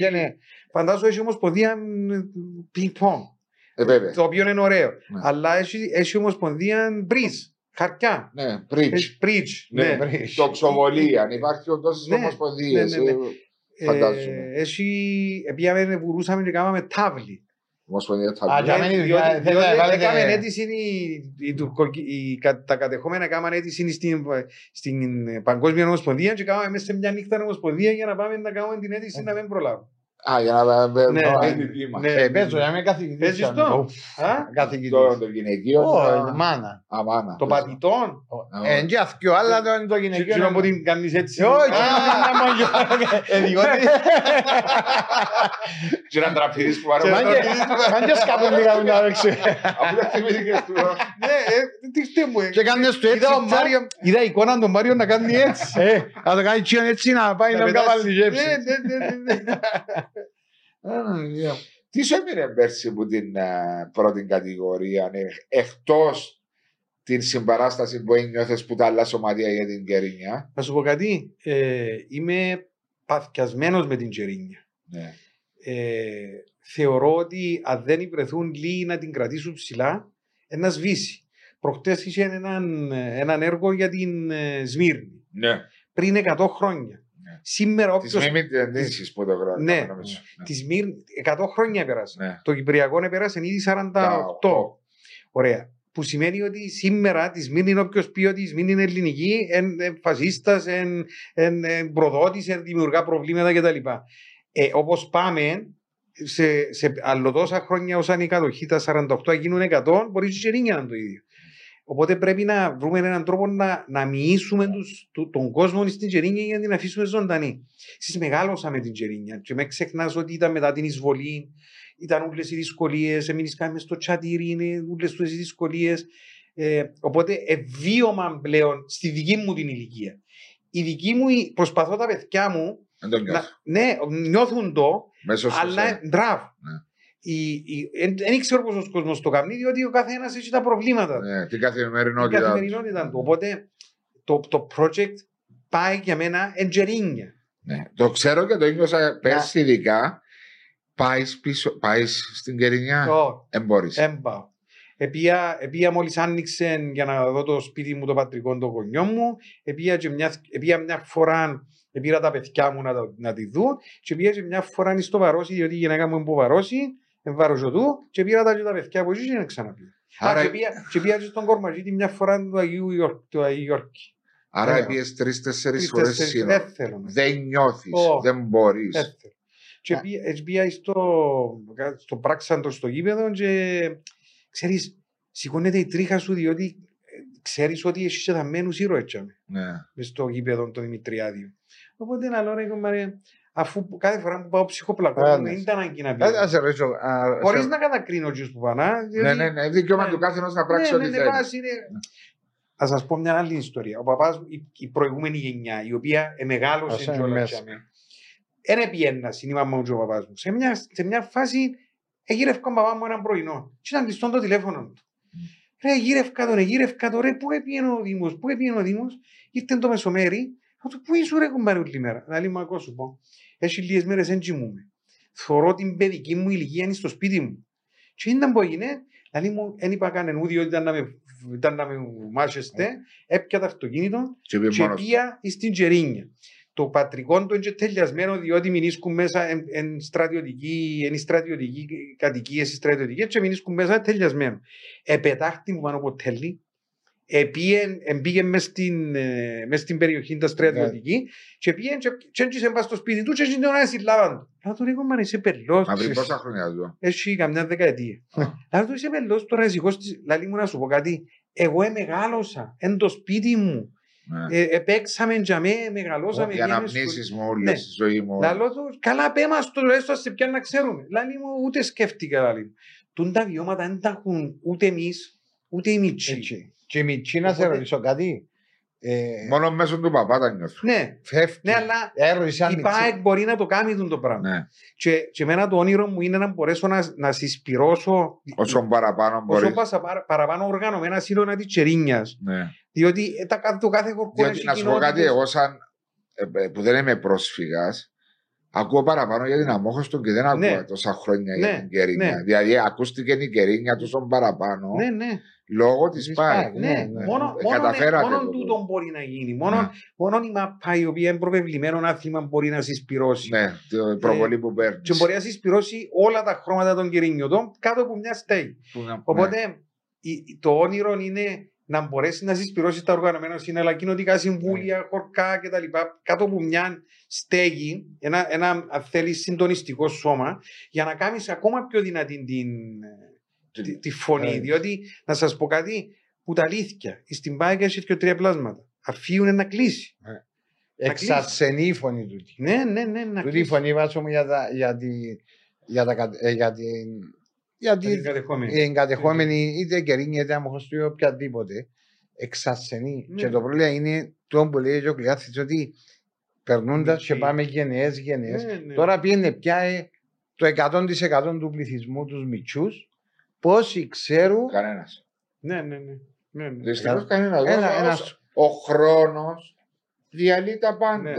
Ναι, ναι, εν έχει- και ναι. Φαντάζομαι έχει ομοσπονδία πινκ-πονγκ. Ε, βέβαια. Το οποίο είναι ωραίο. Ναι. Αλλά έχει, έχει ομοσπονδία μπριζ. Χαρτιά. Ναι, bridge. Έχει bridge. Ναι, Ναι. Τοξοβολία. Αν υπάρχει όντως Ναι, ομοσπονδίες. ναι, ναι, ε, φαντάζομαι. Ε, έχει, πήγαμε, βουρούσαμε και κάναμε τάβλη. Ομοσπονδία Α, θα για πει. μένα- Διότι, θέλετε διότι να βάλετε- έκαμε αίτηση, η, η, τουρκοκι- η, κα- τα κατεχόμενα έκαναν αίτηση στην, στην Παγκόσμια Ομοσπονδία και κάναμε μέσα σε μια νύχτα ομοσπονδία για να πάμε να κάνουμε την αίτηση να μην προλάβουμε. Α, για να Ναι, μην ναι, την βήμα. ναι. Ε, παίζω, να είμαι καθηγητής. Παίζεις αν- το; Ουφ, Α, Καθηγητής. Το το γυναικείο. Ω, α, μάνα. Αμάνα. το πατητόν. Α, Ε, και αθκιο, αλλά το είναι το γυναικείο. Ξέρω που την κάνεις έτσι. Ε, Όχι, Α, Ε, διότι- Και ένα τραπέζι που Και πάρουμε. ένα Μάγκες- μάγκες κάπου λίγα να ρίξει. Αφού δεν θυμήθηκες του. Ναι, ε, τι φταίει μου. ε. Και κάνεις του έτσι, Είδα ο τσα. Μάριο, είδα εικόνα του Μάριο να κάνει έτσι. Ε, να το κάνει τσιόν έτσι να πάει να πετάσει. καβάλει Ναι, γεύση. ναι, ναι, ναι, ναι. Α, ναι. Τι σου έμεινε πέρσι από την α, πρώτη κατηγορία, ναι, εκτός την συμπαράσταση που ένιωθες που τα άλλα σωματεία για την Κερίνια; Να σου πω κάτι. Ε, είμαι παθιασμένος με την Τζερίνια. Ναι. Ε, θεωρώ ότι αν δεν βρεθούν λίγοι να την κρατήσουν ψηλά, ένα σβήσει. Προχτές είχε έναν, έναν έργο για την ε, Σμύρνη. ναι. Πριν 100 χρόνια. Ναι. Σήμερα Τις όποιος... μη τendήσεις που το γράφω. Ναι. νομίζω. Της Σμύρνη, 100 χρόνια πέρασε. Ναι. Το Κυπριακό πέρασε ήδη 48. Τα- Ωραία. Που σημαίνει ότι σήμερα της Σμύρνη είναι όποιος πει ότι η Σμύρνη είναι ελληνική, εν, εν φασίστας, εν, εν, εν προδότης, εν δημιουργά προβλήματα κτλ. Ε, Όπως πάμε, σε, σε άλλο τόσα χρόνια όσα είναι η κατοχή, τα 48 να γίνουν 100, μπορεί και η Τζερίνια να είναι το ίδιο. Οπότε πρέπει να βρούμε έναν τρόπο να, να μοιήσουμε τους, του- τον κόσμο στην Τζερίνια για να την αφήσουμε ζωντανή. Εσείς μεγάλωσα με την Τζερίνια και μες ξεχνάς ότι ήταν μετά την εισβολή, ήταν όλες οι δυσκολίες, εμείς κάνουμε στο τσατήρι, είναι όλες αυτές οι δυσκολίες. Ε, οπότε ευβίωμα πλέον στη δική μου την ηλικία. Η δική μου, η- προσπαθώ τα παιδιά μου, Δεν το να, νιώθω. ναι, νιώθουν το, Μέσω στο αλλά σένα. μπράβο. Ναι. Δεν ξέρω πώ ο κόσμος το κάνει, διότι ο καθένας έχει τα προβλήματα. του, Ναι, την Την καθημερινότητα. του. καθημερινότητα του. Οπότε το, το project πάει για μένα εντζερίνια. Ναι, το ξέρω και το ένιωσα πέρσι ειδικά. Πάεις πίσω, πάεις στην Κερινιά. Το Δεν μπορείς. έμπαω. Επία, επία μόλις άνοιξε για να δω το σπίτι μου το πατρικό το γονιό μου. Επία, και μια, επία μια φορά πήρα τα παιδιά μου να, τα- να τη δουν και πήγα και μια φορά στο Βαρόσι διότι η γυναίκα μου είναι που Βαρόσι εμβάρωσω του και πήρα τα και τα παιδιά από εκεί και δεν ξαναπήγα. Άρα- Α, και πήγα, και πήγα και στον Κορμαζίτη μια φορά του Αγίου Ιόρ- του Αγίου Ιόρκη. Άρα Ωραία. πήγες τρεις-τέσσερις Τρεις, φορές τέσσερις, σύνορα. Δεν θέλω να Δεν νιώθεις, Ω. δεν μπορείς. Δεν θέλω. Και Α. πήγα- έτσι πήγα στο, στο πράξαντο στο γήπεδο και ξέρεις, σηκώνεται η τρίχα σου διότι ε, ξέρεις ότι έχει δαμένους ήρωες τσάμε, Ναι. μες στο γήπεδο το Δημητριάδιο. Οπότε ένα λόγο ρε κομμάρε, αφού που κάθε φορά που πάω ψυχοπλακώ, Α, δεν ναι. ήταν ανάγκη να Α, πήγω. ας σε ρωτήσω, α, Χωρίς σε- να κατακρίνω τους που πάνε. α, διότι- Ναι, ναι, ναι. Δικαίωμα Ναι. του κάθε να πράξει ναι, ό,τι ναι, θέλει. πας είναι- Θα σας πω μια άλλη ιστορία. Ο παπάς, η, η προηγούμενη γενιά, η οποία εμεγάλωσε Ας είναι κιόλας μέσα. για μένα. Ένας επιένα είναι η μαμά μου και ο παπάς μου. Σε μια, σε μια φάση εγύρευκα ο παπά μου έναν πρωινό. Και ήταν κλειστό το τηλέφωνο του. Ρε, εγύρευκα τον, εγύρευκα τον, ρε, πού έπιενε ο Δήμος, πού έπιενε ο Δήμος; Ήρθε το μεσομέρι, θα του πού ήσου ρε κουμπάρε όλη μέρα. Να λέει μου ακό σου πω. Έχει λίγες μέρες δεν κοιμούμαι. Θωρώ την παιδική μου ηλικία είναι στο σπίτι μου. Και ήταν που έγινε, δηλαδή μου δεν είπα κανένα διότι ήταν να με, ήταν να με μάσεστε, έπια το αυτοκίνητο Και πει και μόνος του. πήγα στην Τζερίνια. Το πατρικό του είναι τελειασμένο διότι μηνίσκουν μέσα εν, εν στρατιωτική, εν στρατιωτική κατοικίες, στρατιωτικές και μηνίσκουν μέσα τελειασμένο. Επετάχτη μου πάνω από τέλει, επήγε, εμπήγε μες στην, ε, μες στην περιοχή τα στρατιωτική και πήγε και, και έντυσε πας στο σπίτι του και έτσι την ώρα συλλάβαν του. Να του λέγω, μα είσαι πελός. Μα πριν ξέρεις». πόσα χρόνια του. Έχει καμιά δεκαετία. Να του είσαι πελός τώρα εσύ της... Λαλή μου να σου πω κάτι. Εγώ εμεγάλωσα εν το σπίτι μου. Ναι. Ε, επέξαμε για με, μεγαλώσαμε. Οι πήγαμε αναμνήσεις μου όλες Ναι. στη ζωή μου. σχολείο. Λαλό του, καλά πέμα στο τουλάχιστον σε ποια να ξέρουμε. Λαλή μου ούτε σκέφτηκα λαλή μου. Τούν τα βιώματα δεν τα έχουν ούτε εμείς, ούτε οι μίτσοι. Έτσι. Και η Μιτσί να σε Οπότε- ρωτήσω κάτι. Ε, Μόνος μέσω του παπά τα νιώθω. Ναι, Φεύγει. ναι, αλλά Έρωτησα η ΠΑΕΚ μπορεί να το κάνει τούν το πράγμα. Ναι. Και, και εμένα το όνειρο μου είναι να μπορέσω να, να συσπυρώσω Όσο παραπάνω όσο μπορείς. πάσα παρα- παραπάνω οργανωμένα σύνορα της Τσερίνιας. Ναι. Διότι ε, τα, κα- το κάθε χορκό Διότι έχει να σου πω κάτι, κοινότητες. εγώ σαν ε, ε, που δεν είμαι πρόσφυγας, ακούω παραπάνω για την αμόχωστο και δεν ακούω Ναι. τόσα χρόνια Ναι, για την Κερίνια. ναι. Δηλαδή ακούστηκε η Κερίνια τόσο παραπάνω Ναι, ναι. Λόγω της Της ΠΑΕ. ΠΑΕΚ, Ναι, ναι, ναι. μόνο, Ε, μόνο, καταφέρατε μόνο το. τούτο μπορεί να γίνει. Μόνο, Ναι. μόνο η ΜΑΠΑ η οποία είναι προβεβλημένο άθλημα μπορεί να συσπυρώσει. Ναι, την προβολή που παίρνεις. Και μπορεί να συσπυρώσει όλα τα χρώματα των κυρινιωτών κάτω από μια στέγη. Ναι. Οπότε η- το όνειρο είναι να μπορέσεις να συσπυρώσεις τα οργανωμένα σύνορα, κοινοτικά συμβούλια, χορκά κτλ. κάτω από μια στέγη, ένα, ένα αν θέλεις συντονιστικό σώμα, για να κάνεις ακόμα πιο δυνατή την, τη, τη φωνή. Ε. Διότι να σας πω κάτι, που τα αλήθεια, στην Πάγκα έχει και τρία πλάσματα. Αφίουν να κλείσει. Εξαρσενή η φωνή του. Ναι, ναι, ναι, να Τούτη η κλείσει. φωνή βάζω μου για, τα, για, τη, για, τα, κα- ε, για την για την την κατεχόμενη. εγκατεχόμενη είτε κερίνη είτε αμοχωστή οποιαδήποτε εξαρσενή. Ναι. Και το πρόβλημα είναι το που λέει και ο Κλειάθης ότι περνούντας και Μητσί. πάμε γενναίες γενναίες. Ναι, ναι. Τώρα πήγαινε πια ε, το 100% του πληθυσμού τους μητσούς πόσοι ξέρουν Κανένας. Ναι, ναι, ναι. ναι, ναι. Δυστυχώς κανένας. ένα, Όσο- ένας, Ο χρόνος διαλύει τα πάντα. Ναι.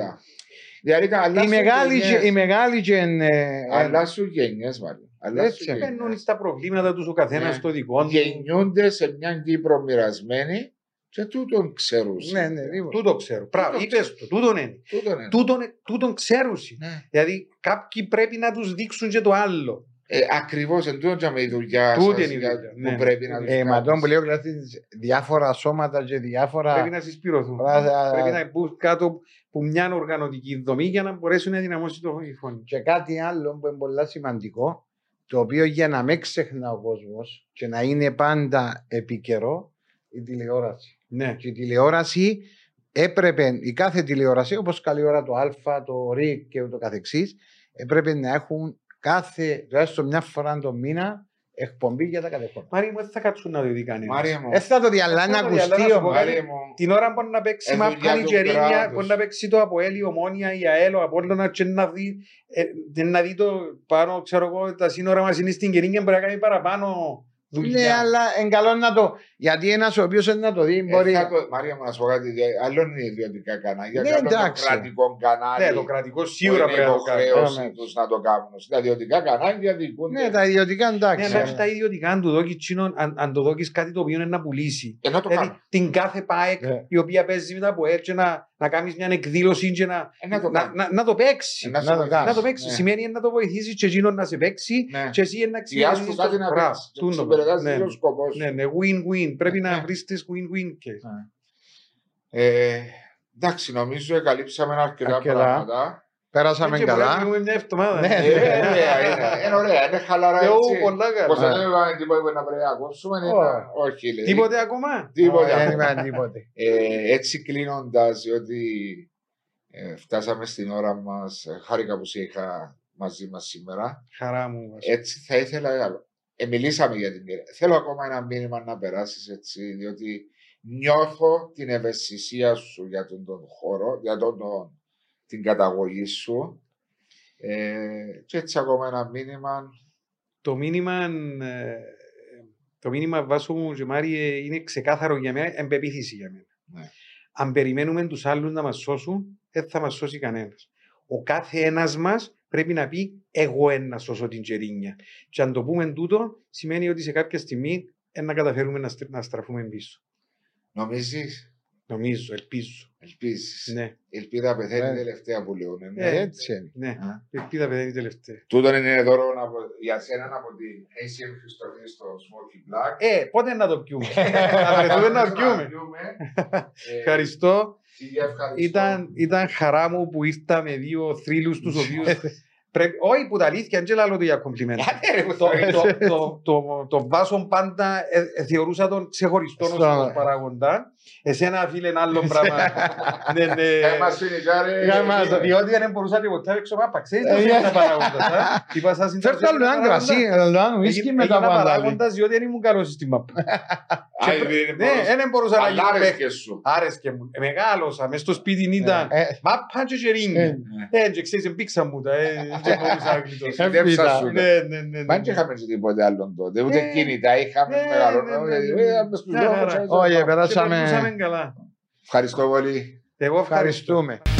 Διαλύει τα η, αλλάσουν μεγάλη, γενιές. και- η μεγάλη και ε, Αλλάσουν γενιές, μάλλον. Αλλάσουν Έτσι. γενιές. Μπαίνουν στα προβλήματα τους ο καθένας Ναι. στο δικό του. Γεννιούνται σε μια Κύπρο μοιρασμένη και τούτον ξέρουν. ναι, ναι, λοιπόν. Τούτο ξέρω. Πράγμα, Τούτο είπες το. Τούτον είναι. Τούτον είναι. Τούτον, τούτον ξέρουν. Ναι. Δηλαδή κάποιοι πρέπει να τους δείξουν και το άλλο. Ε, Ακριβώς εν τούτο και με η δουλειά Τούτη σας είναι η για- δουλειά, που ναι. πρέπει να τους Ε, μα κάνεις. τον που λέει ο Κλάθης, διάφορα σώματα και διάφορα. Πρέπει να συσπηρωθούν. Πράγμα- Πρέπει να μπουν κάτω από μια οργανωτική δομή για να μπορέσουν να δυναμώσει το η φωνή. Και κάτι άλλο που είναι πολύ σημαντικό, το οποίο για να μην ξεχνά ο κόσμος και να είναι πάντα επίκαιρο, η τηλεόραση. Ναι. Και η τηλεόραση έπρεπε, η κάθε τηλεόραση, όπως καλή ώρα το Α, το ΡΙΚ και ούτω καθεξής, έπρεπε να έχουν κάθε, τουλάχιστον μια φορά το μήνα, εκπομπή για τα κατεχόμενα. Μάρια μου, δεν θα κάτσουν να το δει κανένας. Μάρια μου, Ε, θα το διαλά να θα το διαλά, ακουστεί να σου πω όμως. κάτι. Μάρια μου, Την ώρα μπορεί να παίξει Ε, μάπα δουλειά η του Τζερίνια, κράτους. μπορεί να παίξει το Αποέλ, η Ομόνια, η ΑΕΛ, ο Απόλλωνα και να δει, ε, να δει το πάνω, ξέρω εγώ, τα σύνορα μας είναι στην Κερίνια, μπορεί να κάνει παραπάνω δουλειά. Ναι, αλλά είναι καλό να το. Γιατί ένας ο οποίος να το δει ε, μπορεί. θα το- Μάρια μου, να σου πω κάτι. δια- Άλλο είναι ιδιωτικά κανάλια, Ναι, και άλλο είναι το εντάξει. κρατικό κανάλι. Ναι, το κρατικό που σίγουρα είναι πρέπει να το κάνει. υποχρέωση Ναι, ναι. τους να το κάνουν. Στα ιδιωτικά κανάλια δικούνται. Ναι, τα ιδιωτικά Ναι, εντάξει. αλλά τα ιδιωτικά, αν του δώκεις τσίνον, αν, αν το δώκεις κάτι το οποίο είναι να πουλήσει. Ενώ το Δηλαδή κάνουν. την κάθε ΠΑΕΚ Ναι. η οποία παίζει με τα ΑΠΟΕΛ και να, να κάνεις μια εκδήλωση και να, Ε, να το να, κάνουν. να, να το παίξεις. Ε, να σε το βοηθήσει. Να το παίξεις. Ναι. Σημαίνει να το βοηθήσεις και εκείνον να σε παίξει Ναι. και εσύ να Ή ας εξυπηρετήσεις του κάτι το- να Μπράβο, πεις. τούτο Συμπεριλαμβάνεις ναι. δύο σκοπός. Ναι, ναι, win-win. Πρέπει Ναι. να βρεις τις win-win και. Ε, εντάξει, νομίζω καλύψαμε αρκετά Αρκετά. πράγματα. Πέρασαμε Και μπορεί να καλά. φύγουμε μια εβδομάδα. Ναι, Ε, ωραία, είναι, είναι ωραία, είναι χαλαρά Λέω έτσι. πολλά Πως καλά. δεν είπαμε τίποτα που να πρέπει να κόψουμε, είναι- Ω. όχι λέει. Τίποτε ακόμα; Τίποτα. Δεν είπα τίποτε. Ε, έτσι κλείνοντας, διότι ε, φτάσαμε στην ώρα μας, χάρηκα που σε είχα μαζί μας σήμερα. Χαρά μου. Έτσι θα ήθελα. Ε, μιλήσαμε για την κυρία. Θέλω ακόμα ένα μήνυμα να περάσεις έτσι, διότι νιώθω την ευαισθησία σου για τον, τον χώρο, για τον, τον, την καταγωγή σου. Ε, και έτσι ακόμα ένα μήνυμα. Το μήνυμα, ε, το μήνυμα βάσου μου, Ζημάρη, ε, είναι ξεκάθαρο για μένα, εμπεποίθηση για μένα. Ναι. Αν περιμένουμε τους άλλους να μας σώσουν, δεν θα μας σώσει κανένας. Ο κάθε ένας μας πρέπει να πει εγώ ένα σώσω την Τζερίνια. Και αν το πούμε τούτο, σημαίνει ότι σε κάποια στιγμή ε, να καταφέρουμε να, στρ- να στραφούμε πίσω. Νομίζεις, Νομίζω, ελπίζω. ελπίζεις. Ναι, Η ελπίδα πεθαίνει Ναι. τελευταία που λέουν. ε, Ε, ναι. Έτσι είναι. ναι. Α. Η ελπίδα παιδεύει τελευταία. Τούτο είναι δώρο από, για σένα από την ACM Χριστοφίδη στο Smoky Black. Ε, πότε να το πιούμε; να βρεθούμε να πιούμε. Ε, Ευχαριστώ. Φίλια, ευχαριστώ. Ήταν, ήταν χαρά μου που ήρθα με δύο θρύλους τους οποίους πρέπει, όχι που τα αλήθεια, δεν λέω το για κομπλιμέντα. Άντε, ρε, που το, θα- το, το, το, το βάσο πάντα ε, ε, θεωρούσα τον ξεχωριστό ως Στο- παράγοντα. Εσένα φίλε ένα άλλο πράγμα. ναι, ναι. Ε, μας φύγει, τζάρε. Για μας. Ε, Διότι δεν μπορούσα να ποτέ έξω μάπα. Ξέρετε Ε, τι για- είναι παράγοντας. α; Είπα σας είναι Φέρτε άλλο ένα κρασί, άλλο ένα ουίσκι Έγινα μετά από άλλο. παράγοντας διότι δεν ήμουν καλός στην μάπα. Α, επειδή είναι Ναι, μπορούσε. δεν μπορούσα να Αλλά γίνω άρεσκες παίχτης. σου. Άρεσκε μου. Ε, Μεγάλωσα. Μες στο σπίτι ήταν Ε, μάπα και γερίνι. ε, Ε, και ξέρεις, εμπήξα μου τα. ε, Δεν μπορούσα να γλιτώσω. Ε, Δέψα φίλα. σου, ναι. Ναι, ναι, ναι. Μα ναι. δεν είχαμε και τίποτε άλλο τότε. Ούτε Ναι. κινητά είχαμε Ναι, μεγάλο. ναι, ναι, ναι, ναι. Ε, ε, μες στους Ναι, δρόμους, ναι, ναι. έτσι. Όχι, Και περάσαμε. περνούσαμε καλά. Ευχαριστώ πολύ. Εγώ ευχαριστώ. Ευχαριστούμε.